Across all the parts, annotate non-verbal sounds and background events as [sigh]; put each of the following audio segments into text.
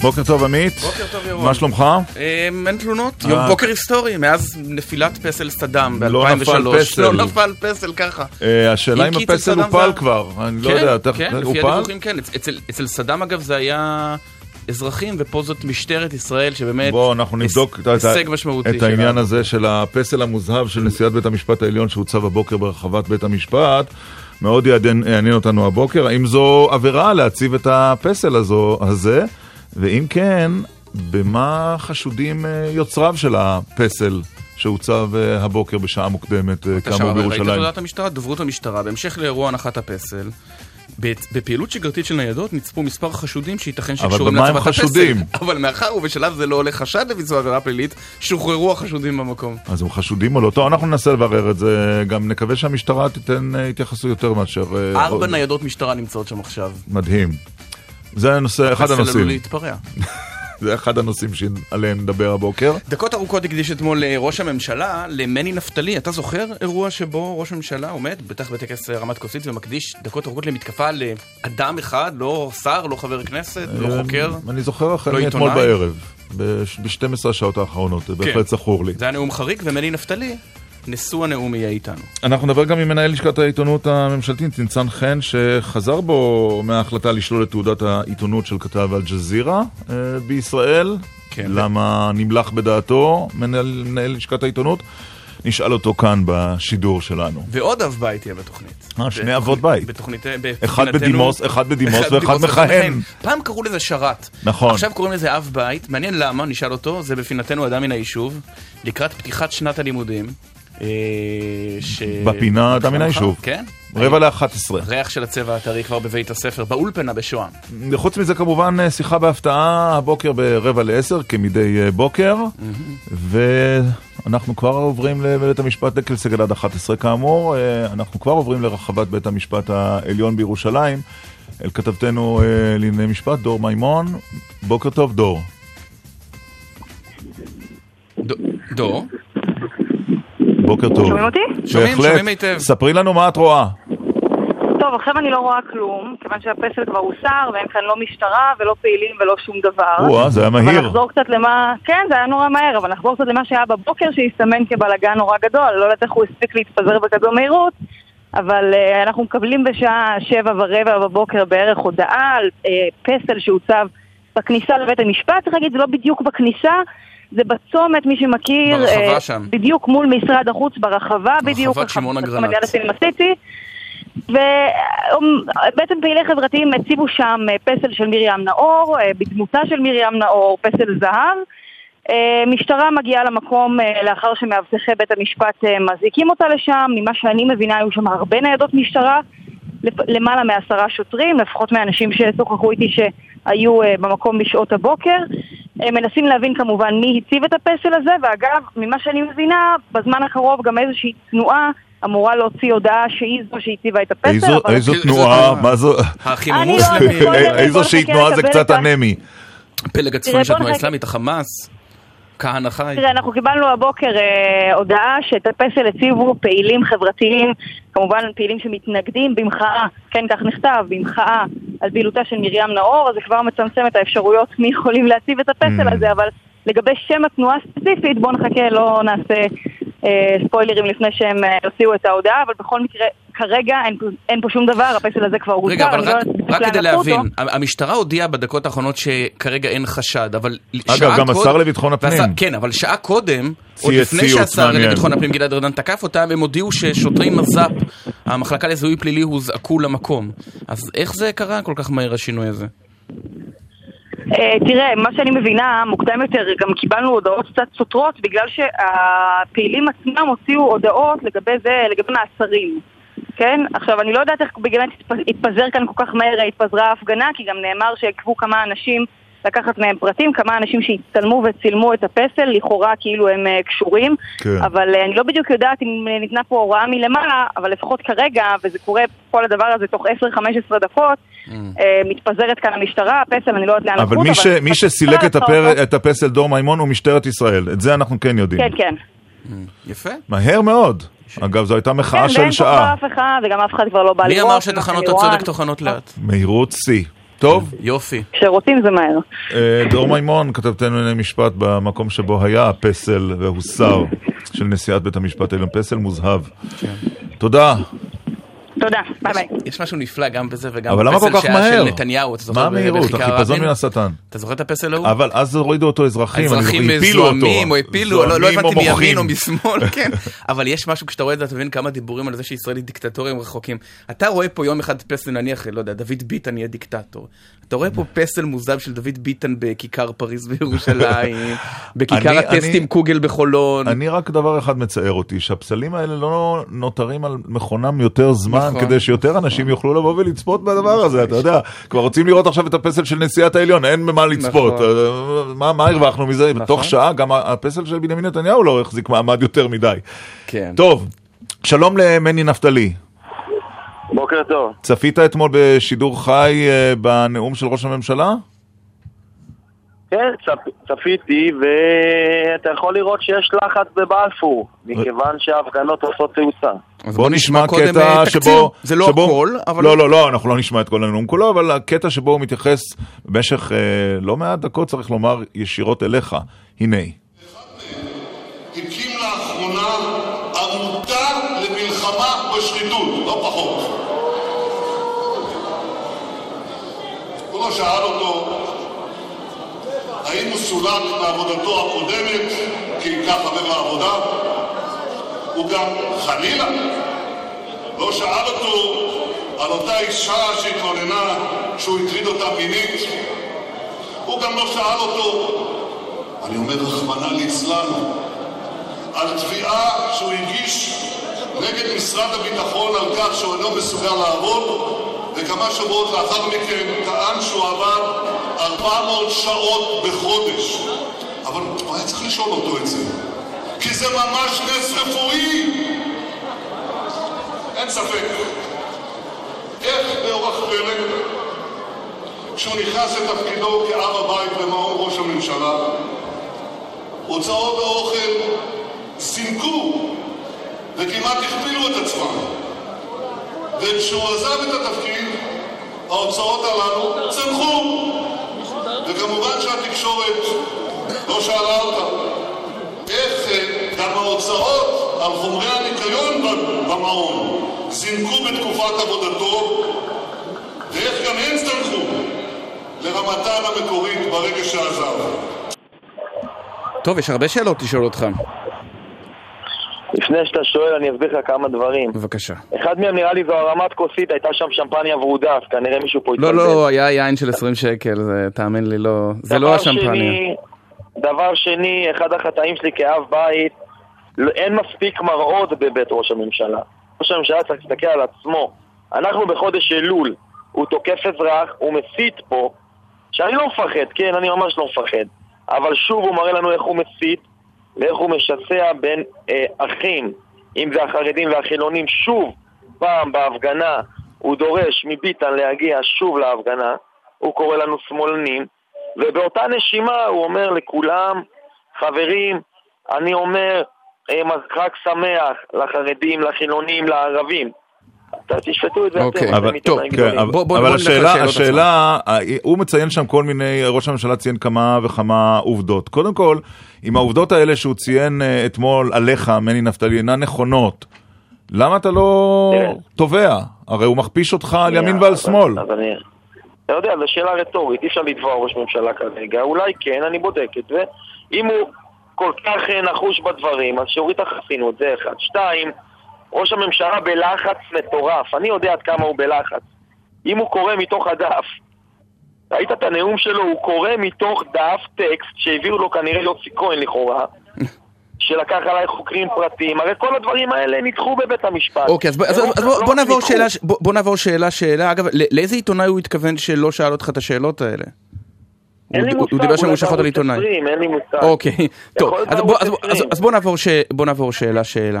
בוקר טוב עמית. בוקר טוב ירון. מה שלומך? אמ, אין תלונות, אה. יום בוקר היסטורי, מאז נפילת פסל סדאם לא ב-2003. נפל פסל. לא נפל פסל ככה. אה, השאלה אם הפסל הופל כבר, אני לא כן, יודע, תכף- כן, לפי? הדיווחים כן. אצ- אצל- סדאם אגב זה היה אזרחים, ופה זאת משטרת ישראל, שבאמת... בוא, אנחנו נבדוק הישג משמעותי. את העניין שלה. הזה של הפסל המוזהב של נשיאת בית המשפט העליון שהוצב הבוקר ברחבת בית המשפט. מאוד יעניין אותנו הבוקר, האם זו עבירה להציב את הפסל הזו, הזה, ואם כן, במה חשודים אה, יוצריו של הפסל שהוצב אה, הבוקר בשעה מוקדמת, אה, כאמור אבל ראית את בירושלים? הודעת המשטרה, דוברות המשטרה, בהמשך לאירוע הנחת הפסל. בפעילות שגרתית של ניידות נצפו מספר חשודים שייתכן אבל שקשורים במה הם להצבת הפסל. חשודים? [laughs] אבל מאחר ובשלב זה לא עולה חשד לביצוע עבירה פלילית, שוחררו החשודים במקום. אז הם חשודים או לא? טוב, אנחנו ננסה לברר את זה, גם נקווה שהמשטרה תיתן התייחסות יותר מאשר... ארבע ניידות משטרה נמצאות שם עכשיו. מדהים. זה הנושא, אחד הפסל עלול הנושאים, להתפרע. [laughs] זה אחד הנושאים שעליהם נדבר הבוקר. דקות ארוכות הקדיש אתמול אה, ראש הממשלה למני נפתלי. אתה זוכר אירוע שבו ראש הממשלה עומד, בטח בטקס רמת כוסית, ומקדיש דקות ארוכות למתקפה לאדם אחד, לא שר, לא חבר כנסת, לא חוקר? אה, אני זוכר החל לא עיתונאי? בערב, ב-12 השעות האחרונות, זה בהחלט זכור לי. זה היה נאום חריג, ומני נפתלי, נשוא הנאום יהיה איתנו. אנחנו נדבר גם עם מנהל לשכת העיתונות הממשלתית, ניצן חן, שחזר בו מההחלטה לשלול את תעודת העיתונות של כתב אל-ג'זירה אה, בישראל. כן. למה נמלח בדעתו מנהל, מנהל לשכת העיתונות? נשאל אותו כאן בשידור שלנו. ועוד אב בית יהיה בתוכנית. אה, שני אבות בית. בתוכנית... אחד בפינתנו- בדימוס, אחד בדימוס אחד ואחד מכהן. פעם קראו לזה שרת. נכון. עכשיו קוראים לזה אב בית. מעניין למה, נשאל אותו, זה בפינתנו אדם מן היישוב, לקראת פתיחת שנת הלימודים. אה, ש... בפינה אדם מן היישוב. כן. רבע לאחת עשרה. ריח של הצבע הטרי כבר בבית הספר, באולפנה בשוהם. חוץ מזה כמובן אה, שיחה בהפתעה הבוקר ברבע לעשר כמדי אה, בוקר ואנחנו כבר עוברים לבית המשפט דקל סגל עד 11 כאמור אנחנו כבר עוברים לרחבת בית המשפט העליון בירושלים אל כתבתנו לענייני משפט דור מימון בוקר טוב דור דור? בוקר טוב שומעים אותי? שומעים. שומעים היטב. ספרי לנו מה את רואה טוב, עכשיו אני לא רואה כלום, כיוון שהפסל כבר הוסר, ואין כאן לא משטרה ולא פעילים ולא שום דבר. או זה היה אבל מהיר נחזור קצת למה... כן, זה היה נורא מהר, אבל נחזור קצת למה שהיה בבוקר שהסתמן כבלאגן נורא גדול. לא יודעת איך הוא הספיק להתפזר בכזו מהירות, אבל uh, אנחנו מקבלים בשעה שבע ורבע בבוקר בערך הודעה על uh, פסל שהוצב בכניסה לבית המשפט. צריך להגיד, זה לא בדיוק בכניסה. זה בצומת, מי שמכיר, ברחבה אה, שם. בדיוק מול משרד החוץ, ברחבה בדיוק. רחבת שמעון סיטי. ובעצם פעילי חברתיים הציבו שם אה, פסל של מרים נאור, אה, בדמותה של מרים נאור, פסל זהב. אה, משטרה מגיעה למקום לאחר שמאבטחי בית המשפט מזעיקים אותה לשם, ממה שאני מבינה היו שם הרבה ניידות משטרה, למעלה מעשרה שוטרים, לפחות מהאנשים ששוחחו איתי שהיו במקום בשעות הבוקר. אה, מנסים להבין כמובן מי הציב את הפסל הזה, ואגב, ממה שאני מבינה, בזמן הקרוב גם איזושהי תנועה אמורה להוציא הודעה שהיא זו שהציבה את הפסל. איזו- אבל- איזו תנועה? מה זו האחים המוסלמים, איזושהי תנועה זה קצת אנמי הפלג הצפוני תראה, של התנועה. האסלאמית, החמאס, כהנא חי. תראה, אנחנו קיבלנו הבוקר אה, הודעה שאת הפסל הציבו פעילים חברתיים, כמובן פעילים שמתנגדים במחאה, כן, כך נכתב, במחאה על פעילותה של מרים נאור, אז זה כבר מצמצם את האפשרויות מי יכולים להציב את הפסל Mm. הזה, אבל לגבי שם התנועה הספציפית, בואו נחכה, לא נעשה אה, ספוילרים לפני שהם אה, יוציאו את ההודעה, אבל בכל מקרה, כרגע אין, אין פה שום דבר, הפסל הזה כבר הוסר, רגע, אבל אני לא רק, רק כדי לקחו אותו. להבין, המשטרה הודיעה בדקות האחרונות שכרגע אין חשד, אבל אגב, שעה גם קוד- השר לביטחון הפנים. והשר- כן, אבל שעה קודם, עוד לפני שהשר. לביטחון הפנים גלעד ארדן תקף אותם, הם הודיעו ששוטרי מז"פ, המחלקה לזיהוי פלילי, הוזעקו למקום. אז איך זה קרה כל כך מהר השינוי הזה? אה, תראה, מה שאני מבינה, מוקדם יותר גם קיבלנו הודעות קצת סותרות בגלל שהפעילים עצמם הוציאו הודעות לגבי זה, לגבי מאסרים. כן? עכשיו, אני לא יודעת איך באמת התפ- התפזר כאן כל כך מהר, התפזרה ההפגנה, כי גם נאמר שעקבו כמה אנשים לקחת מהם פרטים, כמה אנשים שהצטלמו וצילמו את הפסל, לכאורה כאילו הם אה, קשורים, כן. אבל אה, אני לא בדיוק יודעת אם ניתנה פה הוראה מלמעלה, אבל לפחות כרגע, וזה קורה כל הדבר הזה תוך 10-15 דקות, מתפזרת כאן המשטרה, הפסל, אני לא יודעת לאן אבל לקחו מי, אותו, ש, מי שסילק את, הפר, אותו- את הפסל דור מימון הוא משטרת ישראל, את זה אנחנו כן יודעים. כן, כן. יפה. מהר מאוד. אגב, זו הייתה מחאה כן, של ואין פה שעה. כבר אף אחד, וגם אף אחד כבר לא בא מי לראות. אמר ממה שתחנות. הצדק טוחנות לאט? מהירות שיא. טוב, יופי. כשרוצים זה מהר. אה, דור מימון, כתבתנו לענייני משפט במקום שבו היה הפסל והוסר [laughs] של נשיאת בית המשפט העליון, פסל מוזהב. תודה. תודה, ביי ביי. יש משהו נפלא גם בזה וגם אבל למה כל כך שהיה מהר? של נתניהו, אתה זוכר? מה המהירות? החיפזון? מן השטן. אתה זוכר את הפסל ההוא? אבל אז הורידו אותו אזרחים, האזרחים הפילו אותו. זועמים או הפילו, לא- לא הבנתי או מימין או. משמאל, [laughs] כן. אבל יש משהו, כשאתה רואה את זה, אתה מבין כמה דיבורים על זה שישראל היא דיקטטוריה הם רחוקים. אתה רואה פה יום אחד פסל, נניח, לא יודע, דוד ביטן יהיה דיקטטור. אתה רואה פה פסל מוזב של דוד ביטן בכיכר פריז בירושלים, [laughs] בכיכר הטסטים קוגל בחולון. אני רק דבר אחד מצער אותי, שהפסלים האלה לא נותרים על מכונם יותר זמן, נכון. כדי שיותר אנשים יוכלו לבוא ולצפות בדבר הזה, אתה יודע. כבר רוצים לראות עכשיו את הפסל של נשיאת העליון, אין במה לצפות. נכון. אה, מה מה הרווחנו מזה? בתוך שעה גם הפסל של בנימין נתניהו לא החזיק מעמד יותר מדי. כן. טוב, שלום למני נפתלי. בוקר טוב. צפית אתמול בשידור חי אה, בנאום של ראש הממשלה? כן, צפ, צפיתי, ואתה יכול לראות שיש לחץ בבלפור, מכיוון שההפגנות עושות תאוצה. אז בוא נשמע קטע אה, תקציר. שבו... זה לא שבו- הכל, אבל... לא, לא, לא, אנחנו לא נשמע את כל הנאום כולו, אבל הקטע שבו הוא מתייחס במשך אה, לא מעט דקות, צריך לומר, ישירות אליך. הנה. הקים לאחרונה עמותה למלחמה בשחיתות, לא פחות. הוא לא שאל אותו האם הוא סולק מעבודתו הקודמת כי ייקח חבר לעבודה? הוא גם, חלילה, לא שאל אותו על אותה אישה שהתלוננה שהוא הטריד אותה מינית. הוא גם לא שאל אותו אני אומר רחמנא ליצלן, על תביעה שהוא הגיש נגד משרד הביטחון על כך שהוא אינו מסוגל לעבוד, וכמה שבועות לאחר מכן טען שהוא עבד 400 שעות בחודש. אבל הוא היה צריך לשאול אותו את זה, כי זה ממש נס רפואי! אין ספק. איך באורח פלא, כשהוא נכנס לתפקידו כאב הבית במעון ראש הממשלה, הוצאות האוכל זינקו וכמעט הכפילו את עצמם. וכשהוא עזב את התפקיד, ההוצאות הללו צנחו. וכמובן שהתקשורת לא שאלה אותה איך אה, גם ההוצאות על חומרי הניקיון במעון זינקו בתקופת עבודתו ואיך גם הן צנחו לרמתן המקורית ברגע שעזב. טוב, יש הרבה שאלות לשאול אותך. לפני שאתה שואל, אני אסביר לך כמה דברים. בבקשה. אחד מהם נראה לי זו הרמת כוסית, הייתה שם שמפניה ורודה, אז כנראה מישהו פה לא, התבלבל. לא, היה יין של 20 שקל, זה, תאמין לי, לא... זה לא השמפניה. שני- דבר שני, אחד החטאים שלי כאב בית, לא- אין מספיק מראות בבית ראש הממשלה. ראש הממשלה צריך להסתכל על עצמו. אנחנו בחודש אלול, הוא תוקף אזרח, הוא מסית פה, שאני לא מפחד, כן, אני ממש לא מפחד. אבל שוב הוא מראה לנו איך הוא מסית ואיך הוא משסע בין אה, אחים, אם זה החרדים והחילונים. שוב, פעם בהפגנה, הוא דורש מביטן להגיע שוב להפגנה, הוא קורא לנו שמאלנים, ובאותה נשימה הוא אומר לכולם, חברים, אני אומר אה, חג שמח לחרדים, לחילונים, לערבים. תשפטו את זה אוקיי, אתם, אבל אתם טוב, כן, גדולים. אבל, השאלה, השאלה, אה, הוא מציין שם כל מיני, ראש הממשלה ציין כמה וכמה עובדות. קודם כל, אם העובדות האלה שהוא ציין אה, אתמול עליך, מני נפתלי, אינן נכונות, למה אתה לא. תובע? הרי הוא מכפיש אותך על ימין ועל שמאל. אתה יודע, זו שאלה רטורית, אי אפשר לתבוע ראש ממשלה כרגע. אולי כן, אני בודק את זה. אם הוא כל כך אה, נחוש בדברים, אז שיוריד את החסינות, זה אחד. שתיים, ראש הממשלה בלחץ מטורף. אני יודע עד כמה הוא בלחץ. אם הוא קורא מתוך הדף, ראית את הנאום שלו, הוא קורא מתוך דף טקסט שהביאו לו כנראה יוסי כהן לכאורה, [laughs] שלקח עליי חוקרים פרטיים. הרי כל הדברים האלה נדחו בבית המשפט. אוקיי, אז, בוא- אז, אז בוא, לא בוא רק נעבור. שאלה, בוא, בוא נעבור שאלה שאלה. אגב, לאיזה עיתונאי הוא התכוון שלא שאל אותך את השאלות האלה? אין לי מושג, הוא דיבר שם בערוץ לעיתונאי. 20, אין לי מושג. אוקיי, [laughs] טוב, אז, בוא, בערוץ אז, בוא- אז, 20. אז בוא, נעבור ש, בוא נעבור שאלה שאלה.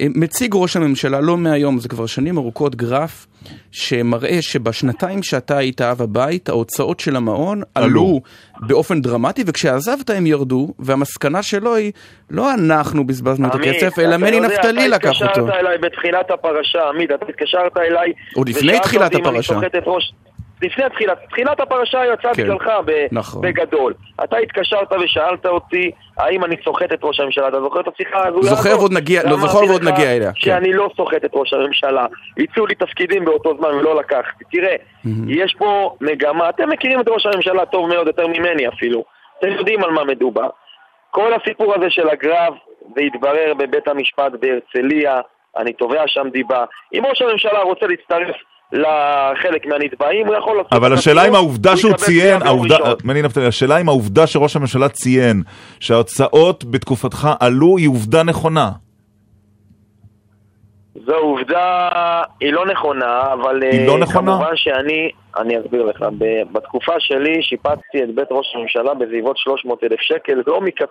אה, מציג ראש הממשלה לא מהיום, זה כבר שנים ארוכות גרף שמראה שבשנתיים שאתה היית אב הבית, ההוצאות של המעון עלו. עלו באופן דרמטי, וכשעזבת הם ירדו, והמסקנה שלו היא, לא אנחנו בזבזנו את הכסף, אתה אלא מני נפתלי אתה לקח אותו. התקשרת אליי בתחילת הפרשה, עמית, אתה התקשרת אליי... עוד לפני ושאלת תחילת אותי אם אני הפרשה. לפני תחילת, תחילת הפרשה יצאה כן. בגללך ב- נכון. בגדול. אתה התקשרת ושאלת אותי האם אני סוחט את ראש הממשלה. אתה זוכר את השיחה הזאת? זוכר ועוד נגיע- לא, זוכר ועוד נגיע אליה, כן. שאני לא סוחט את ראש הממשלה. הציעו לי תפקידים באותו זמן ולא לקחתי. תראה, יש פה מגמה, אתם מכירים את ראש הממשלה טוב מאוד, יותר ממני אפילו. אתם יודעים על מה מדובר. כל הסיפור הזה של הגרב, זה התברר בבית המשפט בהרצליה, אני תובע שם דיבה. אם ראש הממשלה רוצה להצטרף לחלק מהנתבעים, הוא יכול לעשות... אבל השאלה אם העובדה הוא שהוא ציין, העובדה. מני נפתלי, השאלה אם העובדה שראש הממשלה ציין שההוצאות בתקופתך עלו היא עובדה נכונה. זו עובדה, היא לא נכונה, אבל היא אה, לא נכונה? כמובן שאני, אני אסביר לך, בתקופה שלי שיפצתי את בית ראש הממשלה בסביבות 300 אלף שקל, לא, מכספ,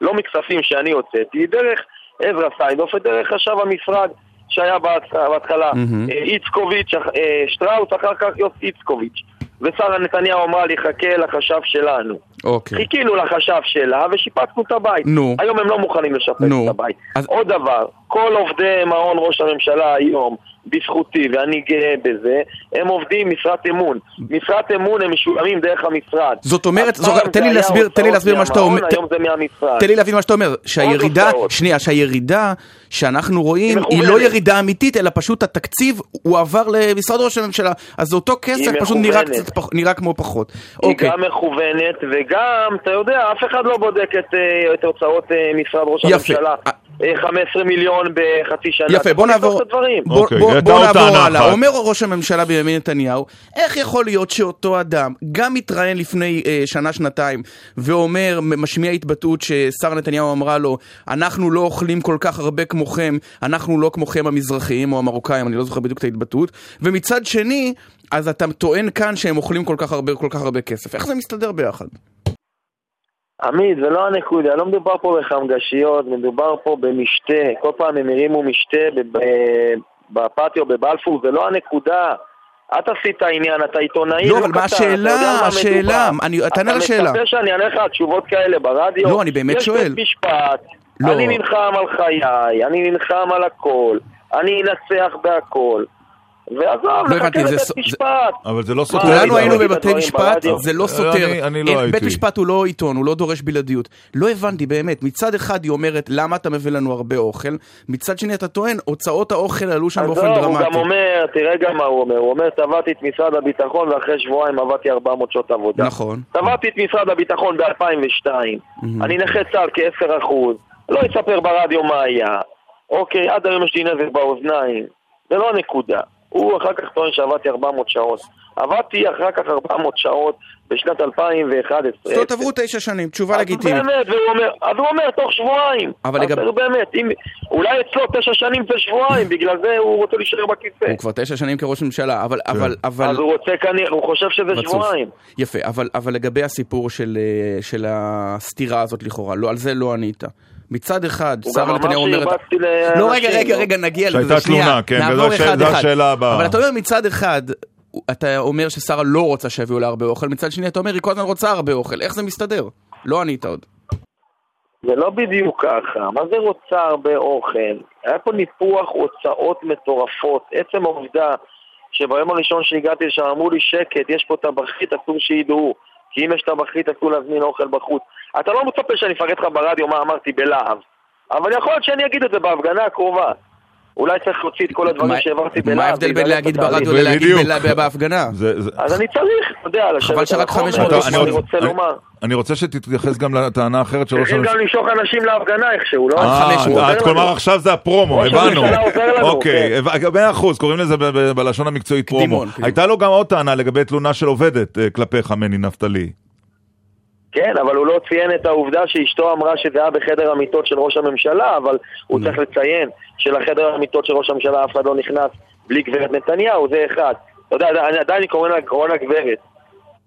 לא מכספים שאני הוצאתי, דרך עזרא סיידוף ודרך חשב המשרד שהיה בהתח- בהתחלה. אה, איצקוביץ', אה, שטראוס, אחר כך יוסי איצקוביץ'. ושרה נתניהו אמרה לי, חכה לחשב שלנו. אוקיי. חיכינו לחשב שלה ושיפצנו את הבית. נו. היום הם לא מוכנים לשפץ נו. את הבית. אז- עוד דבר, כל עובדי מעון ראש הממשלה היום, בזכותי, ואני גאה בזה, הם עובדים משרת אמון. משרת אמון הם משולמים דרך המשרד. זאת אומרת, זו- תן לי להסביר- תן לי להסביר מה שאתה אומר. היום זה מהמשרד. תן לי להבין מה שאתה אומר, שהירידה. שנייה, שהירידה שאנחנו רואים היא היא לא. ירידה אמיתית, אלא פשוט התקציב הועבר למשרד ראש הממשלה, אז זה אותו כסף, פשוט נראה. קצת פח- נראה כמו פחות. היא אוקיי, גם מכוונת, וגם, אתה יודע, אף אחד לא בודק את, אה, את הוצאות אה, משרד ראש יפה. הממשלה. אה. אה, 15 מיליון בחצי שנה. יפה, בוא צריך לבדוק נעבור. בוא, אוקיי, בוא, בוא נעבור הלאה. אחת. אומר ראש הממשלה בנימין נתניהו, איך יכול להיות שאותו אדם גם מתראיין לפני אה, שנה-שנתיים ואומר, משמיע התבטאות ששר נתניהו אמרה לו, אנחנו לא אוכלים כל כך הרבה כמוכם, אנחנו לא כמוכם המזרחיים או המרוקאים, אני לא זוכר בדיוק את ההתבטאות, ומצד שני, אז אתה טוען כאן שהם אוכלים כל כך הרבה, כל כך הרבה כסף. איך זה מסתדר ביחד? עמית, זה לא הנקודה, לא מדובר פה בחמגשיות, מדובר פה במשתה. כל פעם הם הרימו משתה בפטיו בבלפור, זה לא הנקודה. את עשית עניין, אתה עיתונאי, לא, אבל מה אתה השאלה? יודע על השאלה, תענה לשאלה. אתה מצפה שאני אענה לך על תשובות כאלה ברדיו? לא, אני באמת יש שואל. בית משפט, לא. אני נלחם על חיי, אני נלחם על הכל, אני אנצח בהכל. ועזוב, לא נחכה לבית משפט. אבל זה לא סותר. כולנו אני היינו בבתי משפט. זה לא סותר. אני לא הייתי. בית משפט הוא לא עיתון, הוא לא דורש בלעדיות. לא הבנתי באמת, מצד אחד היא אומרת, למה אתה מביא לנו הרבה אוכל? מצד שני אתה טוען, הוצאות האוכל עלו שם באופן עזוב, הוא גם דרמטי. אומר, תראה גם מה הוא אומר, הוא אומר, תבעתי את משרד הביטחון ואחרי שבועיים עבדתי 400 שעות עבודה. נכון. תבעתי את משרד הביטחון ב-2002, אני נכה צה"ל כ-10%, לא אספר ברדיו מה היה. אוקיי, עד היום יש לי נזק באוזניים, זה לא הנקודה. הוא אחר כך טוען שעבדתי 400 שעות. עבדתי אחר כך 400 שעות בשנת 2011. זאת עברו תשע שנים, תשובה לגיטימית. באמת, והוא אומר, אז הוא אומר תוך שבועיים. אבל אז לגב- באמת, אם, אולי אצלו תשע שנים זה שבועיים, בגלל זה הוא רוצה להישאר בכיסא. הוא כבר תשע שנים כראש ממשלה, אבל, אבל, אבל... אז הוא רוצה כנראה, הוא חושב שזה רצוף. שבועיים. יפה, אבל, אבל לגבי הסיפור של, אה, של הסתירה הזאת לכאורה, לא, על זה לא ענית. מצד אחד, הוא שרה גם אמר נתניהו אומרת... שהרבצתי לאנשים. לא, רגע, רגע, לא? רגע, נגיע לזה, שהייתה. תלונה, כן, וזו זו. השאלה הבאה. אבל אתה אומר מצד אחד, אתה אומר ששרה לא רוצה שיביאו לה הרבה אוכל, מצד שני אתה אומר, היא כל הזמן רוצה הרבה אוכל, איך זה מסתדר? לא ענית עוד. זה לא בדיוק ככה. מה זה רוצה הרבה אוכל? היה פה ניפוח הוצאות מטורפות. עצם העובדה שביום הראשון שהגעתי לשם אמרו לי שקט, יש פה טבחית, אסור שידעו. כי אם יש טבחית אסור להזמין אוכל בחוץ. אתה לא מצפה שאני אפרט לך ברדיו מה אמרתי בלהב. אבל יכול להיות שאני אגיד את זה בהפגנה הקרובה. אולי צריך להוציא את כל הדברים מה- שהעברתי בלהב. מה ההבדל בין להגיד. ברדיו ללהגיד בהפגנה? זה- זה- אז אני צריך, אתה יודע, לשבת שרק על החומר, 500 זה אתה- מה אני שאני רוצה- לומר. אני רוצה שתתייחס גם לטענה האחרת של ראש צריכים הממשלה. גם למשוך אנשים להפגנה איכשהו, לא? אה, 500. את- עוזר את- כלומר. עכשיו זה הפרומו, הבנו. אוקיי, כן. מאה אחוז, קוראים לזה בלשון המקצועית פרומו. הייתה לו גם עוד טענה לגבי תלונה של עובדת אה, כלפיך, מני נפתלי. כן, אבל הוא לא ציין את העובדה שאשתו אמרה שזה היה בחדר המיטות של ראש הממשלה, אבל הוא צריך לציין שלחדר המיטות של ראש הממשלה אף אחד לא נכנס בלי גברת נתניהו, זה אחד. אתה יודע, אני עדיין קורא לה קורא לה גברת.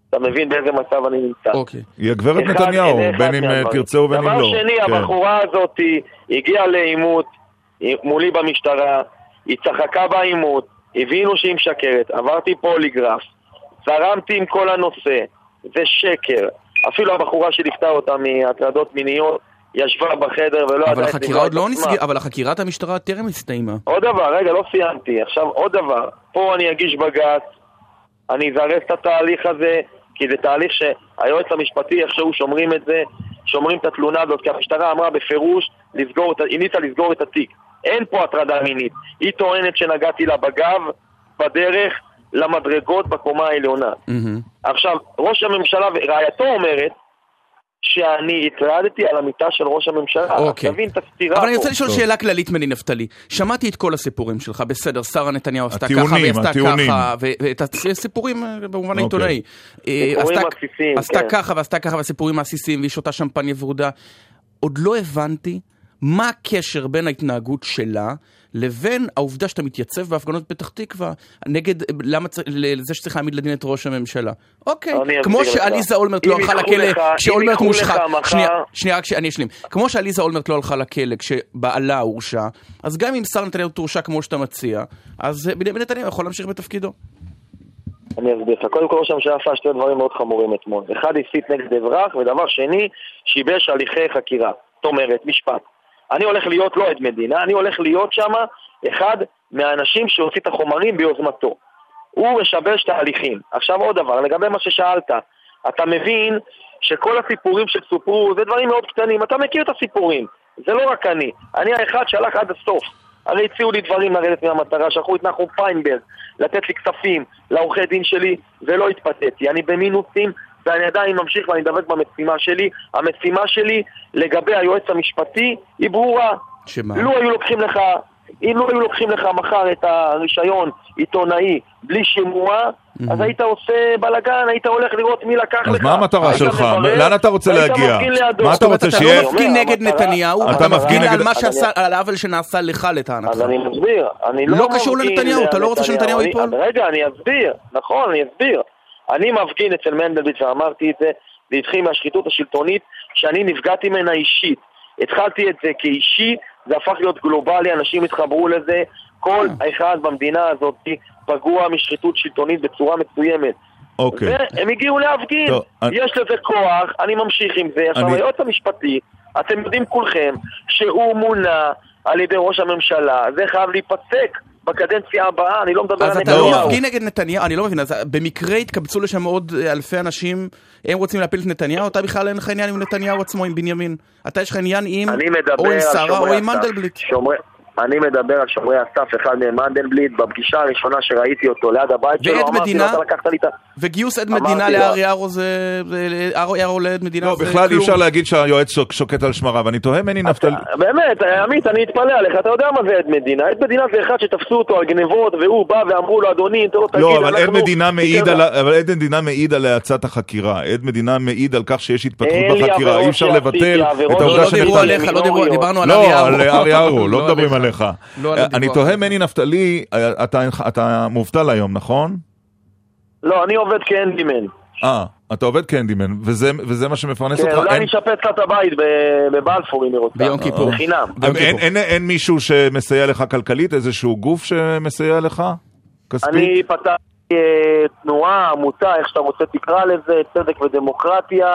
אתה מבין באיזה מצב אני נמצא. אוקיי. היא הגברת נתניהו, בין אם אה. תרצה ובין אם לא. דבר שני, כן. הבחורה הזאת הגיעה לעימות מולי במשטרה, היא צחקה בעימות, הבינו שהיא משקרת, עברתי פוליגרף, זרמתי עם כל הנושא, זה שקר. אפילו הבחורה שליוותה אותה מהטרדות מיניות ישבה בחדר ולא אבל החקירה עוד לא. נסגרה, אבל החקירת המשטרה טרם הסתיימה. עוד דבר, רגע, לא סיימתי. עכשיו עוד דבר, פה אני אגיש בג"ץ אני אזרז את התהליך הזה, כי זה תהליך שהיועץ המשפטי, איכשהו שומרים את זה, שומרים את התלונה הזאת, כי המשטרה אמרה בפירוש, לסגור המליצה לסגור את התיק. אין פה הטרדה מינית. היא טוענת שנגעתי לה בגב, בדרך, למדרגות בקומה העליונה. מהמם. עכשיו, ראש הממשלה ורעייתו אומרת שאני הטרדתי על המיטה של ראש הממשלה. אוקיי. תבין את הסתירה אבל אני פה. רוצה לשאול. שאלה כללית מני נפתלי. שמעתי את כל הסיפורים שלך, בסדר, שרה נתניהו עשתה ככה, והיא עשתה. ככה, ואת הסיפורים אה, במובן אוקיי. העיתונאי. אה, סיפורים עשתה- עסיסיים, עשתה כן. ככה ועשתה ככה, והסיפורים העסיסיים, והיא שותה שמפניה ורודה. עוד לא הבנתי מה הקשר בין ההתנהגות שלה לבין העובדה שאתה מתייצב בהפגנות בפתח תקווה נגד, למה צריך, לזה שצריך להעמיד לדין את ראש הממשלה. אוקיי, כמו. שעליזה אולמרט לא הלכה לכלא כשאולמרט מושחת. שנייה, רק שאני אשלים. כמו שעליזה אולמרט לא הלכה לכלא כשבעלה הורשע, אז גם אם שר נתניהו תורשע כמו שאתה מציע, אז אה, בנימין נתניהו יכול להמשיך בתפקידו. אני אסביר לך. קודם כל ראש הממשלה עשה שתי דברים מאוד חמורים אתמול. אחד הסית נגד אזרח, ודבר שני, שיבש הליכי חקירה. זאת אומרת, משפט. אני הולך להיות לא עד מדינה, אני הולך להיות שם אחד מהאנשים שהוציא את החומרים ביוזמתו. הוא משבש תהליכים. עכשיו עוד דבר, לגבי מה ששאלת, אתה מבין שכל הסיפורים שסופרו זה דברים מאוד קטנים, אתה מכיר את הסיפורים, זה לא רק אני, אני האחד שהלך עד הסוף. הרי הציעו לי דברים לרדת מהמטרה, שלחו את נחום פיינברג לתת לי כספים לעורכי דין שלי ולא התפתיתי. אני במינוסים ואני עדיין ממשיך ואני דבק במשימה שלי. המשימה שלי לגבי היועץ המשפטי היא ברורה. שמה? לו היו לוקחים לך, אם לא היו לוקחים לך מחר את הרישיון עיתונאי בלי שימוע, אז היית עושה בלאגן, היית הולך לראות מי לקח לך. אז מה המטרה שלך? מברר, לאן אתה רוצה להגיע? מה אתה רוצה אתה שיהיה- לא מפגין נגד המטרה- נתניהו, אתה אתה מפגין נגד- על מה אז שעשה, אני- על העוול שנעשה לך לטענתך. אז אני מסביר, אני לא לא קשור לנתניהו, אתה לא רוצה שנתניהו ייפול? אז רגע, אני אסביר, נכון, אני אסביר. אני מפגין אצל מנדלבליט ואמרתי את זה, זה התחיל מהשחיתות השלטונית שאני נפגעתי ממנה אישית. התחלתי את זה כאישי, זה הפך להיות גלובלי, אנשים התחברו לזה. כל אחד במדינה הזאת פגוע משחיתות שלטונית בצורה מסוימת. אוקיי. והם הגיעו להפגין. טוב, אני- יש לזה כוח, אני ממשיך עם זה. עכשיו, אני- היועץ המשפטי, אתם יודעים כולכם שהוא מונה על ידי ראש הממשלה, זה חייב להיפסק בקדנציה הבאה, אני לא מדבר אז על אתה לא נתניהו. מפגין נגד נתניהו, אני לא מבין, אז במקרה התקבצו לשם עוד אלפי אנשים, הם רוצים להפיל את נתניהו, אתה בכלל אין לך עניין עם נתניהו עצמו, עם בנימין. אתה יש לך עניין עם, מדבר או עם שרה או עם. מנדלבליט. שומרי- אני מדבר על שומרי הסף, אחד מהם מנדלבליט, בפגישה הראשונה שראיתי אותו ליד הבית שלו, אמרתי לו, מדינה? אתה לקחת לי את ה... וגיוס עד מדינה לארי ארו זה... ארי ארו לעד מדינה לא, זה בכלל אי כלום. אפשר להגיד שהיועץ שוק- שוקט על שמריו. אני תוהה מני נפתלי... באמת, עמית, אני אתפלא עליך, אתה יודע מה זה עד מדינה? עד מדינה זה אחד שתפסו אותו על גנבות, והוא בא ואמרו לו, אדוני, תגיד, לא, אבל עד אנחנו- על לך." ה- אבל עד מדינה מעיד על האצת החקירה. עד מדינה מעיד על כך שיש התפתחות בחקירה. אי אפשר לבטל את לא, העובדה לא דיברו. עליך, לא דיברו, דיברנו על לא, ארי על ארו. ארי ארו, לא מדברים [laughs] עליך. עליך. לא על אני הדיווח. תוהה מני נפתלי, אתה- אתה מובטל היום, נכון? לא, אני עובד כהנדימן. אה, אתה עובד קנדימן, וזה וזה מה שמפרנס כן, אותך? אולי אין- אני אשפץ לה את הבית בבלפור אם היא רוצה. ביום כיפור. בחינם. ביום אין- כיפור. אין- אין מישהו שמסייע לך כלכלית? איזשהו גוף שמסייע לך? כספית? אני פתחתי אה, תנועה, עמותה, איך שאתה רוצה תקרא לזה, צדק ודמוקרטיה.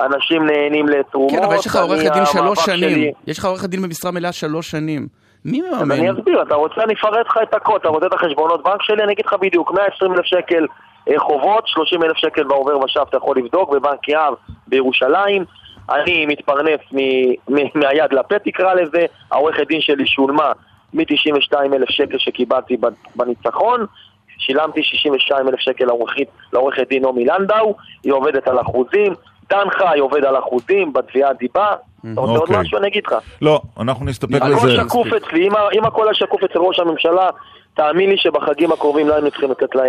אנשים נהנים לתרומות. כן, אבל יש לך אני, עורכת דין שלוש שנים. שלי- יש לך עורכת דין במשרה מלאה שלוש שנים. מי אז מממן? אני אסביר, אתה רוצה, אני אפרט לך את הכל, אתה רוצה את החשבונות בנק שלי, אני אגיד לך בדיוק, 120 אלף שקל אה, חובות, 30 אלף שקל בעובר ושב, אתה יכול לבדוק, בבנק יהב בירושלים. אני מתפרנס מ- מ- מהיד לפה תקרא לזה, העורכת דין שלי שולמה מ-92 אלף שקל שקיבלתי בניצחון, שילמתי 62 אלף שקל לעורכת דין נעמי לנדאו, היא עובדת על אחוזים, דן חי עובד על אחוזים בתביעת דיבה, אתה רוצה עוד אוקיי. משהו אני אגיד לך. לא, אנחנו נסתפק הכל הכל בזה. שקוף אצלי, אם, הכל היה שקוף אצל ראש הממשלה, תאמין לי שבחגים הקרובים לא היינו צריכים לה,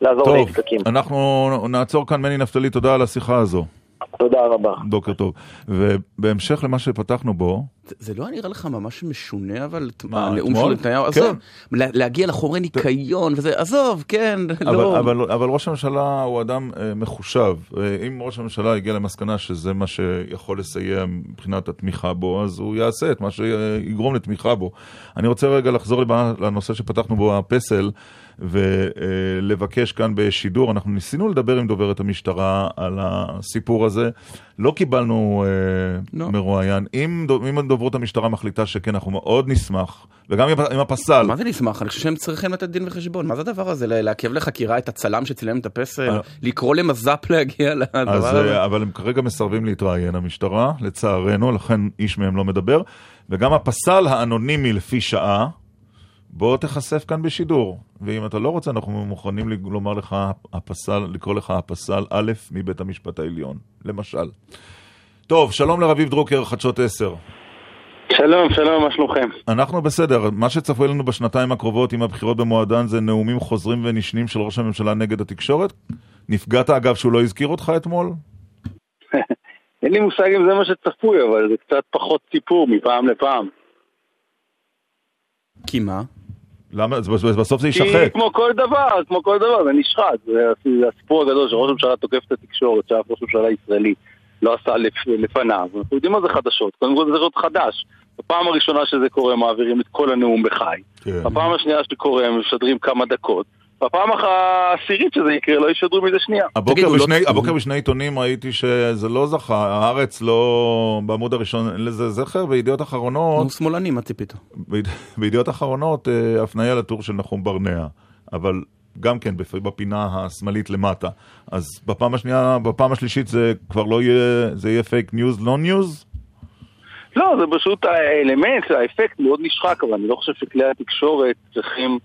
לעזור טוב, לנזקקים. אנחנו נעצור כאן, מני נפתלי, תודה על השיחה הזו. תודה רבה. בוקר טוב. ובהמשך למה שפתחנו בו, זה- לא נראה לך ממש משונה, אבל מה, הנאום? של נתניהו, כן. עזוב, לה- להגיע לחומרי ניקיון וזה, עזוב, כן, [laughs] לא. אבל, ראש הממשלה הוא אדם אה, מחושב. אה, אם ראש הממשלה הגיע למסקנה שזה מה שיכול לסייע מבחינת התמיכה בו, אז הוא יעשה את מה שיגרום לתמיכה בו. אני רוצה רגע לחזור לנושא שפתחנו בו, הפסל. ולבקש כאן בשידור. אנחנו ניסינו לדבר עם דוברת המשטרה על הסיפור הזה, לא קיבלנו לא. מרואיין. אם, אם דוברות המשטרה מחליטה שכן, אנחנו מאוד נשמח, וגם עם, הפסל. מה זה נשמח? אני חושב שהם צריכים לתת דין וחשבון. מה זה הדבר הזה? לעכב לחקירה את הצלם שצילם את הפסל? אה. לקרוא למז"פ להגיע לדבר הזה? אה, אבל הם כרגע מסרבים להתראיין, המשטרה, לצערנו, לכן איש מהם לא מדבר. וגם הפסל האנונימי לפי שעה, בוא תיחשף כאן בשידור. ואם אתה לא רוצה, אנחנו מוכנים לומר לך, הפסל, לקרוא לך הפסל א' מבית המשפט העליון, למשל. טוב, שלום לרביב דרוקר, חדשות 10. שלום, שלום, מה שלומכם? אנחנו בסדר, מה שצפוי לנו בשנתיים הקרובות עם הבחירות במועדן זה נאומים חוזרים ונשנים של ראש הממשלה נגד התקשורת? נפגעת אגב שהוא לא הזכיר אותך אתמול? [laughs] אין לי מושג אם זה מה שצפוי, אבל זה קצת פחות סיפור מפעם לפעם. כי מה? למה? זה- בסוף זה כי יישחק. כמו כל דבר, כמו כל דבר, זה נשחט. זה הסיפור הגדול שראש הממשלה תוקף את התקשורת, שאף ראש ממשלה ישראלי לא עשה לפ- לפניו. אנחנו יודעים מה זה חדשות. קודם כל זה צריך להיות חדש. בפעם הראשונה שזה קורה, מעבירים את כל הנאום בחי. כן. בפעם השנייה שקורה, הם משדרים כמה דקות. בפעם העשירית שזה יקרה, לא ישדרו מזה שנייה. הבוקר, תגידו, לא- בשני, הבוקר בשני עיתונים ראיתי שזה לא זכה, הארץ לא, בעמוד הראשון, אין לזה זכר, בידיעות אחרונות, נו, שמאלני, מה ציפית? ביד- בידיעות [laughs] אחרונות אה, הפניה לטור של נחום ברנע, אבל גם כן בפ- בפינה השמאלית למטה. אז בפעם השנייה, בפעם השלישית זה כבר לא יהיה, זה יהיה פייק ניוז, לא ניוז? לא, זה פשוט האלמנט, האפקט מאוד נשחק, אבל אני לא חושב שכלי התקשורת צריכים אה,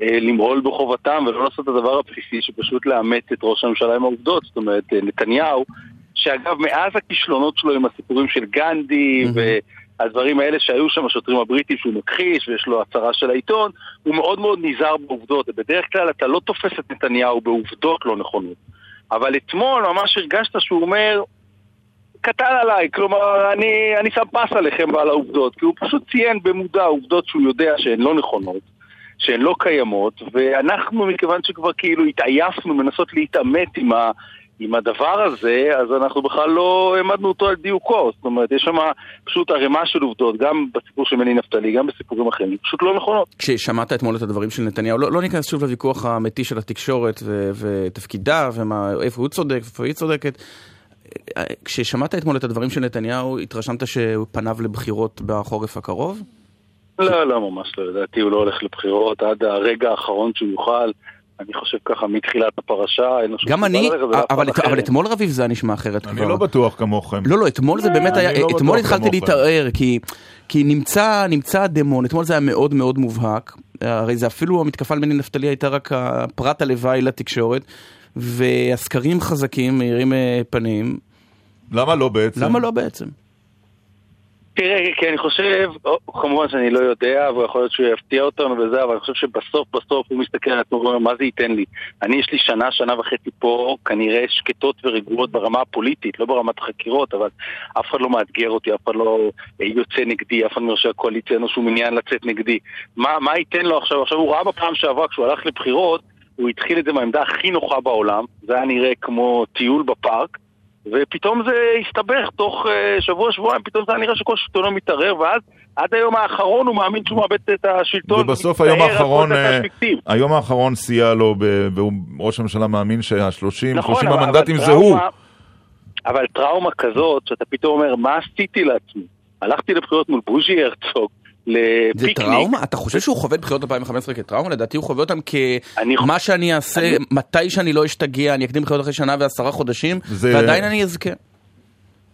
למעול בחובתם ולא לעשות את הדבר הבסיסי שפשוט לאמת את ראש הממשלה עם העובדות. זאת אומרת, אה, נתניהו, שאגב, מאז הכישלונות שלו עם הסיפורים של גנדי והדברים האלה שהיו שם, השוטרים הבריטים שהוא מכחיש ויש לו הצהרה של העיתון, הוא מאוד מאוד נזהר בעובדות. ובדרך כלל אתה לא תופס את נתניהו בעובדות לא נכונות. אבל אתמול ממש הרגשת שהוא אומר, קטן עליי, כלומר, אני, אני שם פס עליכם ועל העובדות, כי הוא פשוט ציין במודע עובדות שהוא יודע שהן לא נכונות, שהן לא קיימות, ואנחנו, מכיוון שכבר כאילו התעייפנו מנסות להתעמת עם, ה, עם הדבר הזה, אז אנחנו בכלל לא העמדנו אותו על דיוקו, זאת אומרת, יש שם פשוט ערימה של עובדות, גם בסיפור של מני נפתלי, גם בסיפורים אחרים, פשוט לא נכונות. כששמעת אתמול את הדברים של נתניהו, לא, לא ניכנס שוב לוויכוח האמיתי של התקשורת ו- ותפקידה ואיפה הוא צודק ואיפה היא צודקת. כששמעת אתמול את הדברים של נתניהו, התרשמת שהוא פניו לבחירות בחורף הקרוב? לא, לא, ממש לא, לדעתי הוא לא הולך לבחירות עד הרגע האחרון שהוא יוכל. אני חושב ככה מתחילת הפרשה, אין לו שום גם אני, אבל, אחר. אבל אתמול רביב זה היה נשמע אחרת אני כבר. לא בטוח כמוכם. לא, לא, אתמול זה באמת אני היה, לא אתמול התחלתי. להתערער, כי, כי נמצא, נמצא הדמון, אתמול זה היה מאוד מאוד מובהק, הרי זה אפילו המתקפה על מני נפתלי הייתה רק הפרט הלוואי לתקשורת, והסקרים חזקים, מאירים אה, פנים, למה לא בעצם? למה לא בעצם? תראה, כי אני חושב, כמובן שאני לא יודע, ויכול להיות שהוא יפתיע אותנו וזה, אבל אני חושב שבסוף בסוף הוא מסתכל על עצמו ואומר, מה זה ייתן לי? אני, יש לי שנה, שנה וחצי פה, כנראה שקטות ורגועות ברמה הפוליטית, לא ברמת החקירות, אבל אף אחד לא מאתגר אותי, אף אחד לא אה, יוצא נגדי, אף אחד מראשי הקואליציה אין לו שום עניין לצאת נגדי. מה, מה ייתן לו עכשיו? עכשיו הוא ראה בפעם שעברה, כשהוא הלך לבחירות, הוא התחיל את זה מהעמדה הכי נוחה בעולם, זה היה נראה כמו טיול בפארק. ופתאום זה הסתבך תוך uh, שבוע, שבועיים, פתאום זה היה נראה שכל שלטונו מתערער, ואז עד היום האחרון הוא מאמין שהוא מאבד את השלטון. ובסוף היום האחרון, אה. היום האחרון סייע לו, והוא- ראש הממשלה מאמין שה-30, נכון, 30 אבל- המנדטים אבל זה הוא. אבל טראומה כזאת, שאתה פתאום אומר, מה עשיתי לעצמי? הלכתי לבחירות מול בוז'י הרצוג, זה לפיקניק. טראומה? אתה חושב שהוא חווה את בחירות 2015 כטראומה? לדעתי הוא חווה אותם כמה שאני אעשה, אני- מתי שאני לא אשתגע, אני אקדים בחירות אחרי שנה ועשרה חודשים, זה- ועדיין אני אזכה.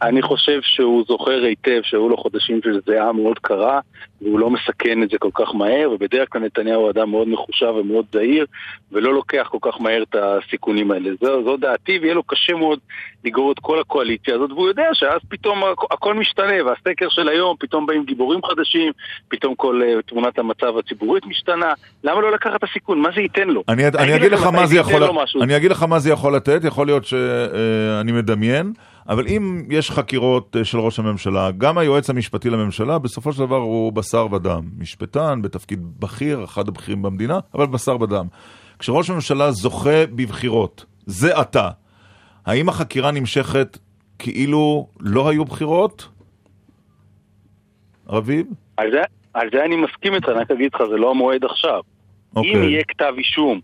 אני חושב שהוא זוכר היטב שהיו לו חודשים של זיעה מאוד קרה, והוא לא מסכן את זה כל כך מהר, ובדרך כלל נתניהו הוא אדם מאוד מחושב ומאוד זהיר, ולא לוקח כל כך מהר את הסיכונים האלה. זו, זו דעתי, ויהיה לו קשה מאוד לגרור את כל הקואליציה הזאת, והוא יודע שאז פתאום הכ- הכל משתנה, והסקר של היום, פתאום באים גיבורים חדשים, פתאום כל uh, תמונת המצב הציבורית משתנה, למה לא לקחת את הסיכון? מה זה ייתן לו? אני, אני אגיד לך מה זה יכול. אני אגיד לך מה זה יכול לתת, יכול להיות שאני מדמיין, אבל אם יש חקירות אה, של ראש הממשלה, גם היועץ המשפטי לממשלה, בסופו של דבר הוא בשר ודם. משפטן, בתפקיד בכיר, אחד הבכירים במדינה, אבל בשר ודם. כשראש הממשלה זוכה בבחירות, זה עתה, האם החקירה נמשכת כאילו לא היו בחירות? רביב? על זה, על זה אני מסכים איתך, אני רק אגיד לך, זה לא המועד עכשיו. אוקיי. אם יהיה כתב אישום,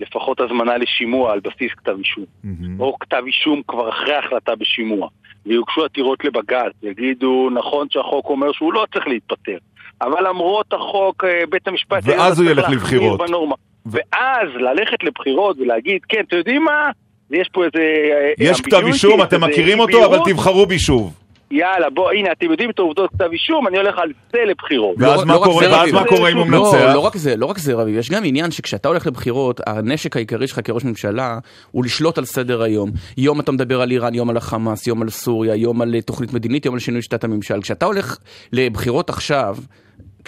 לפחות הזמנה לשימוע על בסיס כתב אישום, מהמם. או כתב אישום כבר אחרי החלטה בשימוע, ויוגשו עתירות לבג"ץ, יגידו, נכון שהחוק אומר שהוא לא צריך להתפטר, אבל למרות החוק, אה, בית המשפט... ואז הוא ילך לבחירות. בנורמה. ואז ללכת לבחירות ולהגיד, כן, אתם יודעים מה? יש פה איזה... אה, יש ambiguity, כתב אישום, אתם מכירים אותו. אבל תבחרו בי שוב. יאללה, בוא, הנה, אתם יודעים את העובדות כתב אישום, אני הולך על זה לבחירות. ואז לא- מה לא רק קורה- זה, ואז. מה קורה אם הוא לא, מנצח? לא רק זה, לא רק זה רביב, יש גם עניין שכשאתה הולך לבחירות, הנשק העיקרי שלך כראש ממשלה הוא לשלוט על סדר היום. יום אתה מדבר על איראן, יום על החמאס, יום על סוריה, יום על אה, תוכנית מדינית, יום על שינוי שיטת הממשל. כשאתה הולך לבחירות עכשיו,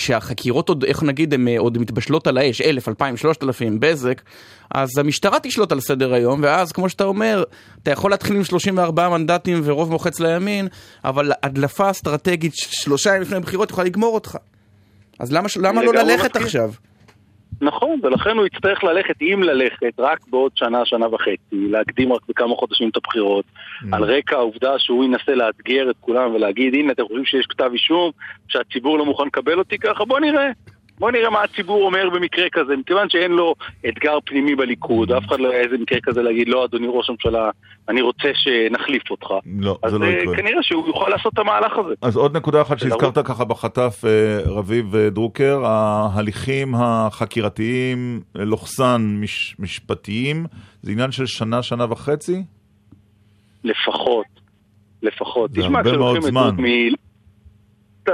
כשהחקירות עוד, איך נגיד, הן אה, עוד מתבשלות על האש, אלף, אלפיים, שלושת אלפים, בזק, אז המשטרה תשלוט על סדר היום, ואז כמו שאתה אומר, אתה יכול להתחיל עם 34 מנדטים ורוב מוחץ לימין, אבל הדלפה אסטרטגית שלושה ימים לפני הבחירות יכולה לגמור אותך. אז למה, למה לא ללכת מסכים. עכשיו? נכון, ולכן הוא יצטרך ללכת, אם ללכת, רק בעוד שנה, שנה וחצי, להקדים רק בכמה חודשים את הבחירות, Mm. על רקע העובדה שהוא ינסה לאתגר את כולם ולהגיד, הנה, אתם חושבים שיש כתב אישום, שהציבור לא מוכן לקבל אותי ככה, בוא נראה. בוא נראה מה הציבור אומר במקרה כזה, מכיוון שאין לו אתגר פנימי בליכוד, אף אחד לא היה איזה מקרה כזה להגיד, לא, אדוני ראש הממשלה, אני רוצה שנחליף אותך. לא, אז זה לא אה, יקרה. כנראה שהוא יוכל לעשות את המהלך הזה. אז עוד נקודה אחת שהזכרת ככה בחטף, אה, רביב אה, דרוקר, ההליכים החקירתיים, לוחסן מש, משפטיים, זה עניין של שנה, שנה וחצי? לפחות. לפחות. זה הרבה מאוד זמן.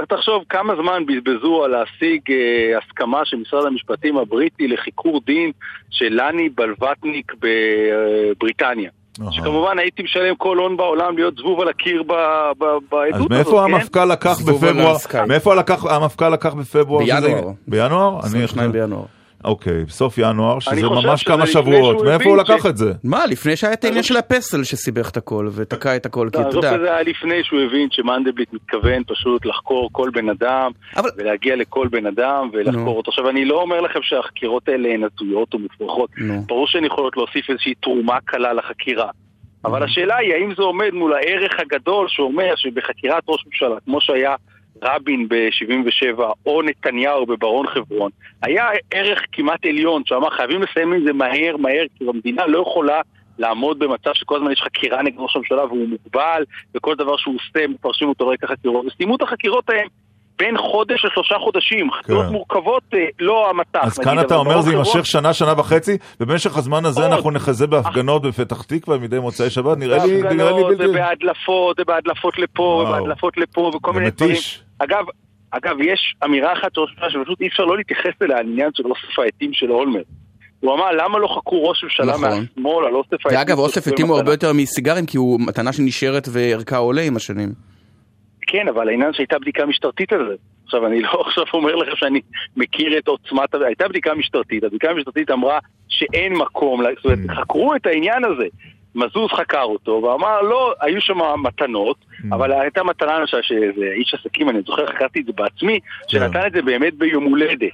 תחשוב כמה זמן בזבזו על להשיג אה, הסכמה של משרד המשפטים הבריטי לחיקור דין של לני בלווטניק בבריטניה. אהה. שכמובן הייתי משלם כל הון בעולם להיות זבוב על הקיר ב- ב- בעדות אז הזאת, מאיפה כן? המפכ"ל לקח זבוב על בפברואר? מאיפה לקח- המפכ"ל לקח בפברואר? בינואר. בינואר? אני- 22 בינואר. אוקיי, בסוף ינואר, שזה ממש כמה שבועות. מאיפה הוא לקח את זה? מה, לפני שהיה את העניין של הפסל שסיבך את הכל ותקע את הכל, כי אתה עזוב יודע. זה היה לפני שהוא הבין שמנדלבליט מתכוון פשוט לחקור כל בן אדם ולהגיע לכל בן אדם. ולחקור אותו. עכשיו אני לא אומר לכם שהחקירות האלה הן הזויות או מופרכות, נו. ברור שהן יכולות להוסיף איזושהי תרומה קלה לחקירה. אבל השאלה היא האם זה עומד מול הערך הגדול שאומר שבחקירת ראש ממשלה, כמו שהיה רבין ב-77 או נתניהו בברון חברון, היה ערך כמעט עליון שאמר חייבים לסיים עם זה מהר מהר כי המדינה לא יכולה לעמוד במצב שכל הזמן יש חקירה נגד ראש הממשלה והוא מוגבל וכל דבר שהוא עושה מפרשים אותו על רקע חקירות וסיימו את החקירות ההם בין חודש לשלושה חודשים, חקירות כן. מורכבות אה, לא המטח. אז כאן אתה אומר ברון זה יימשך שנה, שנה וחצי, ובמשך הזמן הזה עוד. אנחנו נחזה בהפגנות בפתח תקווה מדי מוצאי שבת, נראה לי בהפגנות, בלתי... ובהדלפות, ובהדלפות לפה, וואו. ובהדלפות לפה, וכל זה מיני דברים. אגב, אגב, יש אמירה אחת שפשוט אי אפשר לא להתייחס אליה, העניין של אוסף העטים של אולמרט. הוא אמר, למה לא חקרו ראש ממשלה נכון. מהשמאל על אוסף העטים? ואגב, אוסף תושבי עטים הוא הרבה? יותר מסיגרים, כי הוא מתנה שנשארת וערכה עולה עם השנים. כן, אבל העניין שהייתה בדיקה משטרתית על זה. עכשיו, אני לא עכשיו אומר לכם שאני מכיר את עוצמת... הייתה בדיקה משטרתית, הבדיקה המשטרתית אמרה שאין מקום, זאת אומרת. חקרו את העניין הזה. מזוז חקר אותו ואמר, לא, היו שם מתנות, Mm. אבל הייתה מתנה למשל שאיזה איש עסקים, אני זוכר, חקרתי את זה בעצמי. שנתן את זה באמת ביום הולדת.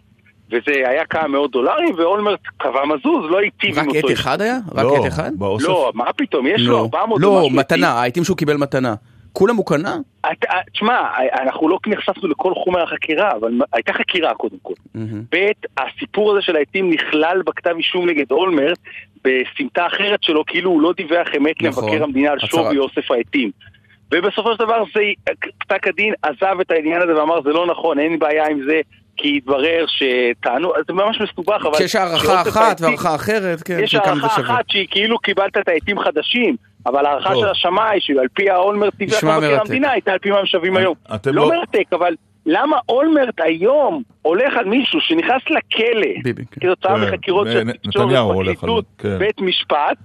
וזה היה כמה מאות דולרים, ואולמרט קבע מזוז, לא היטיב עם רק אותו. עט אחד היה? רק לא, עט אחד? לא, מה פתאום, יש לו לא, 400 לא, עטים. מתנה, העטים שהוא קיבל מתנה. כולם הוא קנה? אתה- תשמע, אנחנו לא נחשפנו לכל חומר החקירה, אבל הייתה חקירה קודם כל. ב', הסיפור הזה של העטים נכלל בכתב אישום נגד אולמרט בסמטה אחרת שלו, כאילו הוא לא דיווח אמת נכון. למבקר המדינה על. שווי אוסף העטים. ובסופו של דבר זה, פסק הדין עזב את העניין הזה ואמר זה לא נכון, אין בעיה עם זה, כי התברר שטענו, זה ממש מסובך, אבל... כשיש הערכה אחת והערכה אחרת, כן, יש הערכה. אחת שהיא כאילו קיבלת את העטים חדשים, אבל ההערכה. של השמאי, שעל פי האולמרט דיווח נשמע מבקר מרתק. המדינה, הייתה על פי מה הם שווים היום. לא לא- מרתק, אבל למה אולמרט היום הולך על מישהו שנכנס לכלא, ביבי, כן. כתוצאה כן, מחקירות של תקשורת, פרקליטות, כן. בית משפט,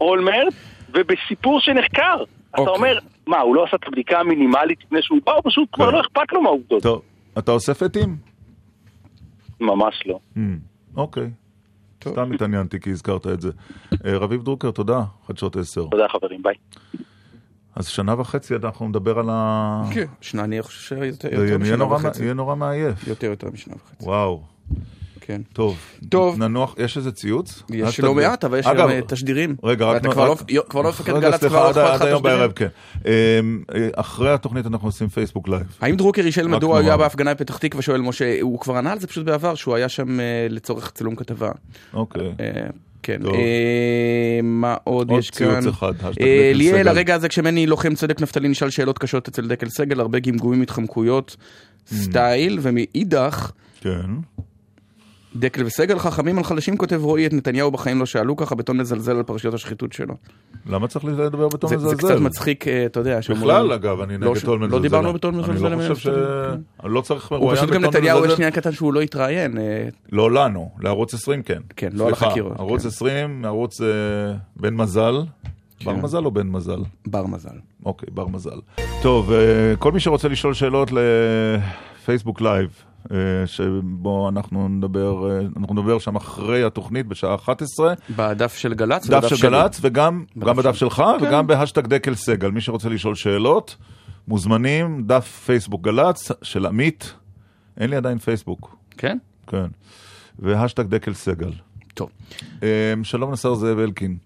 אולמרט, ובסיפור שנחקר. אתה אוקיי. אומר, מה, הוא לא עשה את הבדיקה המינימלית לפני שהוא בא, או פשוט כבר כן. לא אכפת לו מהעובדות? טוב, אתה אוסף עטים? ממש לא. Hmm, אוקיי. סתם התעניינתי כי הזכרת את זה. אה, רביב דרוקר, תודה, חדשות 10. תודה חברים, ביי. אז שנה וחצי אנחנו נדבר על ה... כן, שנה, אני חושב שיותר זה יותר משנה וחצי. יהיה נורא מעייף. יותר יותר משנה וחצי. וואו. כן. טוב. טוב. ננוח, יש איזה ציוץ? יש לא מעט, אבל יש גם אה, תשדירים. רגע, רק... כבר לא- כבר לא מפקד גל"צ, כבר לא אכפת לך תשדירים? כן. אמ, אה, אחרי התוכנית אנחנו עושים פייסבוק live. האם דרוקר ישאל מדוע הוא. היה בהפגנה בפתח תקווה, שואל משה, הוא כבר ענה על זה פשוט בעבר, שהוא היה שם אה, לצורך צילום כתבה. אוקיי. כן. אה, מה עוד עוד יש כאן? ציוץ אחד, אה, ליאל. הרגע הזה כשמני לוחם צדק נפתלי נשאל שאלות קשות אצל דקל סגל, הרבה גמגומים, התחמקויות, סטייל, ומאידך, כן. דקל וסגל חכמים על חלשים כותב רועי, את נתניהו בחיים לא שאלו ככה, בטון מזלזל על פרשיות השחיתות שלו. למה צריך לדבר בטון זה- מזלזל? זה קצת מצחיק, אה, אתה יודע, שאומרים- בכלל, אגב, אני לא נגד ש- טון לא מזלזל. דיברנו בטון מזלזל אני לא חושב ש... לא צריך הוא פשוט גם נתניהו יש. עניין קטן שהוא לא התראיין, אה, לא לנו, לערוץ 20 כן. כן, לא על החקירות, ערוץ כן. 20, ערוץ אה, בן מזל. בר כן. מזל או בן מזל? בר מזל. אוקיי, בר מזל. טוב, כל מי שרוצה לשאול שאלות לפייסבוק live, שבו אנחנו נדבר, אה, אנחנו נדבר שם אחרי התוכנית בשעה 11, בדף של גל"צ? דף של שלי? גל"צ וגם בדף גם בדף שלי. שלך וגם בהאשטג דקל סגל. מי שרוצה לשאול שאלות, מוזמנים, דף פייסבוק גל"צ של עמית, אין לי עדיין פייסבוק, כן? כן, והשטג דקל סגל. טוב. אה, שלום לשר זאב אלקין.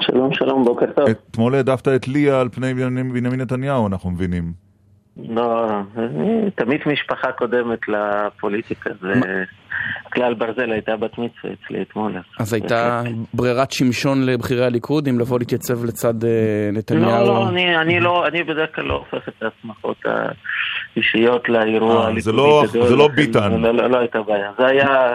שלום שלום, בוקר טוב. אתמול העדפת את ליה על פני בנימין נתניהו, אנחנו מבינים. לא, תמיד משפחה קודמת לפוליטיקה, זה כלל ברזל הייתה בת מצווה אצלי אתמול. אז הייתה ברירת שמשון לבכירי הליכוד, אם לבוא להתייצב לצד אה, נתניהו? לא, לא, אני, אני לא, אני בדרך כלל לא הופך את ההסמכות האישיות לאירוע אה, הליכודי זה לא- לא ביטן. לא, לא, לא הייתה בעיה, זה היה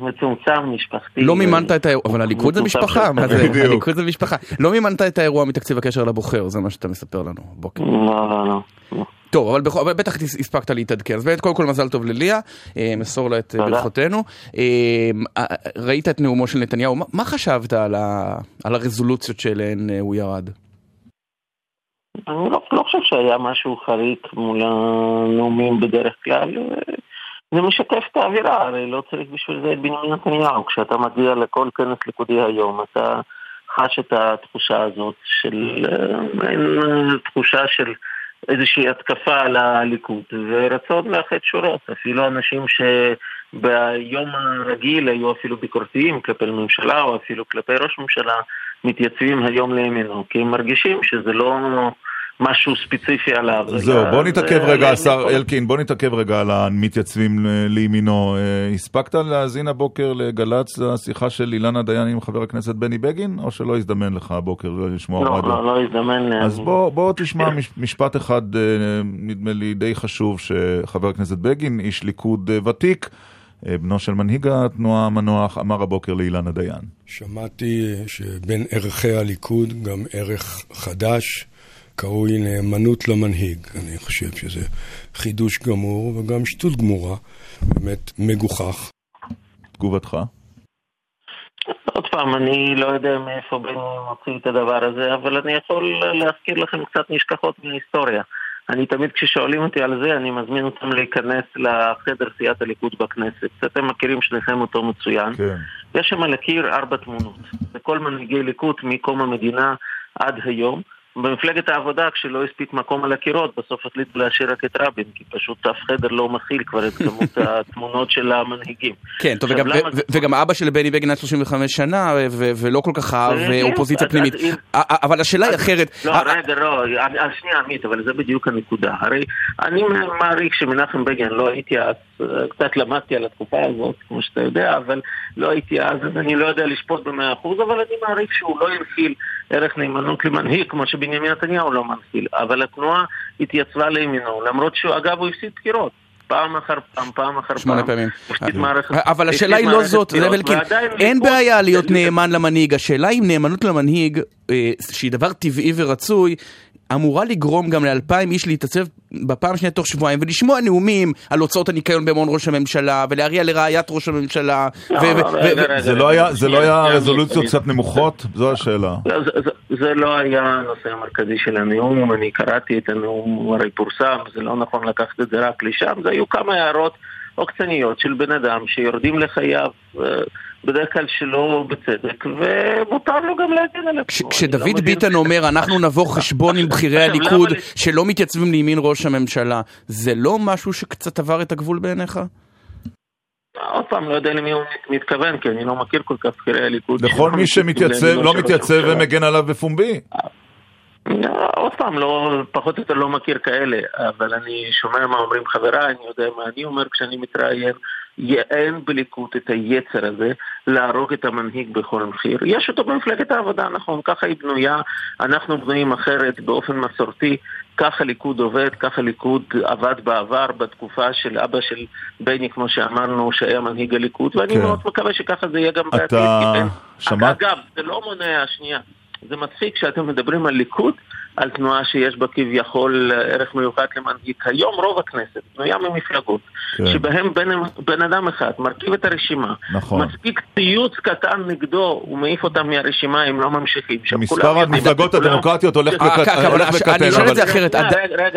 מצומצם, משפחתי. לא מימנת את האירוע, אבל הליכוד זה משפחה, מה זה? הליכוד זה משפחה. לא מימנת את האירוע מתקציב הקשר לבוחר, זה מה שאתה מספר לנו בוקר. לא, לא, לא. לא. טוב, אבל, בכל, אבל בטח הספקת להתעדכן. אז באמת, קודם כל מזל טוב לליה, אה, מסור לה את אה. ברכותינו. אה, אה, ראית את נאומו של נתניהו, מה, מה חשבת על, ה, על הרזולוציות שאליהן אה, הוא ירד? אני לא, לא חושב שהיה משהו חריג מול הנאומים בדרך כלל. זה משקף את האווירה, הרי לא צריך בשביל זה את בנימין נתניהו. כשאתה מגיע לכל כנס ליכודי היום, אתה חש את התחושה הזאת של אה, מעין אה, תחושה של איזושהי התקפה על הליכוד, ורצון לאחד שורות. אפילו אנשים שביום הרגיל היו אפילו ביקורתיים כלפי הממשלה, או אפילו כלפי ראש ממשלה, מתייצבים היום לימינו, כי הם מרגישים שזה לא משהו ספציפי עליו. זהו, בוא זה נתעכב רגע, עליהם השר אלקין, בוא נתעכב רגע על המתייצבים לימינו. אה, הספקת להאזין הבוקר לגל"צ השיחה של אילנה דיין עם חבר הכנסת בני בגין, או שלא הזדמן לך הבוקר לשמוע לא, רדיו? לא, לא הזדמן לי. אז בוא, בוא תשמע מש, משפט אחד, אה, נדמה לי די חשוב, שחבר הכנסת בגין, איש ליכוד אה, ותיק, אה, בנו של מנהיג התנועה המנוח, אמר הבוקר לאילנה דיין. שמעתי שבין ערכי הליכוד גם ערך חדש, קרוי נאמנות למנהיג. אני חושב שזה חידוש גמור וגם שטות גמורה, באמת מגוחך. תגובתך? עוד פעם, אני לא יודע מאיפה בני מוציא את הדבר הזה, אבל אני יכול להזכיר לכם קצת נשכחות מההיסטוריה. אני תמיד כששואלים אותי על זה, אני מזמין אותם להיכנס לחדר סיעת הליכוד בכנסת. אתם מכירים שניכם אותו מצוין. כן. יש שם על הקיר ארבע תמונות. וכל מנהיגי ליכוד מקום המדינה עד היום. במפלגת העבודה, כשלא הספיק מקום על הקירות, בסוף החליטו להשאיר רק את רבין, כי פשוט אף חדר לא מכיל כבר את כמות [laughs] התמונות של המנהיגים. כן, טוב, וגם, למה ו- וגם אבא של בני בגין היה 35 שנה, ו- ולא כל כך אהב בדיוק, אה, אופוזיציה אז- פנימית. אז אבל השאלה היא אחרת. לא, רגע, לא, אז שנייה עמית, אבל זה בדיוק הנקודה. הרי אני מעריך שמנחם בגין, לא הייתי אז, אה, קצת למדתי על התקופה הזאת, כמו שאתה יודע, אבל לא הייתי אז, אז אני לא יודע לשפוט במאה אחוז, אבל אני מעריך שהוא לא הנחיל ערך נאמנות למנהיג, כמו שבנימין נתניהו לא מנחיל. אבל התנועה התייצבה לימינו, למרות שהוא, אגב, הוא הפסיד בחירות. פעם אחר פעם, פעם אחר פעם. שמונה פעמים. הפסיד מערכת- אבל השאלה היא לא זאת, זאב אלקין, אין בעיה להיות נאמן למנהיג, השאלה אם נאמנות למנהיג, אה, שהיא דבר טבעי ורצוי, אמורה לגרום גם לאלפיים איש להתעצב בפעם שנייה תוך שבועיים ולשמוע נאומים על הוצאות הניקיון במעון ראש הממשלה ולהריע לרעיית ראש הממשלה. לא, זה לא היה- זה לא רזולוציות קצת נמוכות? זו השאלה. לא, זה, זה, זה לא היה הנושא המרכזי של הנאום, אני קראתי את הנאום, הוא הרי פורסם, זה לא נכון לקחת את זה רק לשם, זה היו כמה הערות עוקצניות של בן אדם שיורדים לחייו, אה, בדרך כלל שלא בצדק, ומותר לו גם להגן על כש- עצמו. אני כשדוד לא. ביטן אומר אנחנו נבוא חשבון עם בכירי הליכוד לי- שלא מתייצבים לימין ראש הממשלה, זה לא משהו שקצת עבר את הגבול בעיניך? עוד פעם, לא יודע למי הוא מתכוון, כי אני לא מכיר כל כך בכירי הליכוד. לכל שלא מי שמתייצב, לא מתייצב. ומגן עליו בפומבי. לא, עוד פעם, לא, פחות או יותר לא מכיר כאלה, אבל אני שומע מה אומרים חבריי, אני יודע מה אני אומר כשאני מתראיין. אין בליכוד את היצר הזה להרוג את המנהיג בכל מחיר. יש אותו במפלגת העבודה, נכון, ככה היא בנויה, אנחנו בנויים אחרת באופן מסורתי, ככה ליכוד עובד, ככה ליכוד עבד בעבר בתקופה של אבא של בני, כמו שאמרנו, שהיה מנהיג הליכוד, ואני כן. מאוד מקווה שככה זה יהיה גם בעתיד. אתה כי אין- שמעת? אגב, זה לא מונע, שנייה, זה מצחיק שאתם מדברים על ליכוד, על תנועה שיש בה כביכול ערך מיוחד למנהיג. היום רוב הכנסת בנויה ממפלגות, כן. שבהם בן, בן אדם אחד מרכיב את הרשימה, נכון. מספיק ציוץ קטן נגדו, הוא מעיף אותם מהרשימה, הם לא ממשיכים. מספר המפלגות הדמוקרטיות הולך אה, וקט- ככה, אבל הולך אני וקטן. אשאל את זה אחרת.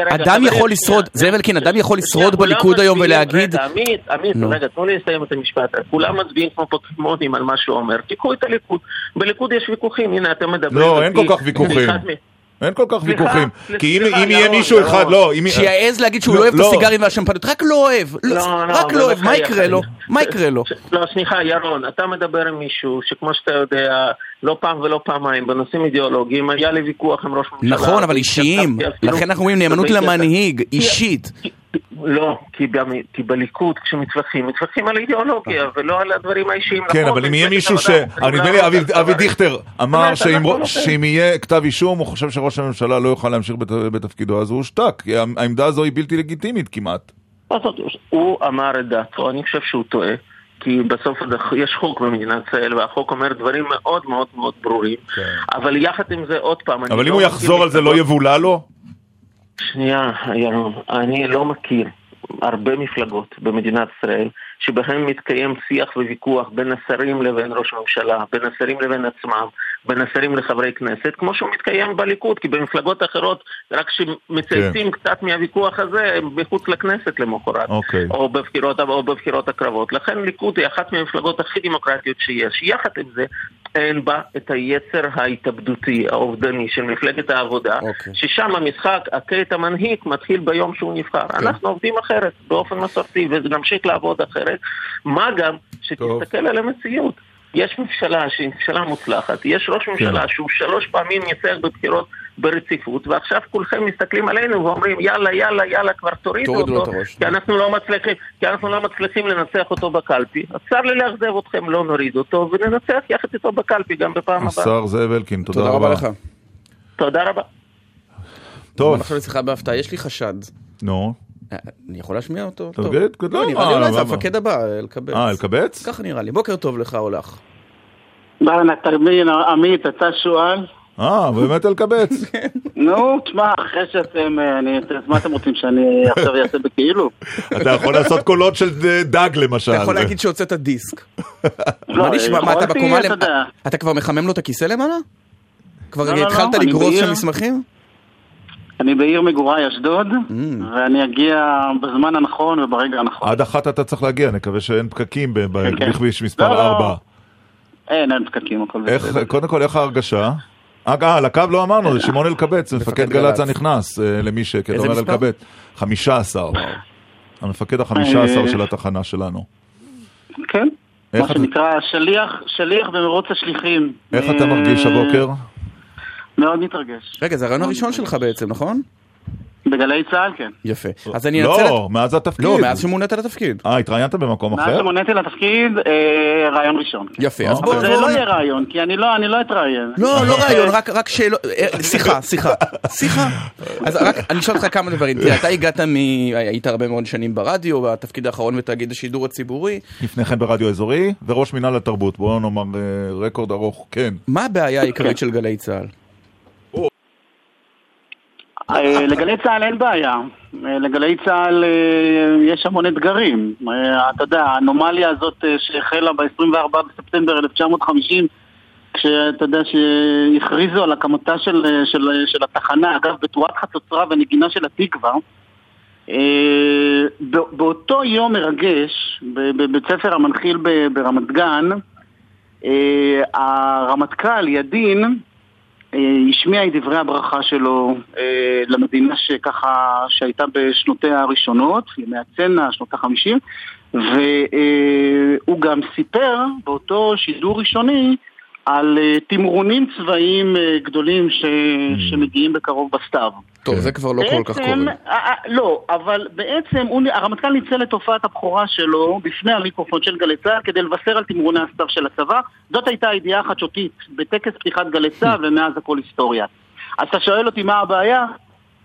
אדם יכול לשרוד. זאב אלקין, אדם יכול לשרוד בליכוד היום ולהגיד... עמית, עמית. רגע, תנו לי לסיים את המשפט. כולם מצביעים כמו פוקימונים על מה שהוא אומר. תיקחו את הליכוד. בליכוד יש ויכוחים, הנה אתם מדברים. לא, אין כל. כך ויכוחים. אין כל כך ויכוחים. כי אם יהיה מישהו אחד. לא, אם... שיעז להגיד שהוא לא, לא אוהב את לא. הסיגרים והשמפניות, רק לא אוהב, לא, לא, רק לא אוהב, מה יקרה לו? מה יקרה לו? לא, סליחה, ירון, אתה מדבר עם מישהו שכמו שאתה יודע, לא פעם ולא פעמיים, בנושאים אידיאולוגיים, היה לי ויכוח עם ראש ממשלה. נכון, אבל אישיים, לכן אנחנו אומרים נאמנות למנהיג, אישית. לא, כי, גם, כי בליכוד כשמתווכחים, מתווכחים על אידיאולוגיה ולא על הדברים האישיים. כן, נכון, אבל אם יהיה מישהו ש... נדמה לי, אבי- דיכטר אמר באמת, שאם יהיה כתב אישום, הוא חושב שראש הממשלה לא יוכל להמשיך בת- בתפקידו, אז הוא הושתק. כי העמדה הזו היא בלתי לגיטימית כמעט. הוא אמר את דעתו, אני חושב שהוא טועה. כי בסוף יש חוק במדינת ישראל, והחוק אומר דברים מאוד מאוד מאוד ברורים. אבל יחד עם זה, עוד פעם, כן. אבל אם לא הוא יחזור על זה, לא יבולע לו? שנייה, ירון, אני לא מכיר הרבה מפלגות במדינת ישראל שבהן מתקיים שיח וויכוח בין השרים לבין ראש הממשלה, בין השרים לבין עצמם, בין השרים לחברי כנסת, כמו שהוא מתקיים בליכוד, כי במפלגות אחרות, רק כשמצייצים קצת מהוויכוח הזה, הם מחוץ לכנסת למחרת, אוקיי. או בבחירות, או בבחירות הקרבות. לכן ליכוד היא אחת מהמפלגות הכי דמוקרטיות שיש. יחד עם זה, אין בה את היצר ההתאבדותי, האובדני של מפלגת העבודה, אוקיי. ששם המשחק, את המנהיג, מתחיל ביום שהוא נבחר. כן. אנחנו עובדים אחרת, באופן מסורתי, ונמשיך לעבוד אחרת. מה גם שתסתכל על המציאות. יש ממשלה שהיא ממשלה מוצלחת, יש ראש כן. ממשלה שהוא שלוש פעמים ניצח בבחירות ברציפות, ועכשיו כולכם מסתכלים עלינו ואומרים יאללה, יאללה, יאללה, כבר תורידו אותו, הראש, כי אנחנו לא מצליחים, כי אנחנו לא מצליחים לנצח אותו בקלפי. אז צר לי לאכזב אתכם, לא נוריד אותו, וננצח יחד איתו בקלפי גם בפעם הבאה. השר זאב אלקין, תודה תודה רבה לך. תודה רבה. טוב, נחשוב לשיחה בהפתעה, יש לי חשד. נו. אה, אני יכול להשמיע אותו? טוב. תגיד, לא, לא, נראה לי אה, אולי זה מה- המפקד הבא, אלקבץ. אה, אלקבץ? ככה נראה לי. בוקר טוב לך או לך. ברנה תרמין, עמית, אתה שועל? אה, באמת אלקבץ. [laughs] נו, תשמע, אחרי שאתם, אה, מה אתם רוצים, שאני עכשיו אעשה בכאילו? [laughs] אתה יכול לעשות קולות של דג למשל. אתה יכול להגיד שהוצאת דיסק. [laughs] לא, מה נשמע? מה, אתה בקומה אתה למ- יודע. אתה כבר מחמם לו את הכיסא למעלה? כבר לא, לא, התחלת לא, לגרוס. שם מסמכים? אני בעיר מגוריי אשדוד, Mm. ואני אגיע בזמן הנכון וברגע הנכון. עד אחת אתה צריך להגיע, נקווה שאין פקקים כן, כן. בכביש מספר לא, לא. 4. אין, אין פקקים, הכל בסדר. קודם כל, איך ההרגשה? אה, אה, על הקו לא אמרנו, זה שמעון אלקבץ, מפקד גל"צ הנכנס, אה, למי שכן איזה מספר? אלקבץ. 15. המפקד החמישה עשר של התחנה שלנו. כן, מה שנקרא שליח, שליח במרוץ השליחים. איך אתה אה, מרגיש הבוקר? מאוד מתרגש. רגע, זה הרעיון הראשון שלך בעצם, נכון? בגלי צה"ל, כן. יפה. אז אני אנצל. לא, מאז התפקיד. לא, מאז שמונית לתפקיד. אה, התראיינת במקום מאז אחר? שמוניתי לתפקיד, אה, רעיון ראשון. יפה, אז אוקיי. בוא... אבל זה לא יהיה רעיון, כי אני לא, אני לא אתראיין. לא, לא [laughs] רעיון, רק, רק שאלות, אה, שיחה, שיחה, שיחה. אז רק, אני אשאל אותך כמה דברים. תראה, אתה הגעת מ... היית הרבה מאוד שנים ברדיו, בתפקיד האחרון בתאגיד השידור הציבורי. לפני כן ברדיו אזורי, וראש מינהל התרבות. בואו נאמר אה, רקורד ארוך, כן. מה הבעיה העיקרית של גלי צה"ל? אה, לגלי צה"ל אין בעיה. אה, לגלי צה"ל אה, יש המון אתגרים. אתה יודע, האנומליה הזאת שהחלה ב-24 בספטמבר 1950, כשאתה יודע שהכריזו על הקמתה של, של, של התחנה, אגב, בתרועת חצוצרה ונגינה של התקווה, בא- באותו יום מרגש, בבית ספר המנחיל ברמת גן, הרמטכ"ל ידין השמיע את דברי הברכה שלו אה, למדינה שככה, שהייתה בשנותיה הראשונות, ימי הצנע, שנות החמישים, והוא גם סיפר באותו שידור ראשוני על אה, תמרונים צבאיים אה, גדולים ש... שמגיעים בקרוב בסתיו. טוב, זה כבר לא כל כך קורה. בעצם, אה, לא, אבל בעצם הוא, הרמטכ"ל ניצל את הופעת הבכורה שלו בפני המיקרופון של גלי צה"ל כדי לבשר על תמרוני הסתיו של הצבא. זאת הייתה הידיעה החדשותית בטקס פתיחת גלי צה"ל ומאז הכל היסטוריה. אז אתה שואל אותי מה הבעיה?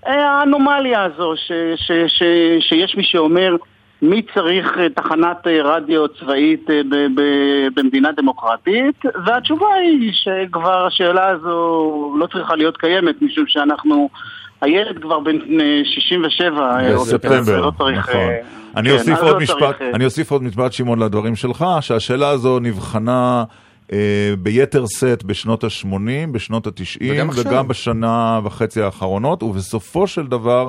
האנומליה הזו ש, ש, ש, שיש מי שאומר מי צריך אה, תחנת אה, רדיו צבאית אה, ב- ב- במדינה דמוקרטית, והתשובה היא שכבר השאלה הזו לא צריכה להיות קיימת, משום שאנחנו, הילד כבר בן אה, 67, אה, עוד יותר, אז בספטמבר, לא צריך... נכון. אני כן, אוסיף אז עוד לא משפט, צריך, אני אוסיף עוד משפט, שמעון, לדברים שלך, שהשאלה הזו נבחנה ביתר שאת בשנות ה-80, בשנות ה-90, וגם. וגם בשנה וחצי האחרונות, ובסופו של דבר,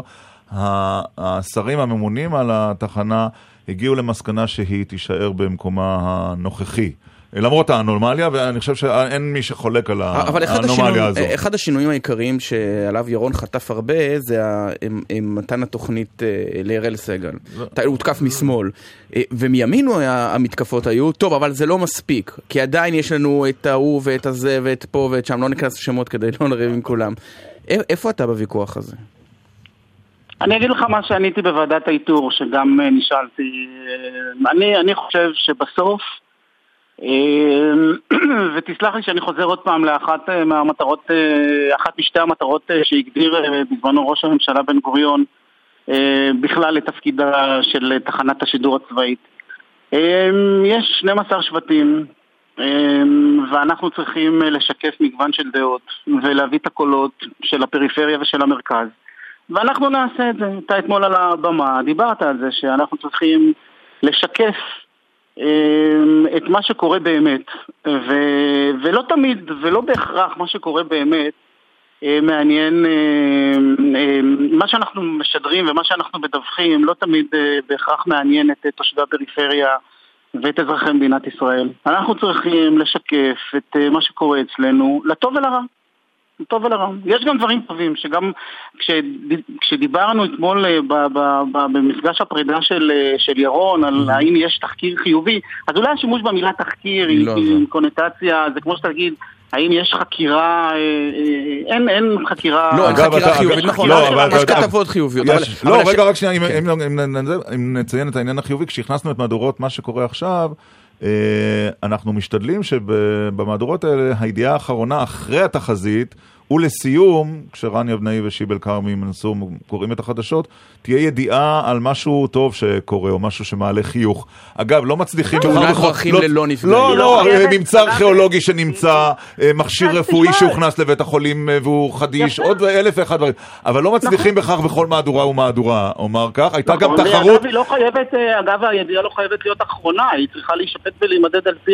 השרים הממונים על התחנה הגיעו למסקנה שהיא תישאר במקומה הנוכחי. למרות האנומליה, ואני חושב שאין מי שחולק על אבל האנומליה השינוי, הזו. אחד השינויים העיקריים שעליו ירון חטף הרבה זה מתן התוכנית אה, לאראל סגל. אתה- הוא הותקף משמאל. אה, ומימין המתקפות היו, טוב, אבל זה לא מספיק. כי עדיין יש לנו את ההוא ואת הזה ואת פה ואת שם, לא ניכנס לשמות כדי לא לריב עם כולם. איפה אתה בוויכוח הזה? אני אגיד לך מה שעניתי בוועדת האיתור, שגם אה, נשאלתי. אה, אני, אני חושב שבסוף, אה, [clears throat] ותסלח לי שאני חוזר עוד פעם לאחת מהמטרות, אחת משתי המטרות שהגדיר בזמנו ראש הממשלה בן גוריון בכלל לתפקידה של תחנת השידור הצבאית. יש 12 שבטים, ואנחנו צריכים לשקף מגוון של דעות ולהביא את הקולות של הפריפריה ושל המרכז. ואנחנו נעשה את זה. אתה אתמול על הבמה דיברת על זה שאנחנו צריכים לשקף אה, את מה שקורה באמת, ו, ולא תמיד ולא בהכרח מה שקורה באמת אה, מעניין, אה, מה שאנחנו משדרים ומה שאנחנו מדווחים לא תמיד אה, בהכרח מעניין את אה, תושבי הפריפריה ואת אזרחי מדינת ישראל. אנחנו צריכים לשקף את אה, מה שקורה אצלנו, לטוב ולרע. לטוב ולרע. יש גם דברים טובים, שגם כשד- כשדיברנו אתמול אה, במפגש הפרידה של, אה, של ירון על האם יש תחקיר חיובי, אז אולי השימוש במילה תחקיר היא לא, היא זה. עם קונוטציה, זה כמו שתגיד, האם יש חקירה, אה, אין, אין חקירה... לא, אין חקירה חיובית, נכון, לא, יש כתבות חיוביות. לא, רגע, רק שנייה, אם- כן. אם- נציין את העניין החיובי, כשהכנסנו את מהדורות מה שקורה עכשיו, אנחנו משתדלים שבמהדורות האלה, הידיעה האחרונה אחרי התחזית, ולסיום, כשרן יבנאי ושיבל כרמי מנסור קוראים את החדשות, תהיה ידיעה על משהו טוב שקורה, או משהו שמעלה חיוך. אגב, לא מצליחים... תאונת בכל- דרכים לא- ללא נפגעים. לא, לא לא, חייבת- ממצא ארכיאולוגי שנמצא, אה, מכשיר רפואי. שהוכנס לבית החולים אה, והוא חדיש, יפה. עוד אלף ואחד דברים. אבל לא מצליחים בכך בכל מהדורה ומהדורה, אומר כך. הייתה גם נכון, תחרות... לא חייבת, אה, אגב, הידיעה לא חייבת להיות אחרונה, היא צריכה להישפט ולהימדד על פי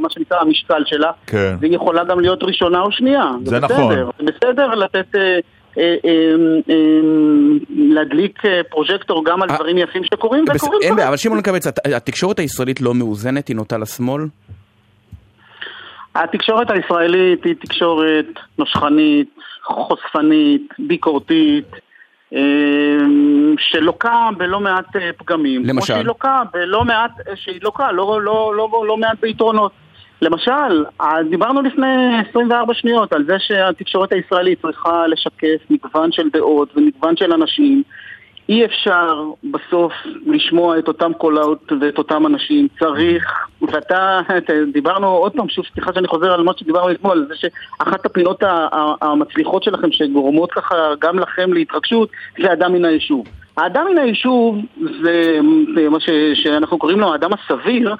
מה שנקרא המשקל שלה, כן. והיא יכולה גם להיות ראשונה או שנייה. זה. נכון. זה בסדר לתת, אה, אה, אה, להדליק פרוז'קטור גם על דברים יפים שקורים, וקורים דברים. אבל שמעון קבץ, הת- התקשורת הישראלית לא מאוזנת, היא נוטה לשמאל? התקשורת הישראלית היא תקשורת נושכנית, חושפנית, ביקורתית, שלוקה בלא מעט פגמים. למשל? כמו שהיא לוקה בלא מעט, שהיא לוקה לא, לא, לא, לא מעט ביתרונות. למשל, דיברנו לפני 24 שניות על זה שהתקשורת הישראלית צריכה לשקף מגוון של דעות ומגוון של אנשים. אי אפשר בסוף לשמוע את אותם קולות ואת אותם אנשים, צריך, ואתה, [laughs] אתה- דיברנו עוד פעם, שוב, סליחה שאני חוזר על מה שדיברנו אתמול, זה שאחת הפינות המצליחות שלכם שגורמות ככה גם לכם להתרגשות, זה אדם מן היישוב. האדם מן היישוב זה מה ש, שאנחנו קוראים לו האדם הסביר,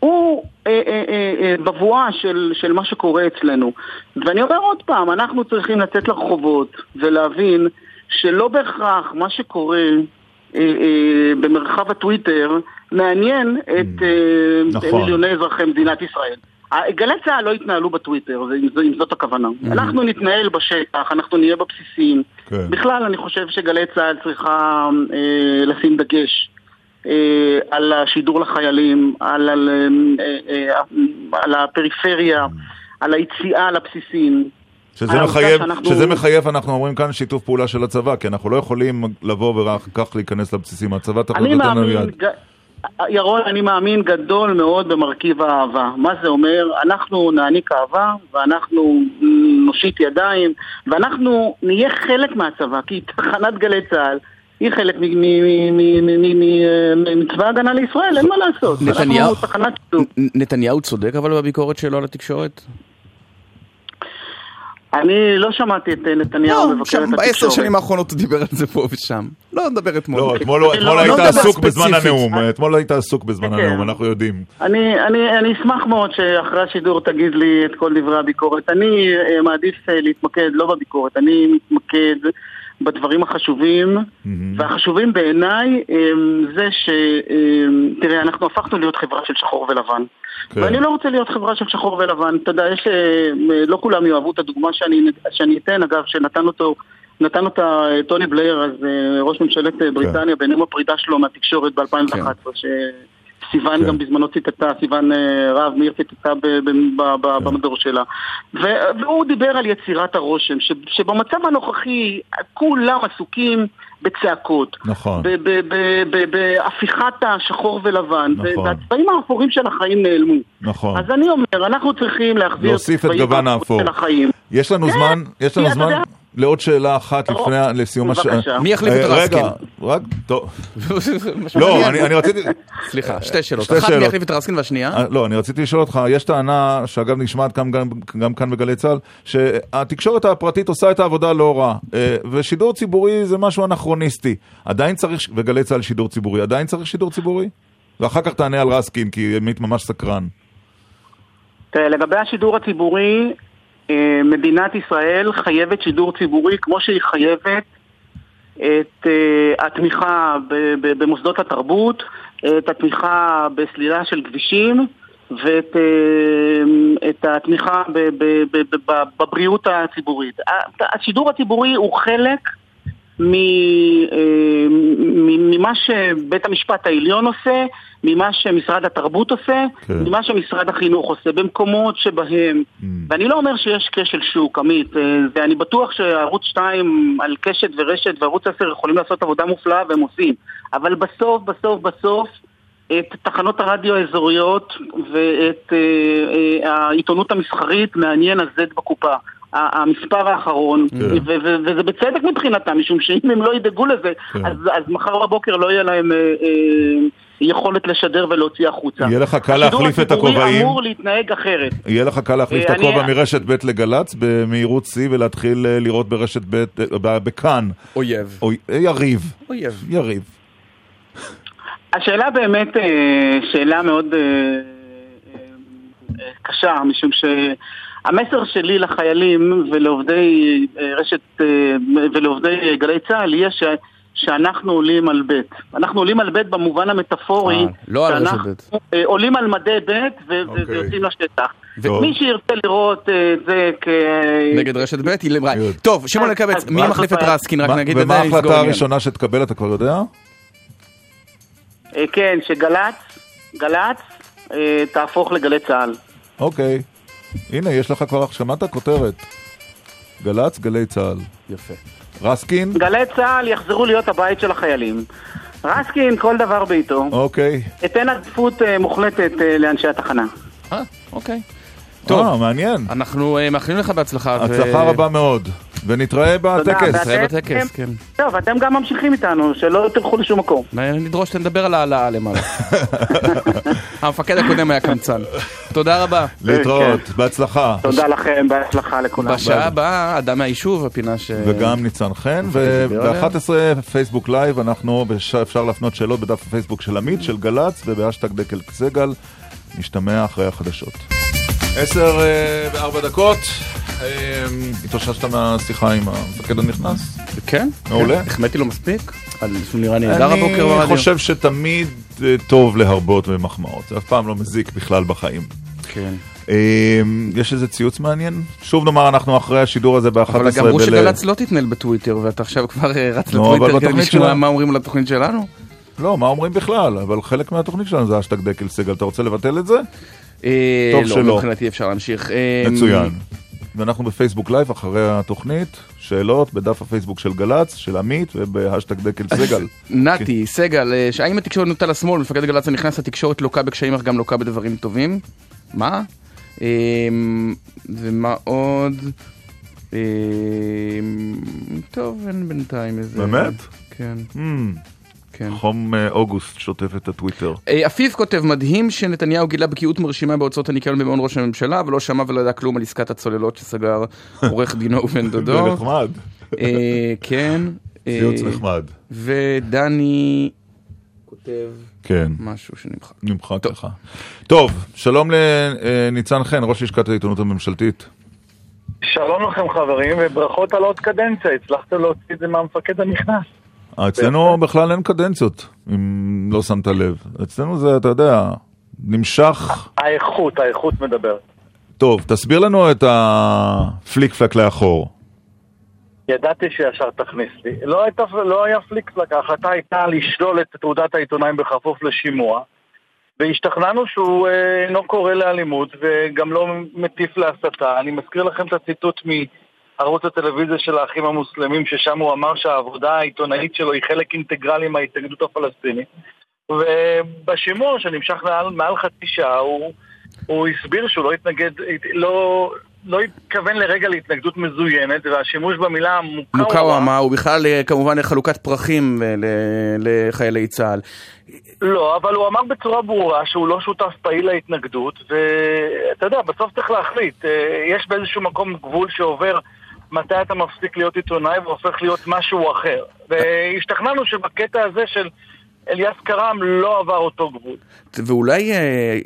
הוא אה, אה, אה, אה, בבואה של, של מה שקורה אצלנו. ואני אומר עוד פעם, אנחנו צריכים לצאת לרחובות ולהבין שלא בהכרח מה שקורה אה, אה, במרחב הטוויטר מעניין את אה, נכון. מיליוני אזרחי מדינת ישראל. ה- גלי צה"ל לא יתנהלו בטוויטר, אם זאת הכוונה. אנחנו נתנהל בשטח, אנחנו נהיה בבסיסים. כן. בכלל, אני חושב שגלי צה"ל צריכה אה, לשים דגש אה, על השידור לחיילים, על, על, אה, אה, על הפריפריה, על היציאה לבסיסים. שזה מחייב, שאנחנו- שזה מחייב, אנחנו אומרים כאן שיתוף פעולה של הצבא, כי אנחנו לא יכולים לבוא ורק כך להיכנס לבסיסים. הצבא צריך לתת לנו יד. ג- ירון, אני מאמין גדול מאוד במרכיב האהבה. מה זה אומר? אנחנו נעניק אהבה, ואנחנו נושיט ידיים, ואנחנו נהיה חלק מהצבא, כי תחנת גלי צה"ל היא חלק מ- מ- מ- מ- מ- מ- מ- מצבא ההגנה לישראל, אין מה לעשות. נתניהו- נתניהו צודק אבל בביקורת שלו על התקשורת? אני לא שמעתי את אה, נתניהו מבקר שם את בעשר התקשורת. שנים האחרונות הוא דיבר על זה פה ושם. לא נדבר אתמול. לא, אתמול לא- היית לא עסוק בזמן. הנאום, אתמול היית עסוק בזמן כן. הנאום, אנחנו יודעים. אני, אשמח מאוד שאחרי השידור תגיד לי את כל דברי הביקורת. אני אה, מעדיף אה, להתמקד לא בביקורת, אני מתמקד בדברים החשובים, והחשובים בעיניי זה ש... תראה, אנחנו הפכנו להיות חברה של שחור ולבן. כן. ואני לא רוצה להיות חברה של שחור ולבן. אתה יודע, יש... אה, לא כולם יאהבו את הדוגמה שאני, שאני אתן, אגב, שנתן אותו... נתן אותה אה, טוני בלייר, אז אה, ראש ממשלת אה, בריטניה, בנאום הפרידה שלו מהתקשורת ב-2011, שסיוון כן. גם בזמנו ציטטה, סיוון אה, רהב מאיר ציטטה ב- במדור שלה. והוא דיבר על יצירת הרושם, ש- שבמצב הנוכחי כולם עסוקים בצעקות. נכון. בהפיכת השחור ולבן, נכון. והצבעים האפורים של החיים נעלמו. נכון. אז אני אומר, אנחנו צריכים להחזיר את צבעים גוון האפורים האפור. של החיים. יש לנו כן, זמן, יש לנו זמן לעוד שאלה אחת לפני, לסיום הש... בבקשה. מי יחליף את אה, רסקין? רגע, רק, טוב. [laughs] לא. אני אני רציתי... סליחה, שתי שאלות. אחת, מי. יחליף את רסקין והשנייה? אה, לא, אני רציתי לשאול אותך, יש טענה, שאגב נשמעת גם, כאן בגלי צה"ל, שהתקשורת הפרטית עושה את העבודה לא רע, אה, ושידור ציבורי זה משהו אנכרוניסטי. עדיין צריך, וגלי צה"ל שידור ציבורי, עדיין צריך שידור ציבורי? ואחר כך תענה על רסקין, כי עמית ממש סקרן. לגבי השידור הציבורי, אה, מדינת ישראל חייבת שידור ציבורי כמו שהיא חייבת את אה, התמיכה במוסדות התרבות, את התמיכה בסלילה של כבישים ואת אה, את התמיכה בבריאות הציבורית. השידור הציבורי הוא חלק אה, ממה שבית המשפט העליון עושה, ממה שמשרד התרבות עושה, כן. ממה שמשרד החינוך עושה, במקומות שבהם, ואני לא אומר שיש כשל שוק, עמית, אה, ואני בטוח שערוץ 2 על קשת ורשת וערוץ 10 יכולים לעשות עבודה מופלאה והם עושים, אבל בסוף, בסוף, בסוף, את תחנות הרדיו האזוריות ואת אה, אה, העיתונות המסחרית מעניין הזד בקופה. המספר האחרון, כן. ו- ו- וזה בצדק מבחינתם, משום שאם הם לא ידאגו לזה, כן. אז, אז מחר בבוקר לא יהיה להם אה, אה, יכולת לשדר ולהוציא החוצה. יהיה לך קל להחליף את השידור הכובעים. הציבורי אמור להתנהג אחרת. יהיה לך קל להחליף את אה, הכובע אני- מרשת ב' לגל"צ במהירות שיא ולהתחיל לראות ברשת ב', בכאן. אויב. אוי, יריב. אויב. יריב. השאלה באמת שאלה מאוד קשה, משום שהמסר שלי לחיילים ולעובדי אה, רשת אה, ולעובדי אה, גלי צה"ל יהיה ש... שאנחנו עולים על ב'. אנחנו עולים על ב' במובן המטאפורי. אה, לא על רשת שאנחנו, ב'. אה, עולים על מדי ב' ו- ו- אוקיי. ויוצאים לשטח. טוב. מי שירצה לראות את זה כ... נגד רשת ב' היא למראי. טוב, שמעון אלקבץ, מי מחליף את? רסקין? רק נגיד את ומה זה, נסגור ההחלטה. הראשונה שתקבל, אתה כבר יודע? כן, שגל"צ, גל"צ תהפוך לגלי צה"ל. אוקיי. הנה, יש לך כבר, שמעת כותרת. גל"צ, גלי צה"ל. יפה. רסקין? גלי צה"ל יחזרו להיות הבית של החיילים. רסקין, כל דבר בעיתו. אוקיי. אתן עדיפות אה, מוחלטת אה, לאנשי התחנה. אה, אוקיי. טוב. אה, מעניין. אנחנו אה, מאחלים לך בהצלחה. ו- הצלחה רבה מאוד. ונתראה בטקס. נתראה בטקס, כן. טוב, ואתם גם ממשיכים איתנו, שלא תלכו לשום מקום. נדרוש שנדבר על העלאה למעלה. [laughs] המפקד הקודם היה קמצן. תודה רבה. להתראות, בהצלחה. תודה לכם, בהצלחה לכולם. בשעה הבאה, אדם מהיישוב, הפינה ש... וגם ניצן חן, דיבר עליה. וב-11 פייסבוק live, אנחנו, אפשר להפנות שאלות בדף הפייסבוק של עמית, של גל"צ, ובהאשטג דקל סגל, נשתמע אחרי החדשות. עשר אה, וארבע דקות, אה, התאוששת מהשיחה עם המפקד הנכנס? כן? מעולה. כן. החמאתי לו מספיק? שהוא נראה נהדר הבוקר אני ברדיו? חושב שתמיד אה, טוב להרבות במחמאות, זה אף פעם לא מזיק בכלל בחיים. כן. אה, יש איזה ציוץ מעניין? שוב נאמר, אנחנו אחרי השידור הזה ב-11 אבל גם אמרו שגל"צ לא תתנהל בטוויטר, ואתה עכשיו כבר אה, רץ אבל לטוויטר כדי לשמוע מה אומרים על התוכנית שלנו? לא, מה אומרים בכלל? אבל חלק מהתוכנית שלנו זה האשטג דקל סגל, אתה רוצה לבטל את זה? אה, טוב לא, שלא. מבחינתי אפשר להמשיך. אה, מצוין. ואנחנו בפייסבוק live אחרי התוכנית. שאלות בדף הפייסבוק של גל"צ, של עמית, ובהאשטג דקל סגל. נתי, סגל, אה, האם התקשורת נוטה לשמאל? מפקד גל"צ הנכנס, התקשורת לוקה בקשיים אך גם לוקה בדברים טובים? מה? ומה עוד? טוב, אין בינתיים איזה... באמת? כן. כן. חום אה, אוגוסט שוטף את הטוויטר. אה, אפיף כותב, מדהים שנתניהו גילה בקיאות מרשימה בהוצאות הניקיון במעון ראש הממשלה, ולא שמע ולא ידע כלום על עסקת הצוללות שסגר [laughs] עורך דינו ובן זה דודו. נחמד. אה, כן. [laughs] ציוץ נחמד. ודני כותב כן. משהו שנמחק. נמחק לך. טוב, שלום לניצן חן, ראש לשכת העיתונות הממשלתית. שלום לכם חברים, וברכות על עוד קדנציה, הצלחתם להוציא את זה מהמפקד הנכנס. אצלנו בכלל אין קדנציות, אם לא שמת לב. אצלנו זה, אתה יודע, נמשך... האיכות, האיכות מדברת. טוב, תסביר לנו את הפליק פלק לאחור. ידעתי שישר תכניס לי. לא, הייתה, לא היה פליקפלק, ההחלטה הייתה לשלול את תעודת העיתונאים בכפוף לשימוע, והשתכנענו שהוא אה, אינו קורא לאלימות וגם לא מטיף להסתה. אני מזכיר לכם את הציטוט מערוץ הטלוויזיה של האחים המוסלמים, ששם הוא אמר שהעבודה העיתונאית שלו היא חלק אינטגרלי מההתנגדות הפלסטינית. ובשימוע שנמשך מעל, מעל חצי שעה, הוא, הוא הסביר שהוא לא התנגד, לא, לא התכוון לרגע להתנגדות מזוינת, והשימוש במילה. מוקאוומה הוא בכלל אה, כמובן חלוקת פרחים אה, לחיילי צה"ל. לא, אבל הוא אמר בצורה ברורה שהוא לא שותף פעיל להתנגדות, ואתה יודע, בסוף צריך להחליט. אה, יש באיזשהו מקום גבול שעובר מתי אתה מפסיק להיות עיתונאי והופך להיות משהו אחר. והשתכנענו שבקטע הזה של אליאס קרם לא עבר אותו גבול. ואולי אה,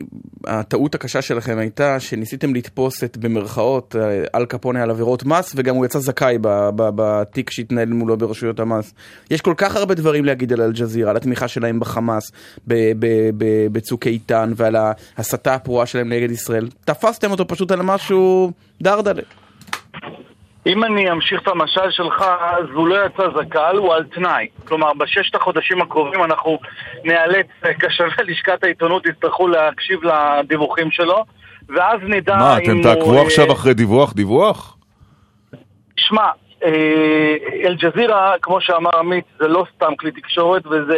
הטעות הקשה שלכם הייתה שניסיתם לתפוס את במרכאות אה, אל קפונה על עבירות מס וגם הוא יצא זכאי בתיק שהתנהל מולו ברשויות המס. יש כל כך הרבה דברים להגיד על אל-ג'זירה, על התמיכה שלהם בחמאס, בצוק איתן ועל ההסתה הפרועה שלהם נגד ישראל. תפסתם אותו פשוט על משהו דרדלה. אם אני אמשיך את המשל שלך, אז הוא לא יצא זכאל, הוא על תנאי. כלומר, בששת החודשים הקרובים אנחנו ניאלץ, כשווה לשכת העיתונות יצטרכו להקשיב לדיווחים שלו, ואז נדע מה, אם אתם הוא... תעקבו אה, עכשיו אחרי דיווח? דיווח? שמע, אה, אל-ג'זירה, כמו שאמר עמית, זה לא סתם כלי תקשורת וזה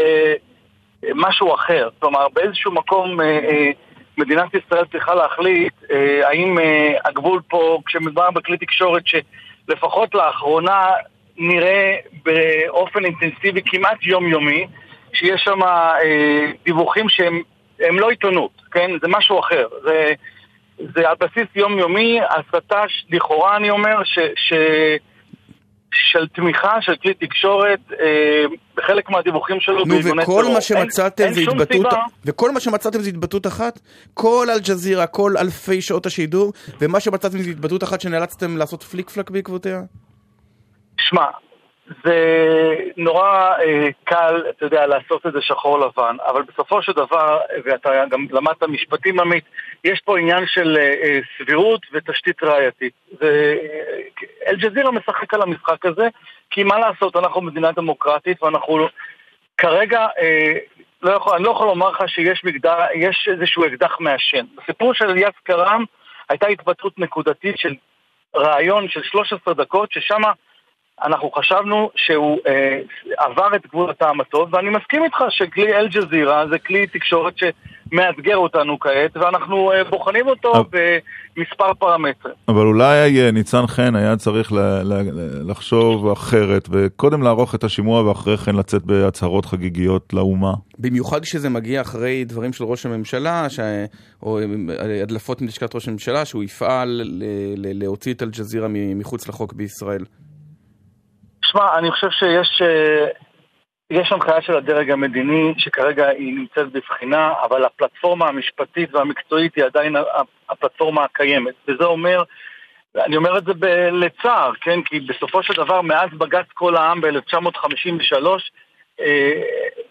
אה, משהו אחר. כלומר, באיזשהו מקום אה, אה, מדינת ישראל צריכה להחליט אה, האם אה, הגבול פה, כשמדובר בכלי תקשורת שלפחות לאחרונה נראה באופן אינטנסיבי כמעט יומיומי, שיש שם אה, דיווחים שהם הם לא עיתונות, כן? זה משהו אחר. זה... זה על בסיס יומיומי, הסתה לכאורה אני אומר ש, ש, של תמיכה של כלי תקשורת אה, בחלק מהדיווחים שלו נו, בארגוני וכל טרור. מה שמצאתם אין, זה אין התבטאות. וכל מה שמצאתם זה התבטאות אחת, כל אל-ג'זירה, כל אלפי שעות השידור, ומה שמצאתם זה התבטאות אחת שנאלצתם לעשות פליק פלק בעקבותיה? שמע, זה נורא אה, קל, אתה יודע, לעשות את זה שחור לבן, אבל בסופו של דבר, ואתה גם למדת משפטים עמית, יש פה עניין של אה, אה, סבירות ותשתית ראייתית. ו- אה, משחק על המשחק הזה, כי מה לעשות, אנחנו מדינה דמוקרטית ואנחנו כרגע, אה, לא יכול, אני לא יכול לומר לך שיש מגדר, יש איזשהו אקדח מעשן. בסיפור של אליאס קרם הייתה התבטאות נקודתית של ראיון של 13 דקות, ששם אנחנו חשבנו שהוא אה, עבר את גבול הטעם הטוב, ואני מסכים איתך שכלי אל-ג'זירה זה כלי תקשורת שמאתגר אותנו כעת, ואנחנו אה, בוחנים אותו במספר פרמטרים. אבל אולי אה, ניצן חן היה צריך ל- ל- לחשוב אחרת, וקודם לערוך את השימוע ואחרי כן לצאת בהצהרות חגיגיות לאומה. במיוחד כשזה מגיע אחרי דברים של ראש הממשלה, ש... או אה, הדלפות מלשכת ראש הממשלה, שהוא יפעל ל... ל... להוציא את אל-ג'זירה מחוץ לחוק בישראל. שמע, אני חושב שיש אה, יש הנחיה של הדרג המדיני שכרגע היא נמצאת בבחינה, אבל הפלטפורמה המשפטית והמקצועית היא עדיין הפלטפורמה הקיימת. וזה אומר, אני אומר את זה ב- לצער, כן? כי בסופו של דבר, מאז בג"ץ כל העם ב-1953, אה,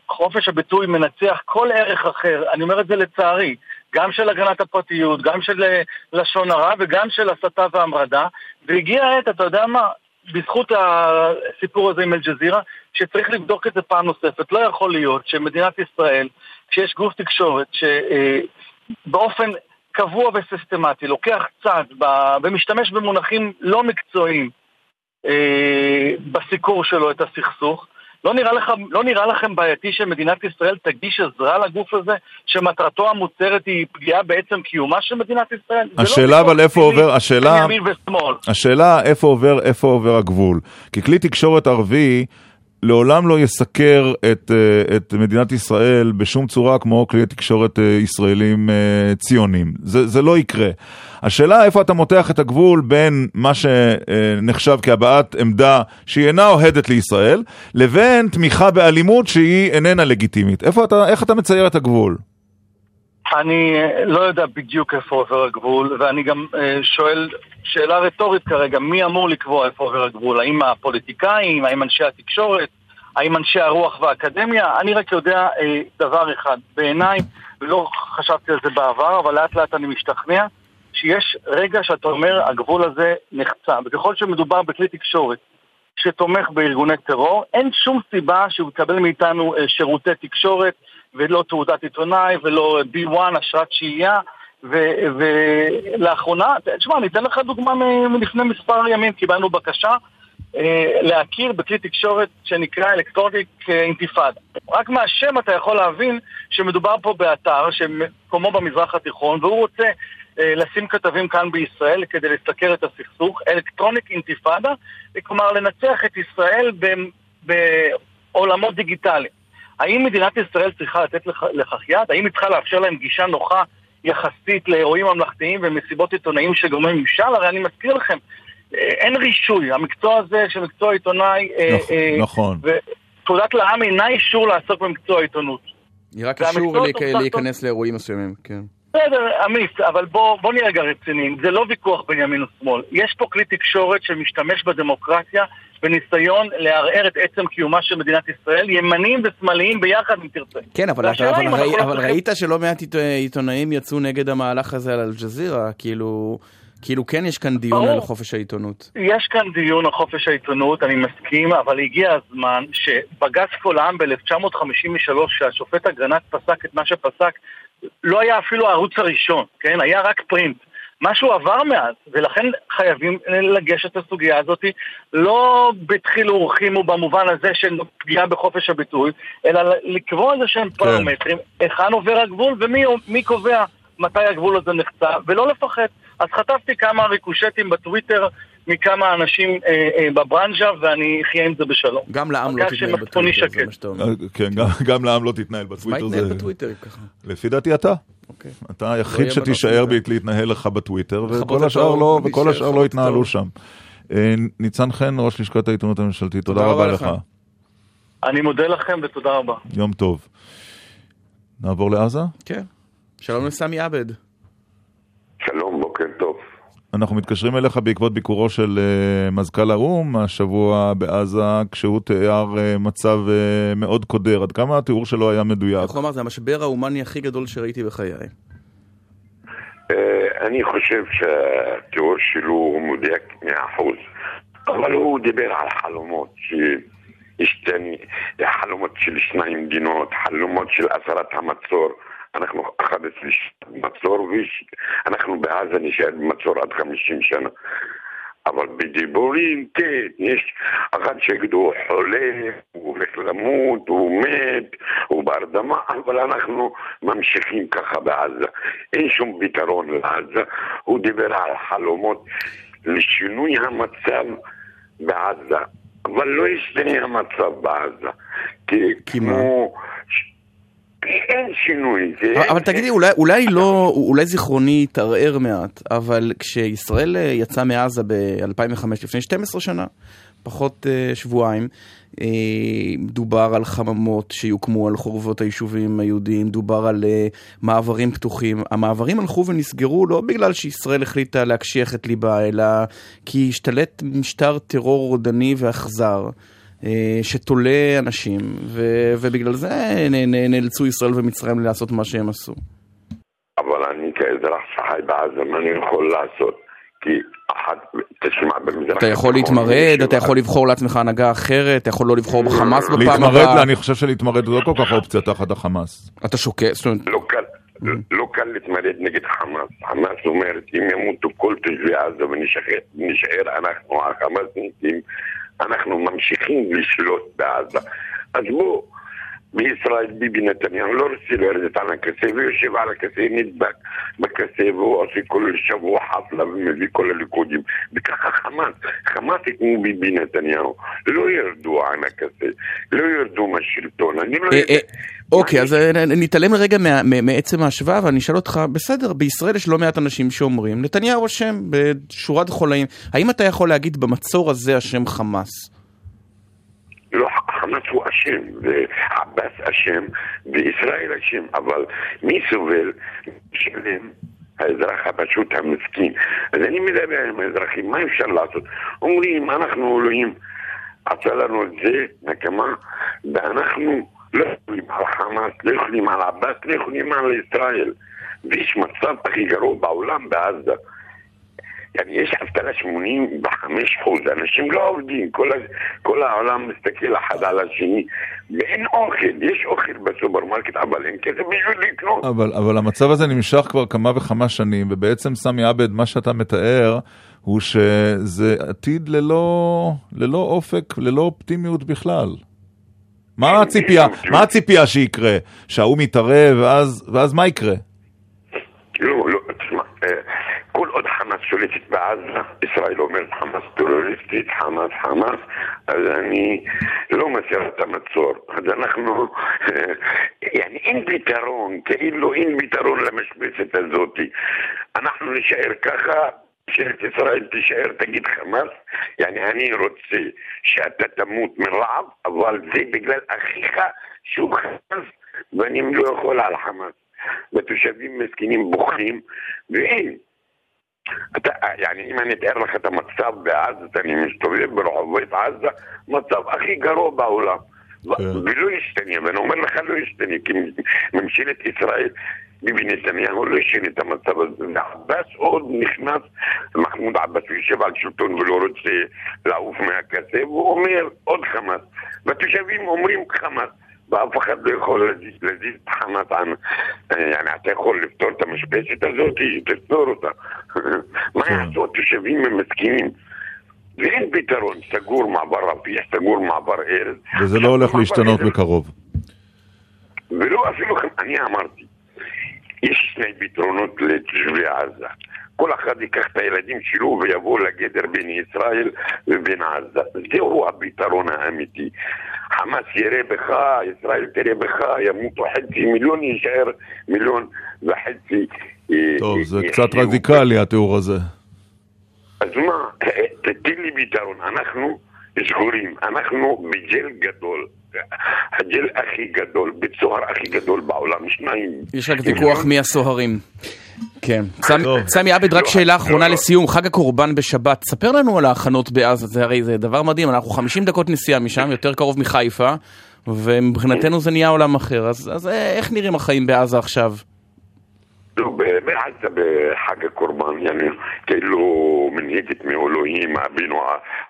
חופש הביטוי מנצח כל ערך אחר. אני אומר את זה לצערי. גם של הגנת הפרטיות, גם של אה, לשון הרע וגם של הסתה והמרדה. והגיעה העת, אתה יודע מה? בזכות הסיפור הזה עם אל-ג'זירה, שצריך לבדוק את זה פעם נוספת. לא יכול להיות שמדינת ישראל, כשיש גוף תקשורת שבאופן קבוע וסיסטמטי, לוקח צד ומשתמש במונחים לא מקצועיים אה, בסיקור שלו את הסכסוך, לא נראה, לך, לא נראה לכם בעייתי שמדינת ישראל תגיש עזרה לגוף הזה, שמטרתו המוצהרת היא פגיעה בעצם קיומה של מדינת ישראל? לא השאלה ויכוח אבל איפה עובר, השאלה. השאלה איפה עובר, איפה עובר הגבול. כי כלי תקשורת ערבי לעולם לא יסקר את, אה, את מדינת ישראל בשום צורה כמו כלי תקשורת אה, ישראלים אה, ציונים. זה, זה לא יקרה. השאלה איפה אתה מותח את הגבול בין מה שנחשב כהבעת עמדה שהיא אינה אוהדת לישראל, לבין תמיכה באלימות שהיא איננה לגיטימית. איפה אתה, איך אתה מצייר את הגבול? אני אה, לא יודע בדיוק איפה עובר הגבול, ואני גם אה, שואל שאלה רטורית כרגע, מי אמור לקבוע איפה עובר הגבול? האם הפוליטיקאים? האם אנשי התקשורת? האם אנשי הרוח והאקדמיה? אני רק יודע אה, דבר אחד, בעיניי, ולא חשבתי על זה בעבר, אבל לאט לאט אני משתכנע, שיש רגע שאתה אומר, הגבול הזה נחצה. וככל שמדובר בכלי תקשורת שתומך בארגוני טרור, אין שום סיבה שהוא יקבל מאיתנו שירותי תקשורת ולא תעודת עיתונאי ולא B1 אשרת שהייה ולאחרונה, תשמע, אני אתן לך דוגמה מלפני מספר ימים, קיבלנו בקשה אה, להכיר בכלי תקשורת שנקרא אלקטרוניק אה, אינתיפאדה. רק מהשם אתה יכול להבין שמדובר פה באתר שמקומו במזרח התיכון והוא רוצה אה, לשים כתבים כאן בישראל כדי לסקר את הסכסוך, אלקטרוניק אינתיפאדה, כלומר לנצח את ישראל בעולמות דיגיטליים. האם מדינת ישראל צריכה לתת לכ- לכך יד? האם היא צריכה לאפשר להם גישה נוחה יחסית לאירועים ממלכתיים ומסיבות עיתונאים שגורמים ממשל? הרי אני מזכיר לכם, אה, אין רישוי, המקצוע הזה של מקצוע עיתונאי, אה, נכון, אה, נכון. ותעודת לעם אינה אישור לעסוק במקצוע העיתונות. היא רק אישור להיכנס לאירועים מסוימים, כן. בסדר, עמית, אבל בוא, בוא נהיה רגע רציניים, זה לא ויכוח בין ימין ושמאל. יש פה כלי תקשורת שמשתמש בדמוקרטיה בניסיון לערער את עצם קיומה של מדינת ישראל, ימנים ושמאליים ביחד אם תרצה. כן, אבל, אתה, והשאלה אבל, ראי, לא אבל ראית שלא מעט עיתו- עיתונאים יצאו נגד המהלך הזה על אל-ג'זירה, כאילו, כאילו כן יש כאן דיון ברור. על חופש העיתונות. יש כאן דיון על חופש העיתונות, אני מסכים, אבל הגיע הזמן שבג"ץ כל העם ב-1953, שהשופט אגרנט פסק את מה שפסק, לא היה אפילו הערוץ הראשון, כן? היה רק פרינט. משהו עבר מאז, ולכן חייבים לגשת לסוגיה הזאת לא בדחילו ורחימו במובן הזה של פגיעה בחופש הביטוי, אלא לקבוע איזה שהם פרמטרים, היכן עובר הגבול ומי מי קובע מתי הגבול הזה נחצה, ולא לפחד. אז חטפתי כמה ריקושטים בטוויטר מכמה אנשים אה, אה, בברנז'ה, ואני אחיה עם זה בשלום. גם לעם לא תתנהל בטוויטר, זה. מה שאתה אומר. כן, גם, גם לעם לא תתנהל מה בטוויטר. יתנהל זה- בטוויטר ככה? לפי דעתי אתה. אוקיי. [laughs] אתה היחיד יהיה שתישאר. בי להתנהל לך בטוויטר, וכל את השאר לא, וכל השאר לא האור. שם. אה, ניצן חן, ראש לשכת העיתונות הממשלתית, תודה תודה רבה לך. אני מודה לכם ותודה רבה. יום טוב. נעבור לעזה? כן. שלום לסמי עבד. שלום. אנחנו מתקשרים אליך בעקבות ביקורו של uh, מזכ"ל האו"ם השבוע בעזה, כשהוא תיאר uh, מצב uh, מאוד קודר. עד כמה התיאור שלו היה מדויק? איך הוא אמר, זה המשבר ההומני הכי גדול שראיתי בחיי. אה, אני חושב שהתיאור שלו הוא מדויק מאה אחוז, אבל הוא דיבר על חלומות שהשתני, חלומות של שניים מדינות, חלומות של הסרת המצור. אנחנו 11 שנה במצור, ואנחנו בעזה נשאר במצור עד 50 שנה. אבל בדיבורים, כן, יש אחד שיגידו הוא חולה, הוא הולך למות, הוא מת, הוא בהרדמה, אבל אנחנו ממשיכים ככה בעזה. אין שום פתרון לעזה. הוא דיבר על חלומות לשינוי המצב בעזה, אבל לא ישתנה המצב בעזה. כי כמו... אין שינוי. אבל תגידי, אולי, אולי לא, אולי זיכרוני התערער מעט, אבל כשישראל אה, יצאה מעזה ב-2005, לפני 12 שנה, פחות uh, שבועיים, uh, דובר על חממות שיוקמו על חורבות היישובים היהודיים, דובר על uh, מעברים פתוחים. המעברים הלכו ונסגרו לא בגלל שישראל החליטה להקשיח את ליבה, אלא כי השתלט משטר טרור רודני ואכזר. שתולה אנשים, ו- ובגלל זה נ- נ- נאלצו ישראל ומצרים לעשות מה שהם עשו. אבל אני כאזרח שחי בעזה, מה אני יכול לעשות? כי אחת, תשמע, במזרח... אתה יכול להתמרד, אתה יכול לבחור לעצמך הנהגה אחרת, אתה יכול לא לבחור בחמאס בפעם להתמרד, הבאה. אני חושב שלהתמרד זה לא כל כך אופציה תחת החמאס. אתה שוקל, זאת אומרת... לא קל, לא קל להתמודד נגד חמאס. חמאס אומרת, אם ימותו כל תושבי עזה ונשאר אנחנו החמאסניקים, אנחנו ממשיכים לשלוט בעזה. אז בואו, בישראל ביבי נתניהו לא רוצה לרדת על הכיסא ויושב על הכיסא נדבק בכיסא והוא עושה כל שבוע חפלה ומביא כל הליכודים. וככה חמאס, חמאס כמו ביבי נתניהו. לא ירדו על הכיסא, לא ירדו מהשלטון, אני לא אה, יודע אה, אוקיי, אז אה, נתעלם רגע מעצם ההשוואה, ואני אשאל אותך, בסדר, בישראל יש לא מעט אנשים שאומרים, נתניהו אשם בשורת חולאים. האם אתה יכול להגיד במצור הזה השם חמאס? לא, חמאס הוא אשם, ועבאס אשם, וישראל אשם, אבל מי סובל? משלם האזרח הפשוט המסכין. אז אני מדבר עם האזרחים, מה אפשר לעשות? אומרים, אנחנו אלוהים עשה לנו את זה, נקמה, ואנחנו לא יכולים על חמאס, לא יכולים על עבאס, לא יכולים על ישראל. ויש מצב הכי גרוע בעולם בעזה. يعني יש אבטלה 85 אחוז, אנשים לא עובדים, כל, ה, כל העולם מסתכל אחד על השני, ואין אוכל, יש אוכל בסופרמרקט, אבל אין כסף בשביל לקנות. אבל, אבל המצב הזה נמשך כבר כמה וכמה שנים, ובעצם סמי עבד, מה שאתה מתאר, הוא שזה עתיד ללא, ללא אופק, ללא אופטימיות בכלל. מה הציפייה, מה הציפייה שיקרה? שהאו"ם יתערב, ואז, ואז מה יקרה? לא, לא, תשמע, אה, כל עוד חמאס שולטת בעזה, ישראל אומרת חמאס טרוריסטית, חמאס חמאס, אז אני לא מסיר את המצור. אז אנחנו, אה, يعني אין פתרון, כאילו אין פתרון למשבצת הזאת. אנחנו נשאר ככה, ממשלת ישראל תישאר תגיד חמאס, יעני אני רוצה שאתה תמות מרעב, אבל זה בגלל אחיך שהוא חמאס, ואני לא יכול על חמאס. ותושבים מסכנים בוכים, ואין. אתה, יעני, אם אני אתאר לך את המצב בעזה, אני מסתובב ברחובות עזה, מצב הכי גרוע בעולם. כן. ולא ישתנה, ואני אומר לך לא ישתנה, כי ממשלת ישראל ביבי נתניהו לא השאיר את המצב הזה, ועבאס עוד נכנס, מחמוד עבאס יושב על שלטון ולא רוצה לעוף מהכסף, הוא אומר עוד חמאס, והתושבים אומרים חמאס. ואף אחד לא יכול להזיז את חמאס יעני, אה, אתה יכול לפתור את המשבצת הזאת, תפתור אותה. [laughs] מה כן. יעשו התושבים המסכנים? ואין פתרון, סגור מעבר רפיח, סגור מעבר ארז. וזה לא הולך להשתנות בקרוב. ולא אפילו, אני אמרתי, יש שני פתרונות לתושבי עזה. כל אחד ייקח את הילדים שלו ויבוא לגדר בין ישראל ובין עזה. זהו הפתרון האמיתי. חמאס יראה בך, ישראל תראה בך, ימותו חצי מיליון, יישאר מיליון וחצי. אה, טוב, זה אה, קצת. רדיקלי התיאור הזה. אז מה, תתן לי פתרון, אנחנו סגורים, אנחנו בג'ל גדול, הג'ל הכי גדול, בית סוהר הכי גדול בעולם, שניים. יש רק ויכוח מי הסוהרים. כן. סמי- סמי עבד, רק שאלה אחרונה לסיום, חג הקורבן בשבת, ספר לנו על ההכנות בעזה, זה הרי זה דבר מדהים, אנחנו 50 דקות נסיעה משם, יותר קרוב מחיפה, ומבחינתנו זה נהיה עולם אחר, אז אז אה, איך נראים החיים בעזה עכשיו? לא, ב- בעזה בחג הקורבן, יעני, כאילו מנהיגת מאלוהים, אבינו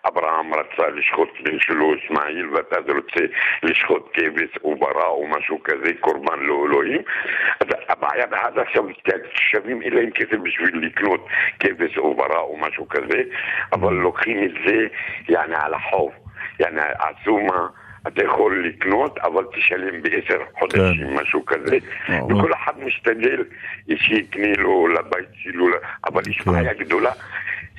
אברהם רצה לשחוט בן שלו אסמאעיל ואתה רוצה לשחוט כבש או ברא או משהו כזה, קורבן לאלוהים. אז הבעיה בעזה עכשיו, התושבים אין להם כסף בשביל לקנות כבש או ברא או משהו כזה, אבל לוקחים את זה, יעני, על החוב. יעני, עשו מה... אתה יכול לקנות, אבל תשלם בעשר חודשים, משהו כזה. וכל אחד משתדל שיקנה לו לבית שלו, אבל יש בעיה גדולה.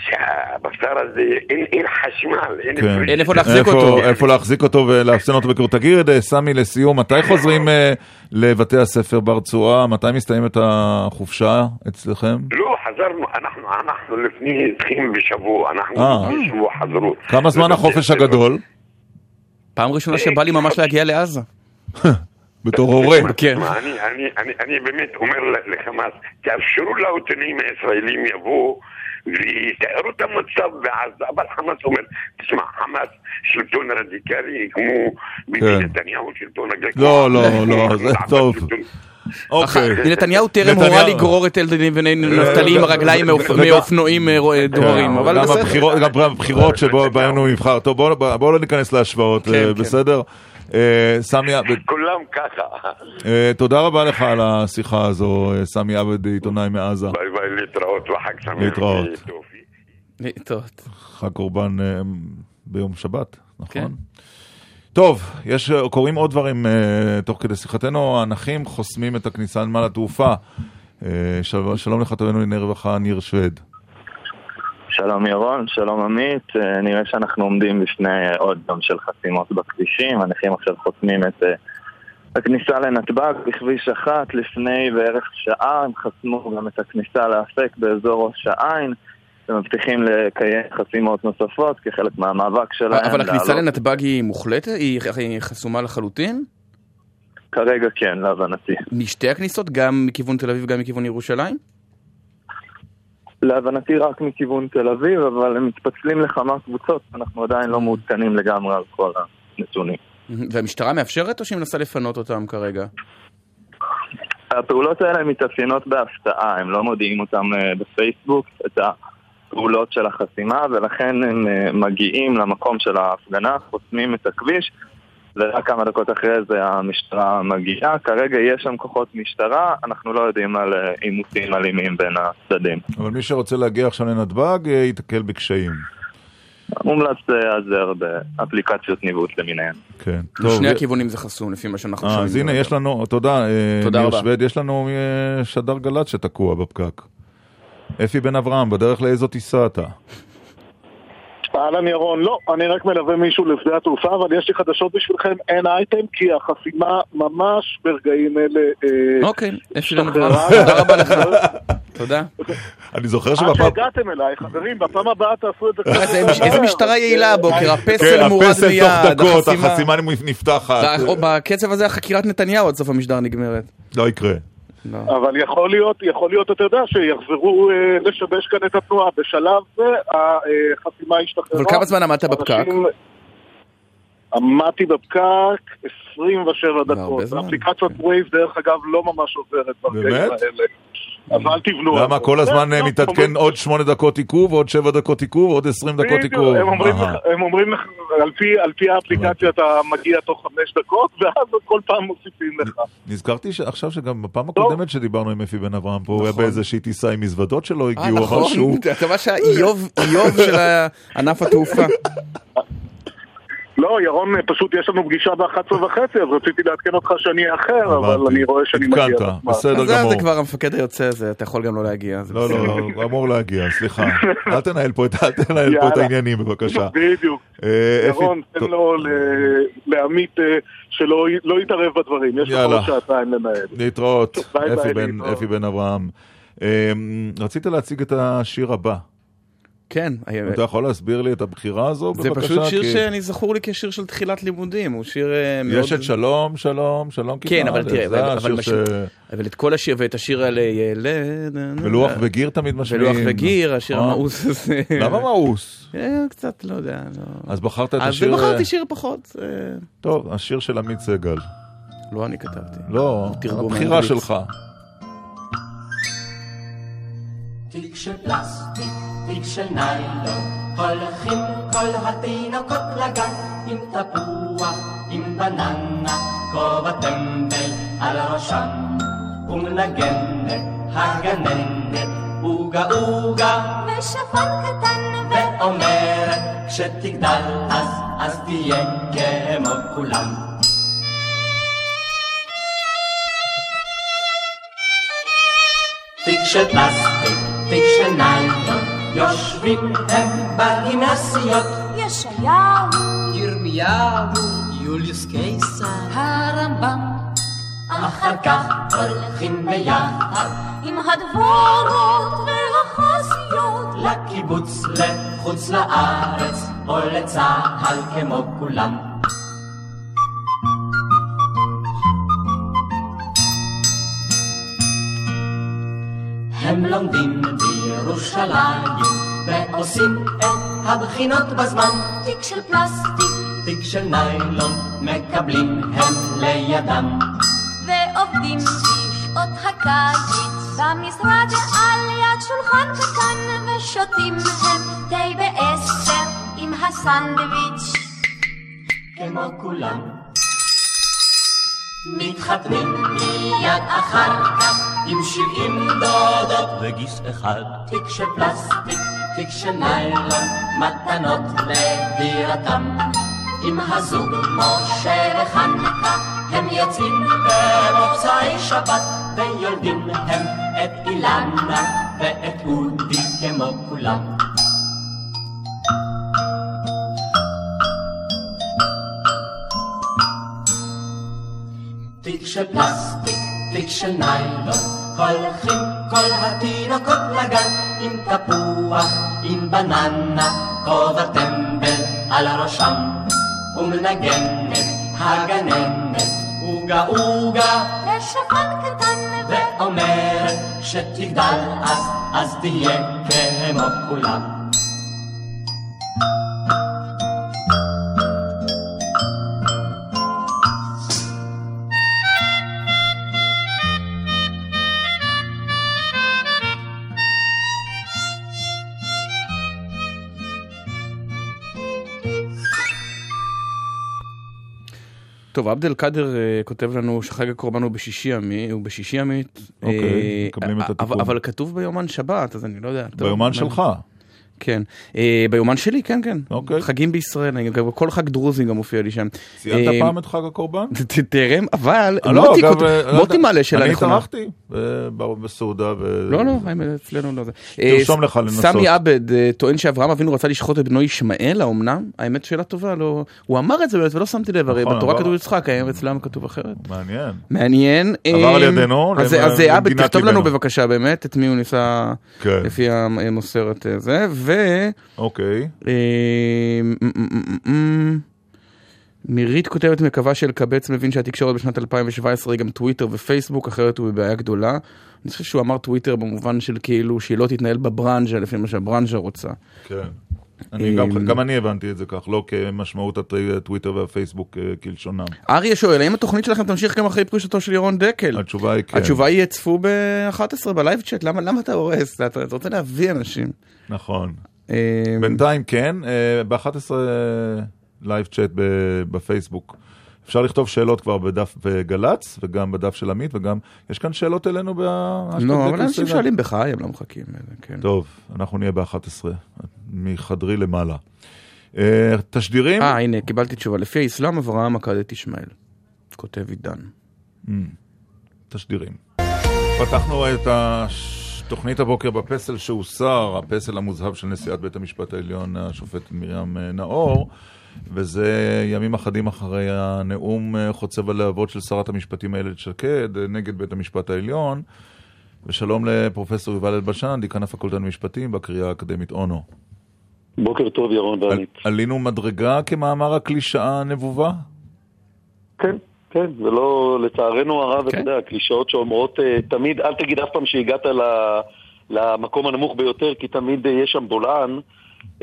שהבשר הזה, אין, אין חשמל, אין כן. אין איפה להחזיק אותו. איפה להחזיק אותו ולאפסן אותו בקור. תגיד, אה, סמי, לסיום, מתי חוזרים אה, לבתי הספר ברצועה? מתי מסתיימת החופשה אצלכם? לא, חזרנו, אנחנו, אנחנו לפני, התחילו בשבוע, אנחנו אה. לפני שבוע חזרו. כמה זמן החופש הגדול? פעם ראשונה שבא לי ממש להגיע לעזה. [laughs] בתור הורה. כן. אני, אני, אני, אני באמת אומר לחמאס, תאפשרו לעיתונאים הישראלים יבואו ויתארו את המצב בעזה, אבל חמאס אומר, תשמע, חמאס שלטון רדיקלי כמו ביבי כן. נתניהו שלטון רדיקלי. לא, לא, לא, זה טוב. אוקיי. נתניהו טרם הורה לגרור את אלדד ונפתלי עם הרגליים מאופ- וגם- מאופנועים אה, דוהרים, אבל בסדר. גם הבחירות שבהן הוא נבחר. טוב, בואו בוא לא ניכנס להשוואות, כן, אה, כן. בסדר? אה, סמי עבד, כולם ככה. אה, תודה רבה לך על השיחה הזו, אה, סמי עבד, עיתונאי מעזה. ביי ביי, להתראות וחג שמח. להתראות. להתראות. חג קורבן אה, ביום שבת, כן. נכון? טוב, יש, קורים עוד דברים אה, תוך כדי שיחתנו, הנכים חוסמים את הכניסה לנמל התעופה. אה, של- שלום לכתבנו לענייני רווחה, ניר שווד. שלום ירון, שלום עמית, אה, נראה שאנחנו עומדים בפני אה, עוד יום של חסימות בכבישים, הנכים עכשיו חוסמים את אה, הכניסה לנתב"ג בכביש אחת, לפני בערך שעה. הם חסמו גם את הכניסה לאפק באזור ראש העין, ומבטיחים לקיים חסימות נוספות כחלק מהמאבק שלהם. אבל הכניסה לנתב"ג היא מוחלטת? היא היא חסומה לחלוטין? כרגע כן, להבנתי. משתי הכניסות? גם מכיוון תל אביב, גם מכיוון ירושלים? להבנתי רק מכיוון תל אביב, אבל הם מתפצלים לכמה קבוצות, אנחנו עדיין לא מעודכנים לגמרי על כל הנתונים. והמשטרה מאפשרת או שהיא מנסה לפנות אותם כרגע? הפעולות האלה מתאפיינות בהפתעה, הם לא מודיעים אותם אה, בפייסבוק, את הפעולות של החסימה, ולכן הם אה, מגיעים למקום של ההפגנה, חוסמים את הכביש, ורק כמה דקות אחרי זה המשטרה מגיעה. כרגע יש שם כוחות משטרה, אנחנו לא יודעים על אה, עימותים אלימים בין הצדדים. אבל מי שרוצה להגיע עכשיו לנתב"ג, אה, ייתקל בקשיים. מומלץ להיעזר באפליקציות ניווט למיניהן. כן. טוב, לשני י- הכיוונים זה חסום, לפי מה שאנחנו אה, שומעים. אז הנה, יש לנו, תודה, אה, תודה ניר רבה. שווד, יש לנו אה, שדר גל"צ שתקוע בפקק. אפי בן אברהם, בדרך לאיזו טיסה אתה? אהלן ירון, לא, אני רק מלווה מישהו לשדה התעופה, אבל יש לי חדשות בשבילכם, אין אייטם, כי החסימה ממש ברגעים אלה... אה, אוקיי, אפי בן. אברהם, תודה רבה לך. תודה. אני זוכר עד שבפעם... שהגעתם אליי, חברים, בפעם הבאה תעשו את זה אה, זה איזה משטרה יעילה הבוקר, הפסל כן, מורד הפסל מיד, תוך דקות, החסימה- החסימה נפתחת. בקצב הזה חקירת נתניהו עד סוף המשדר נגמרת. לא יקרה. אבל יכול להיות, יכול להיות, אתה יודע, שיחזרו אה, לשבש כאן את התנועה. בשלב זה החסימה השתחררה. אבל כמה זמן עמדת בפקק? עמדתי בפקק 27 דקות. זמן, אפליקציית ווייז, דרך אגב, לא ממש עוזרת ברגעים? האלה. אז אל תבנו. למה. כל הזמן כן, אה, לא, מתעדכן עוד שמונה דקות עיכוב, עוד שבע דקות עיכוב, עוד עשרים דקות עיכוב? הם אומרים. לך- על פי- על פי האפליקציה אתה מגיע תוך חמש דקות, ואז כל פעם מוסיפים לך. נזכרתי עכשיו שגם בפעם הקודמת שדיברנו עם אפי בן אברהם פה, הוא היה נכון. באיזושהי טיסה עם מזוודות שלא אה, הגיעו, או נכון. אתה רואה שהאיוב איוב של ענף התעופה. [laughs] לא, ירון, פשוט יש לנו פגישה ב-11 וחצי, אז רציתי לעדכן אותך שאני אאחר, אבל. אני רואה שאני מגיע. עדכנת. בסדר אז זה- גמור. זה כבר המפקד היוצא, זה אתה יכול גם לא להגיע. לא. לא, אמור להגיע, סליחה. [laughs] אל תנהל פה את-. העניינים בבקשה. בדיוק. אה, ירון, תן לו ל- לעמית אה, שלא לא יתערב בדברים, יש לך. עוד שעתיים לנהל. להתראות, ביי ביי, אפי בן- להתראות. אפי בן אברהם. אה, רצית להציג את השיר הבא. כן. אתה יכול להסביר לי את הבחירה הזו, זה בבקשה? פשוט שיר כי שאני זכור לי כשיר של תחילת לימודים, הוא שיר אה, מאוד... יש את שלום, שלום, שלום כיתה כן, אבל תראה, זה אבל- השיר אבל ש... מש- אבל את כל השיר, ואת השיר על ילד... ולוח וגיר תמיד משמיעים. ולוח וגיר, השיר אה. המאוס הזה. למה מאוס? אה, קצת, לא יודע. לא. אז בחרת את אז השיר... בחרתי שיר פחות. אה, טוב, השיר של עמית סגל. לא אני כתבתי. לא, הבחירה. שלך. תיק של פלסטיק, תיק של ניילון, הולכים כל התינוקות לגן, עם תפוח, עם בננה, כובע טמבל על ראשם, ומנגנת הגננת, עוגה עוגה, ושפן קטן, ואומרת, כשתגדל אז, אז תהיה כמו כולם. פלסטיק, תיק של ניילון, יושבים הם בגימנסיות. ישעיהו, ירמיהו, יוליוס קיסר, הרמב"ם. אחר כך הולכים ביחד עם הדבורות והחסיות לקיבוץ, לחוץ לארץ או לצה"ל כמו כולם. הם לומדים בירושלים ועושים את הבחינות בזמן. תיק של פלסטיק, תיק של ניילון, מקבלים הם לידם. ועובדים בשעות הקיץ במשרד על יד שולחן קטן ושותים הם תה בעשר עם הסנדוויץ' כמו כולם. מתחתנים מיד אחר כך עם שבעים דודות וגיס אחד. תיק של פלסטיק, תיק של ניילון, מתנות לדירתם. עם הזוג משה וחנוכה הם יוצאים במוצאי שבת ויולדים הם את אילנה ואת אודי כמו כולם. פלסטיק, תיק של ניילון, הולכים כל התינוקות לגן עם תפוח, עם בננה, כובע טמבל על ראשם, ומנגנת הגננת, עוגה עוגה, ושפן קטן ואומרת שתגדל אז, אז תהיה כמו כולם. טוב, עבד אל קאדר אה, כותב לנו שחג הקורבן הוא בשישי ימי, הוא בשישי ימית. אוקיי, אה, מקבלים את אבל- התיקון. אבל כתוב ביומן שבת, אז אני לא יודע. ביומן שלך. כן. אה, ביומן שלי, כן, כן. אוקיי. חגים בישראל, אני גם- כל חג דרוזי גם מופיע לי שם. ציינת אה, פעם את חג הקורבן? תרם, אבל מוטי אגב, אה, לא מוטי יודע. מעלה שאלה אני נכונה. התארחתי אה, בסעודה. ו- לא, לא, אצלנו לא זה. תרשום אה, לך לנסות. סמי עבד טוען שאברהם אבינו רצה לשחוט את בנו ישמעאל, האומנם? האמת שאלה טובה, לא... הוא אמר את זה באמת ולא שמתי לב, הרי נכון, בתורה. כתוב יצחק, האם אצלנו כתוב אחרת? מעניין. מעניין. עבר על ידינו אז עבד, תכתוב לנו. בבקשה באמת את מי הוא ניסה כן. לפי המוסרת זה, ו... אוקיי. אה, מ- מ- מ- מ- מירית כותבת מקווה שאלקבץ מבין שהתקשורת בשנת 2017 היא גם טוויטר ופייסבוק, אחרת הוא בבעיה גדולה. אני חושב שהוא אמר טוויטר במובן של כאילו שהיא לא תתנהל בברנז'ה לפי מה שהברנז'ה רוצה. כן. אני גם, גם אני הבנתי את זה כך, לא כמשמעות הטוויטר והפייסבוק אה, כלשונם. אריה שואל, האם התוכנית שלכם תמשיך גם אחרי פרישתו של ירון דקל? התשובה היא כן. התשובה היא צפו ב-11 ב live chat, למה, למה אתה הורס? אתה, אתה רוצה להביא אנשים. נכון. אה, בינתיים כן, ב-11 live chat בפייסבוק. אפשר לכתוב שאלות כבר בדף בגל"צ, וגם בדף של עמית, וגם, יש כאן שאלות אלינו ב... לא, אבל אנשים שואלים בחי, הם לא מחכים. כן. טוב, אנחנו נהיה ב-11, מחדרי למעלה. אה, תשדירים? אה, הנה, קיבלתי תשובה. לפי האסלאם, אברהם עקד את ישמעאל. כותב עידן. Mm, תשדירים. פתחנו את התוכנית הבוקר בפסל שהוסר, הפסל המוזהב של נשיאת בית המשפט העליון, השופטת מרים אה, נאור, וזה ימים אחדים אחרי הנאום אה, חוצב הלהבות של שרת המשפטים איילת שקד אה, נגד בית המשפט העליון. ושלום לפרופסור יובל אלבשן, דיקן הפקולטה למשפטים בקריאה האקדמית אונו. בוקר טוב, ירון ועמית. עלינו מדרגה כמאמר הקלישאה הנבובה? כן, כן, ולא, לצערנו הרב, אתה יודע, הקלישאות שאומרות אה, תמיד, אל תגיד אף פעם שהגעת למקום הנמוך ביותר, כי תמיד אה, יש שם בולען.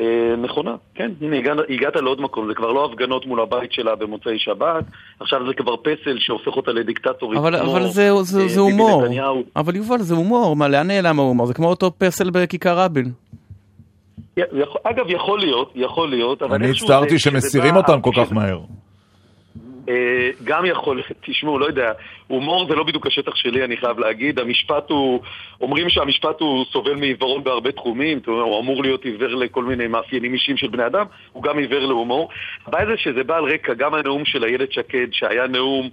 אה, נכונה, כן, הנה הגעת, הגעת לעוד מקום, זה כבר לא הפגנות מול הבית שלה במוצאי שבת, עכשיו זה כבר פסל שהופך אותה לדיקטטורית. אבל, כמו, אבל זה, זה, אה, זה הומור. נתניהו. אבל יובל, זה הומור. מה, לאן נעלם ההומור? זה כמו אותו פסל בכיכר רבין. אגב, יכול להיות, יכול להיות, אבל אני הצטערתי שמסירים אותם כל כך מהר. אה, גם יכול, תשמעו, לא יודע, הומור זה לא בדיוק השטח שלי, אני חייב להגיד. המשפט הוא, אומרים שהמשפט הוא סובל מעיוורון בהרבה תחומים, הוא אמור להיות עיוור לכל מיני מאפיינים אישיים של בני אדם, הוא גם עיוור להומור. הבעיה זה שזה בא על רקע, גם הנאום של איילת שקד, שהיה נאום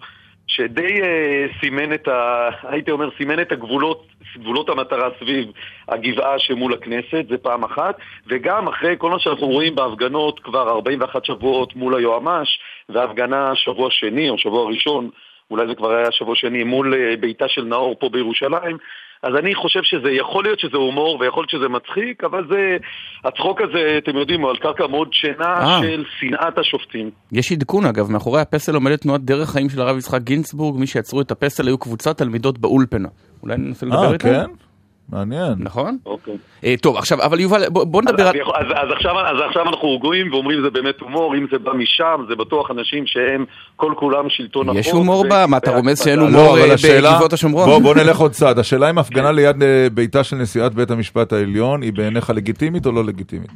שדי אה, סימן את ה... הייתי אומר, סימן את הגבולות, גבולות המטרה סביב הגבעה שמול הכנסת, זה פעם אחת, וגם אחרי כל מה שאנחנו רואים בהפגנות כבר 41 שבועות מול היועמ"ש, והפגנה שבוע שני או שבוע ראשון, אולי זה כבר היה שבוע שני, מול אה, ביתה של נאור פה בירושלים, אז אני חושב שזה, יכול להיות שזה הומור ויכול להיות שזה מצחיק, אבל זה, הצחוק הזה, אתם יודעים, הוא על קרקע מאוד שינה אה. של שנאת השופטים. יש עדכון אגב, מאחורי הפסל עומדת תנועת דרך חיים של הרב יצחק גינצבורג, מי שיצרו את הפסל היו קבוצת תלמידות באולפנה. אולי ננסה לדבר אה, איתם? כן? מעניין. נכון? אוקיי. אה, טוב, עכשיו, אבל יובל, בוא, בוא נדבר אז, על... אז, אז, עכשיו, אז עכשיו אנחנו רגועים ואומרים זה באמת הומור, אם זה בא משם, זה בטוח אנשים שהם כל כולם שלטון החוק. יש הומור ו- בה? מה, אתה רומז שאין הומור לא, אבל אה, בגבעות השומרון? בוא, בוא נלך עוד צעד. השאלה אם הפגנה ליד אה, ביתה של נשיאת בית המשפט העליון היא בעיניך לגיטימית או לא לגיטימית?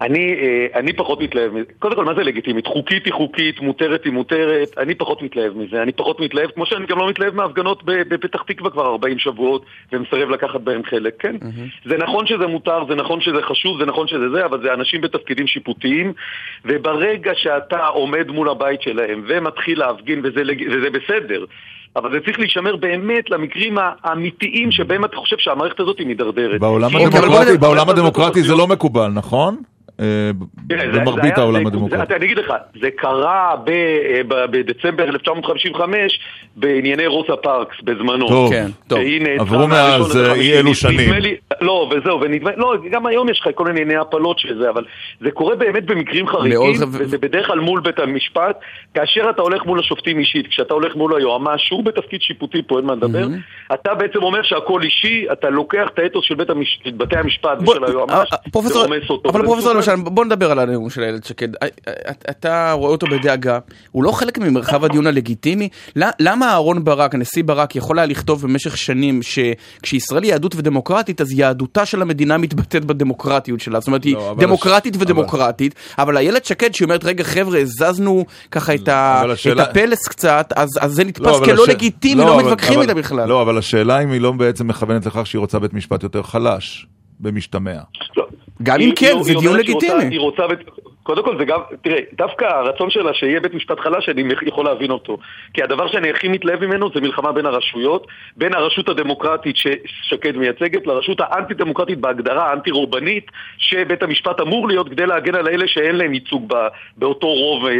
אני, אה, אני פחות מתלהב מזה. קודם כל, מה זה לגיטימית? חוקית היא חוקית, מותרת היא מותרת, אני פחות מתלהב מזה. אני פחות מתלהב, כמו שאני גם לא מתלהב מההפגנות ב- בפתח תקווה כבר 40 שבועות, ומסרב לקחת בהן חלק, כן? זה נכון שזה מותר, זה נכון שזה חשוב, זה נכון שזה זה, אבל זה אנשים בתפקידים שיפוטיים, וברגע שאתה עומד מול הבית שלהם ומתחיל להפגין, וזה, לג- וזה בסדר, אבל זה צריך להישמר באמת למקרים האמיתיים שבהם אתה חושב שהמערכת הזאת היא מידרדרת. בעולם כי- הדמוקרטי, בעולם הדמוקרטי זה לא מקובל, נכון? אה, במרבית העולם הדמוקרטי. אני אגיד לך, זה קרה ב- אה, בדצמבר 1955 בענייני רוזה פארקס בזמנו. טוב, כן, טוב. עברו מאז, אה. אי אלו שנים. לא, וזהו, ונדמה, לא, גם היום יש לך כל מיני ענייני הפלות של זה, אבל זה קורה באמת במקרים חריגים, וזה בדרך כלל מול בית המשפט, כאשר אתה הולך מול השופטים אישית, כשאתה הולך מול היועמ"ש, שהוא בתפקיד שיפוטי פה, אין מה לדבר, אתה בעצם אומר שהכל אישי, אתה לוקח את האתוס של בתי המשפט ושל היועמ"ש, פרופסור, ורומס אותו. אבל פרופסור. למשל, בוא נדבר על הנאום של איילת שקד. אה, אה, אתה רואה אותו בדאגה, הוא לא חלק ממרחב הדיון הלגיטימי? למה אהרון ברק, הנשיא ברק, יכול היה לכתוב במשך שנים שכשישראל היא יהדות ודמוקרטית, אז יהדותה של המדינה מתבטאת בדמוקרטיות שלה. זאת אומרת, היא לא, אבל דמוקרטית ודמוקרטית, אבל איילת שקד, שהיא אומרת, רגע חבר'ה, הזזנו ככה את את הפלס קצת, אז אז זה נתפס לא, כלא לגיטימי, לא מתווכחים איתה בכלל. לא, אבל השאלה אם היא לא בעצם מכוונת לכך שהיא רוצה בית משפט יותר חלש, במשתמע. גם היא- אם כן, היא- זה היא דיון אומרת שהיא רוצה- לגיטימי. היא רוצה, קודם כל זה גם, תראה, דווקא הרצון שלה שיהיה בית משפט חלש, אני יכול להבין אותו. כי הדבר שאני הכי מתלהב ממנו זה מלחמה בין הרשויות, בין הרשות הדמוקרטית ששקד מייצגת, לרשות האנטי-דמוקרטית בהגדרה, האנטי-רובנית, שבית המשפט אמור להיות כדי להגן על אלה שאין להם ייצוג ב- באותו רוב אה,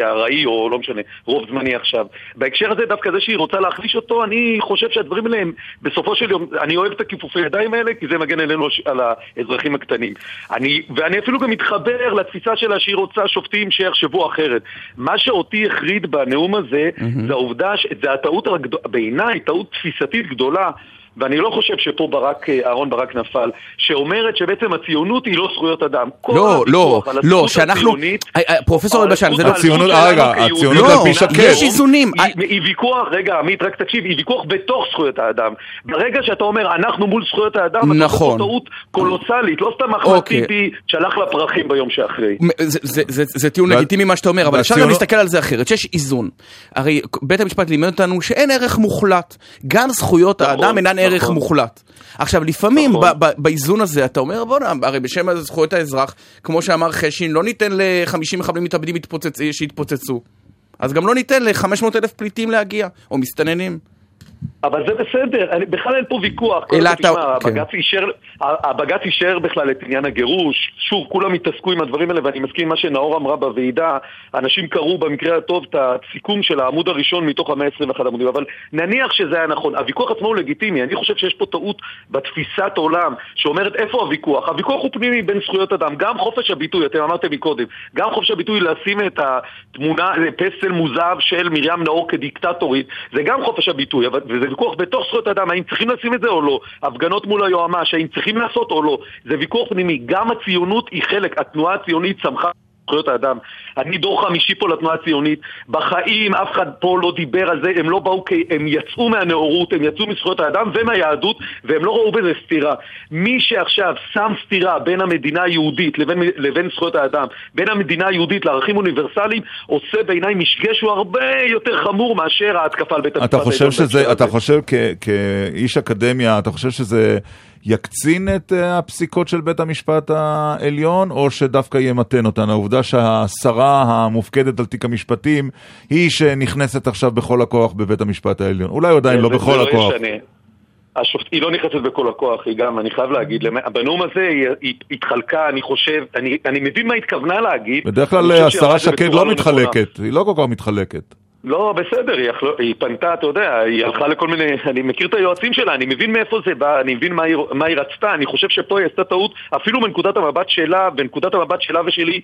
אה, ארעי, או לא משנה, רוב זמני עכשיו. בהקשר הזה, דווקא זה שהיא רוצה להחליש אותו, אני חושב שהדברים האלה הם, בסופו של יום, אני אוהב את הכיפופי ידיים האלה, כי זה מגן עלינו, על האזרחים הקטנים. אני, ואני אפילו גם מתחבר לתפיסה שלה שהיא רוצה שופטים שיחשבו אחרת. מה שאותי החריד בנאום הזה, זה העובדה, ש- זה הטעות, בעיניי, טעות תפיסתית גדולה. ואני לא חושב שפה ברק, אה, אהרון ברק נפל, שאומרת שבעצם הציונות היא לא זכויות אדם. לא, לא, לא, שאנחנו... אה, אה, פרופסור אלבשן, זה לא... הציונות- אה, רגע, הציונות לא, על פי שקד. יש איזונים. היא, ויכוח, רגע, עמית, רק תקשיב, היא ויכוח בתוך זכויות האדם. ברגע שאתה אומר, אנחנו מול זכויות האדם, אתה נכון. עושה פה טעות קולוסלית, לא סתם אחמד אוקיי. טיבי שלח לפרחים ביום שאחרי. זה- זה- זה- זה טיעון לגיטימי מה שאתה אומר, אבל אפשר גם להסתכל על זה אחרת, שיש איזון. הרי בית המשפט לימד אותנו שאין ערך מוחלט. גם זכויות נכון, האדם אינן ערך נכון. מוחלט. עכשיו, לפעמים נכון. באיזון הזה אתה אומר, בוא'נה, הרי בשם זכויות האזרח, כמו שאמר חשין, לא ניתן ל-50 מחבלים מתאבדים יתפוצצ- שיתפוצצו. אז גם לא ניתן ל-500 אלף פליטים להגיע, או מסתננים. אבל זה בסדר, אני, בכלל אין פה ויכוח. אלא אתה- תשמע, כן. הבג"ץ אישר, הבג"ץ אישר בכלל את עניין הגירוש. שוב, כולם התעסקו עם הדברים האלה, ואני מסכים עם מה שנאור אמרה בוועידה. אנשים קראו במקרה הטוב את הסיכום של העמוד הראשון מתוך המאה ה-21 עמודים, אבל נניח שזה היה נכון. הוויכוח עצמו הוא לגיטימי. אני חושב שיש פה טעות בתפיסת עולם שאומרת איפה הוויכוח. הוויכוח הוא פנימי בין זכויות אדם. גם חופש הביטוי, אתם אמרתם מקודם, גם חופש הביטוי לשים את התמונה, פסל מוזב של מרים נאור כדיקטטורית, זה גם חופש הביטוי, אבל, וזה ויכוח בתוך זכויות אדם, האם צריכים לשים את זה או לא, הפגנות מול היועמ"ש, האם צריכים לעשות או לא, זה ויכוח פנימי, גם הציונות היא חלק, התנועה הציונית צמחה זכויות האדם. אני דור חמישי פה לתנועה הציונית. בחיים אף אחד פה לא דיבר על זה, הם לא באו כי הם יצאו מהנאורות, הם יצאו מזכויות האדם ומהיהדות, והם לא ראו בזה סתירה. מי שעכשיו שם סתירה בין המדינה היהודית לבין, לבין זכויות האדם, בין המדינה היהודית לערכים אוניברסליים, עושה בעיניי משגה שהוא הרבה יותר חמור מאשר ההתקפה על בית המשפט. אתה חושב שזה, אתה. חושב כ- כאיש אקדמיה, אתה חושב שזה יקצין את אה, הפסיקות של בית המשפט העליון, או שדווקא ימתן אותן? העובדה שהשרה המופקדת על תיק המשפטים היא שנכנסת עכשיו בכל הכוח בבית המשפט העליון. אולי עדיין לא זה- בכל זה הכוח. ישנה. השופט, היא לא נכנסת בכל הכוח, היא גם, אני חייב להגיד, בנאום הזה היא, היא התחלקה, אני חושב, אני, אני מבין מה התכוונה להגיד. בדרך כלל השרה שקד לא נכונה. מתחלקת, היא לא כל כך מתחלקת. לא, בסדר, היא, יכלו, היא פנתה, אתה יודע, היא הלכה לכל מיני, אני מכיר את היועצים שלה, אני מבין מאיפה זה בא, אני מבין מה היא, מה היא רצתה, אני חושב שפה היא עשתה טעות, אפילו מנקודת המבט שלה, בנקודת המבט שלה ושלי,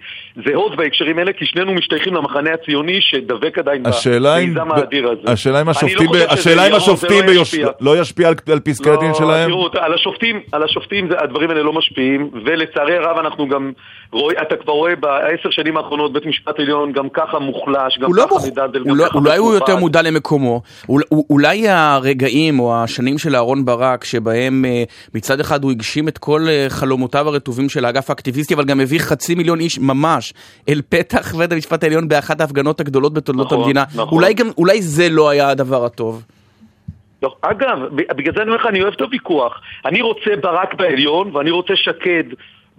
זהות בהקשרים האלה, כי שנינו משתייכים למחנה הציוני שדבק עדיין במיזם האדיר הזה. השאלה אם לא השופטים, חושב שזה השאלה אם השופטים לא ביוש- ישפיע. לא ישפיע על, על פסקי הדין שלהם? תראו, על השופטים, על השופטים זה, הדברים האלה לא משפיעים, ולצערי הרב אנחנו גם רואים, אתה כבר רואה בעשר שנים האחרונות בית משפט עליון גם ככה מוחלש, גם לא ככה הוא גם לא, אולי הוא יותר מודע למקומו, אול- אולי הרגעים או השנים של אהרן ברק, שבהם אה, מצד אחד הוא הגשים את כל אה, חלומותיו הרטובים של האגף האקטיביסטי, אבל גם הביא חצי מיליון איש ממש אל פתח [laughs] בית המשפט העליון באחת ההפגנות הגדולות בתולדות נכון, המדינה, נכון. אולי זה לא היה הדבר הטוב. לא, אגב, בגלל זה אני אומר לך, אני אוהב את הוויכוח. אני רוצה ברק בעליון, ואני רוצה שקד,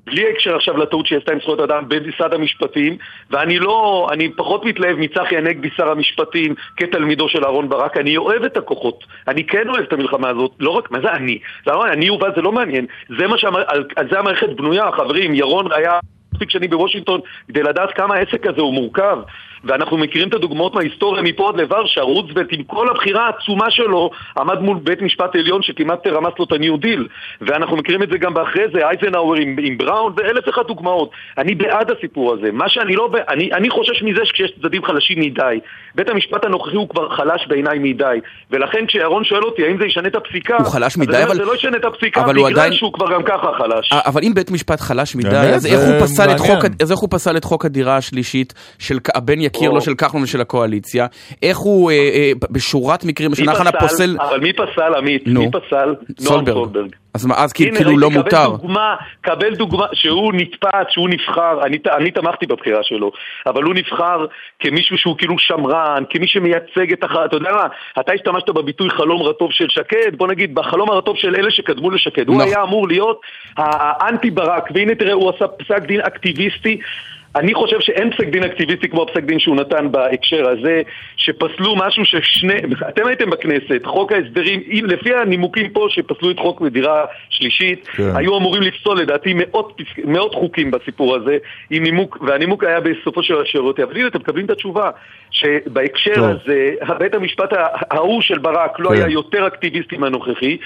בלי הקשר עכשיו לטעות שהיא עשתה עם זכויות אדם במשרד המשפטים, ואני לא, אני פחות מתלהב מצחי הנגבי, שר המשפטים, כתלמידו של אהרן ברק, אני אוהב את הכוחות. אני כן אוהב את המלחמה הזאת, לא רק, מה זה אני? זה לא, אני יובל זה לא מעניין. זה מה שהמ... על, על זה המערכת בנויה, חברים, ירון היה... מספיק שנים בוושינגטון כדי לדעת כמה העסק הזה הוא מורכב ואנחנו מכירים את הדוגמאות מההיסטוריה מפה עד לוורשה, רוזוולט עם כל הבחירה העצומה שלו עמד מול בית משפט עליון שכמעט רמס לו את ה New Deal ואנחנו מכירים את זה גם באחרי זה, אייזנהאואר עם, עם בראון ואלף אחד דוגמאות. אני בעד הסיפור הזה, מה שאני לא... ב- אני, אני חושש מזה שכשיש צדדים חלשים מדי. בית המשפט הנוכחי הוא כבר חלש בעיניי מדי. ולכן כשירון שואל אותי האם זה ישנה את הפסיקה? הוא חלש מדי, אבל- זה לא ישנה את הפסיקה אבל הוא בגלל עדיין- שהוא כבר גם ככה חלש. א- אבל אם בית משפט חלש מדי? אז איך הוא פסל את. חוק, הדירה השלישית של הבן יקיר. לו של כחלון ושל הקואליציה? איך הוא אה, אה, בשורת מקרים בשנה האחרונה פוסל... אבל מי פסל, עמית? מי פסל? סולברג. אז מה, אז כאילו כאילו לא קבל מותר. דוגמה, קבל דוגמה שהוא נתפס, שהוא נבחר, אני, אני תמכתי בבחירה שלו, אבל הוא נבחר כמישהו שהוא כאילו שמרן, כמי שמייצג את הח... אתה יודע מה, אתה השתמשת בביטוי חלום רטוב של שקד, בוא נגיד, בחלום הרטוב של אלה שקדמו לשקד. הוא נכון. היה אמור להיות האנטי ברק, והנה תראה, הוא עשה פסק דין אקטיביסטי. אני חושב שאין פסק דין אקטיביסטי כמו הפסק דין שהוא נתן בהקשר הזה, שפסלו משהו ששני, אתם הייתם בכנסת, חוק ההסדרים, לפי הנימוקים פה שפסלו את חוק מדירה שלישית, כן. היו אמורים לפסול לדעתי מאות, מאות חוקים בסיפור הזה, עם נימוק, והנימוק היה בסופו של השירות. אבל הנה, אתם מקבלים את התשובה, שבהקשר טוב. הזה, בית המשפט ההוא של ברק לא כן. היה יותר אקטיביסטי מהנוכחי,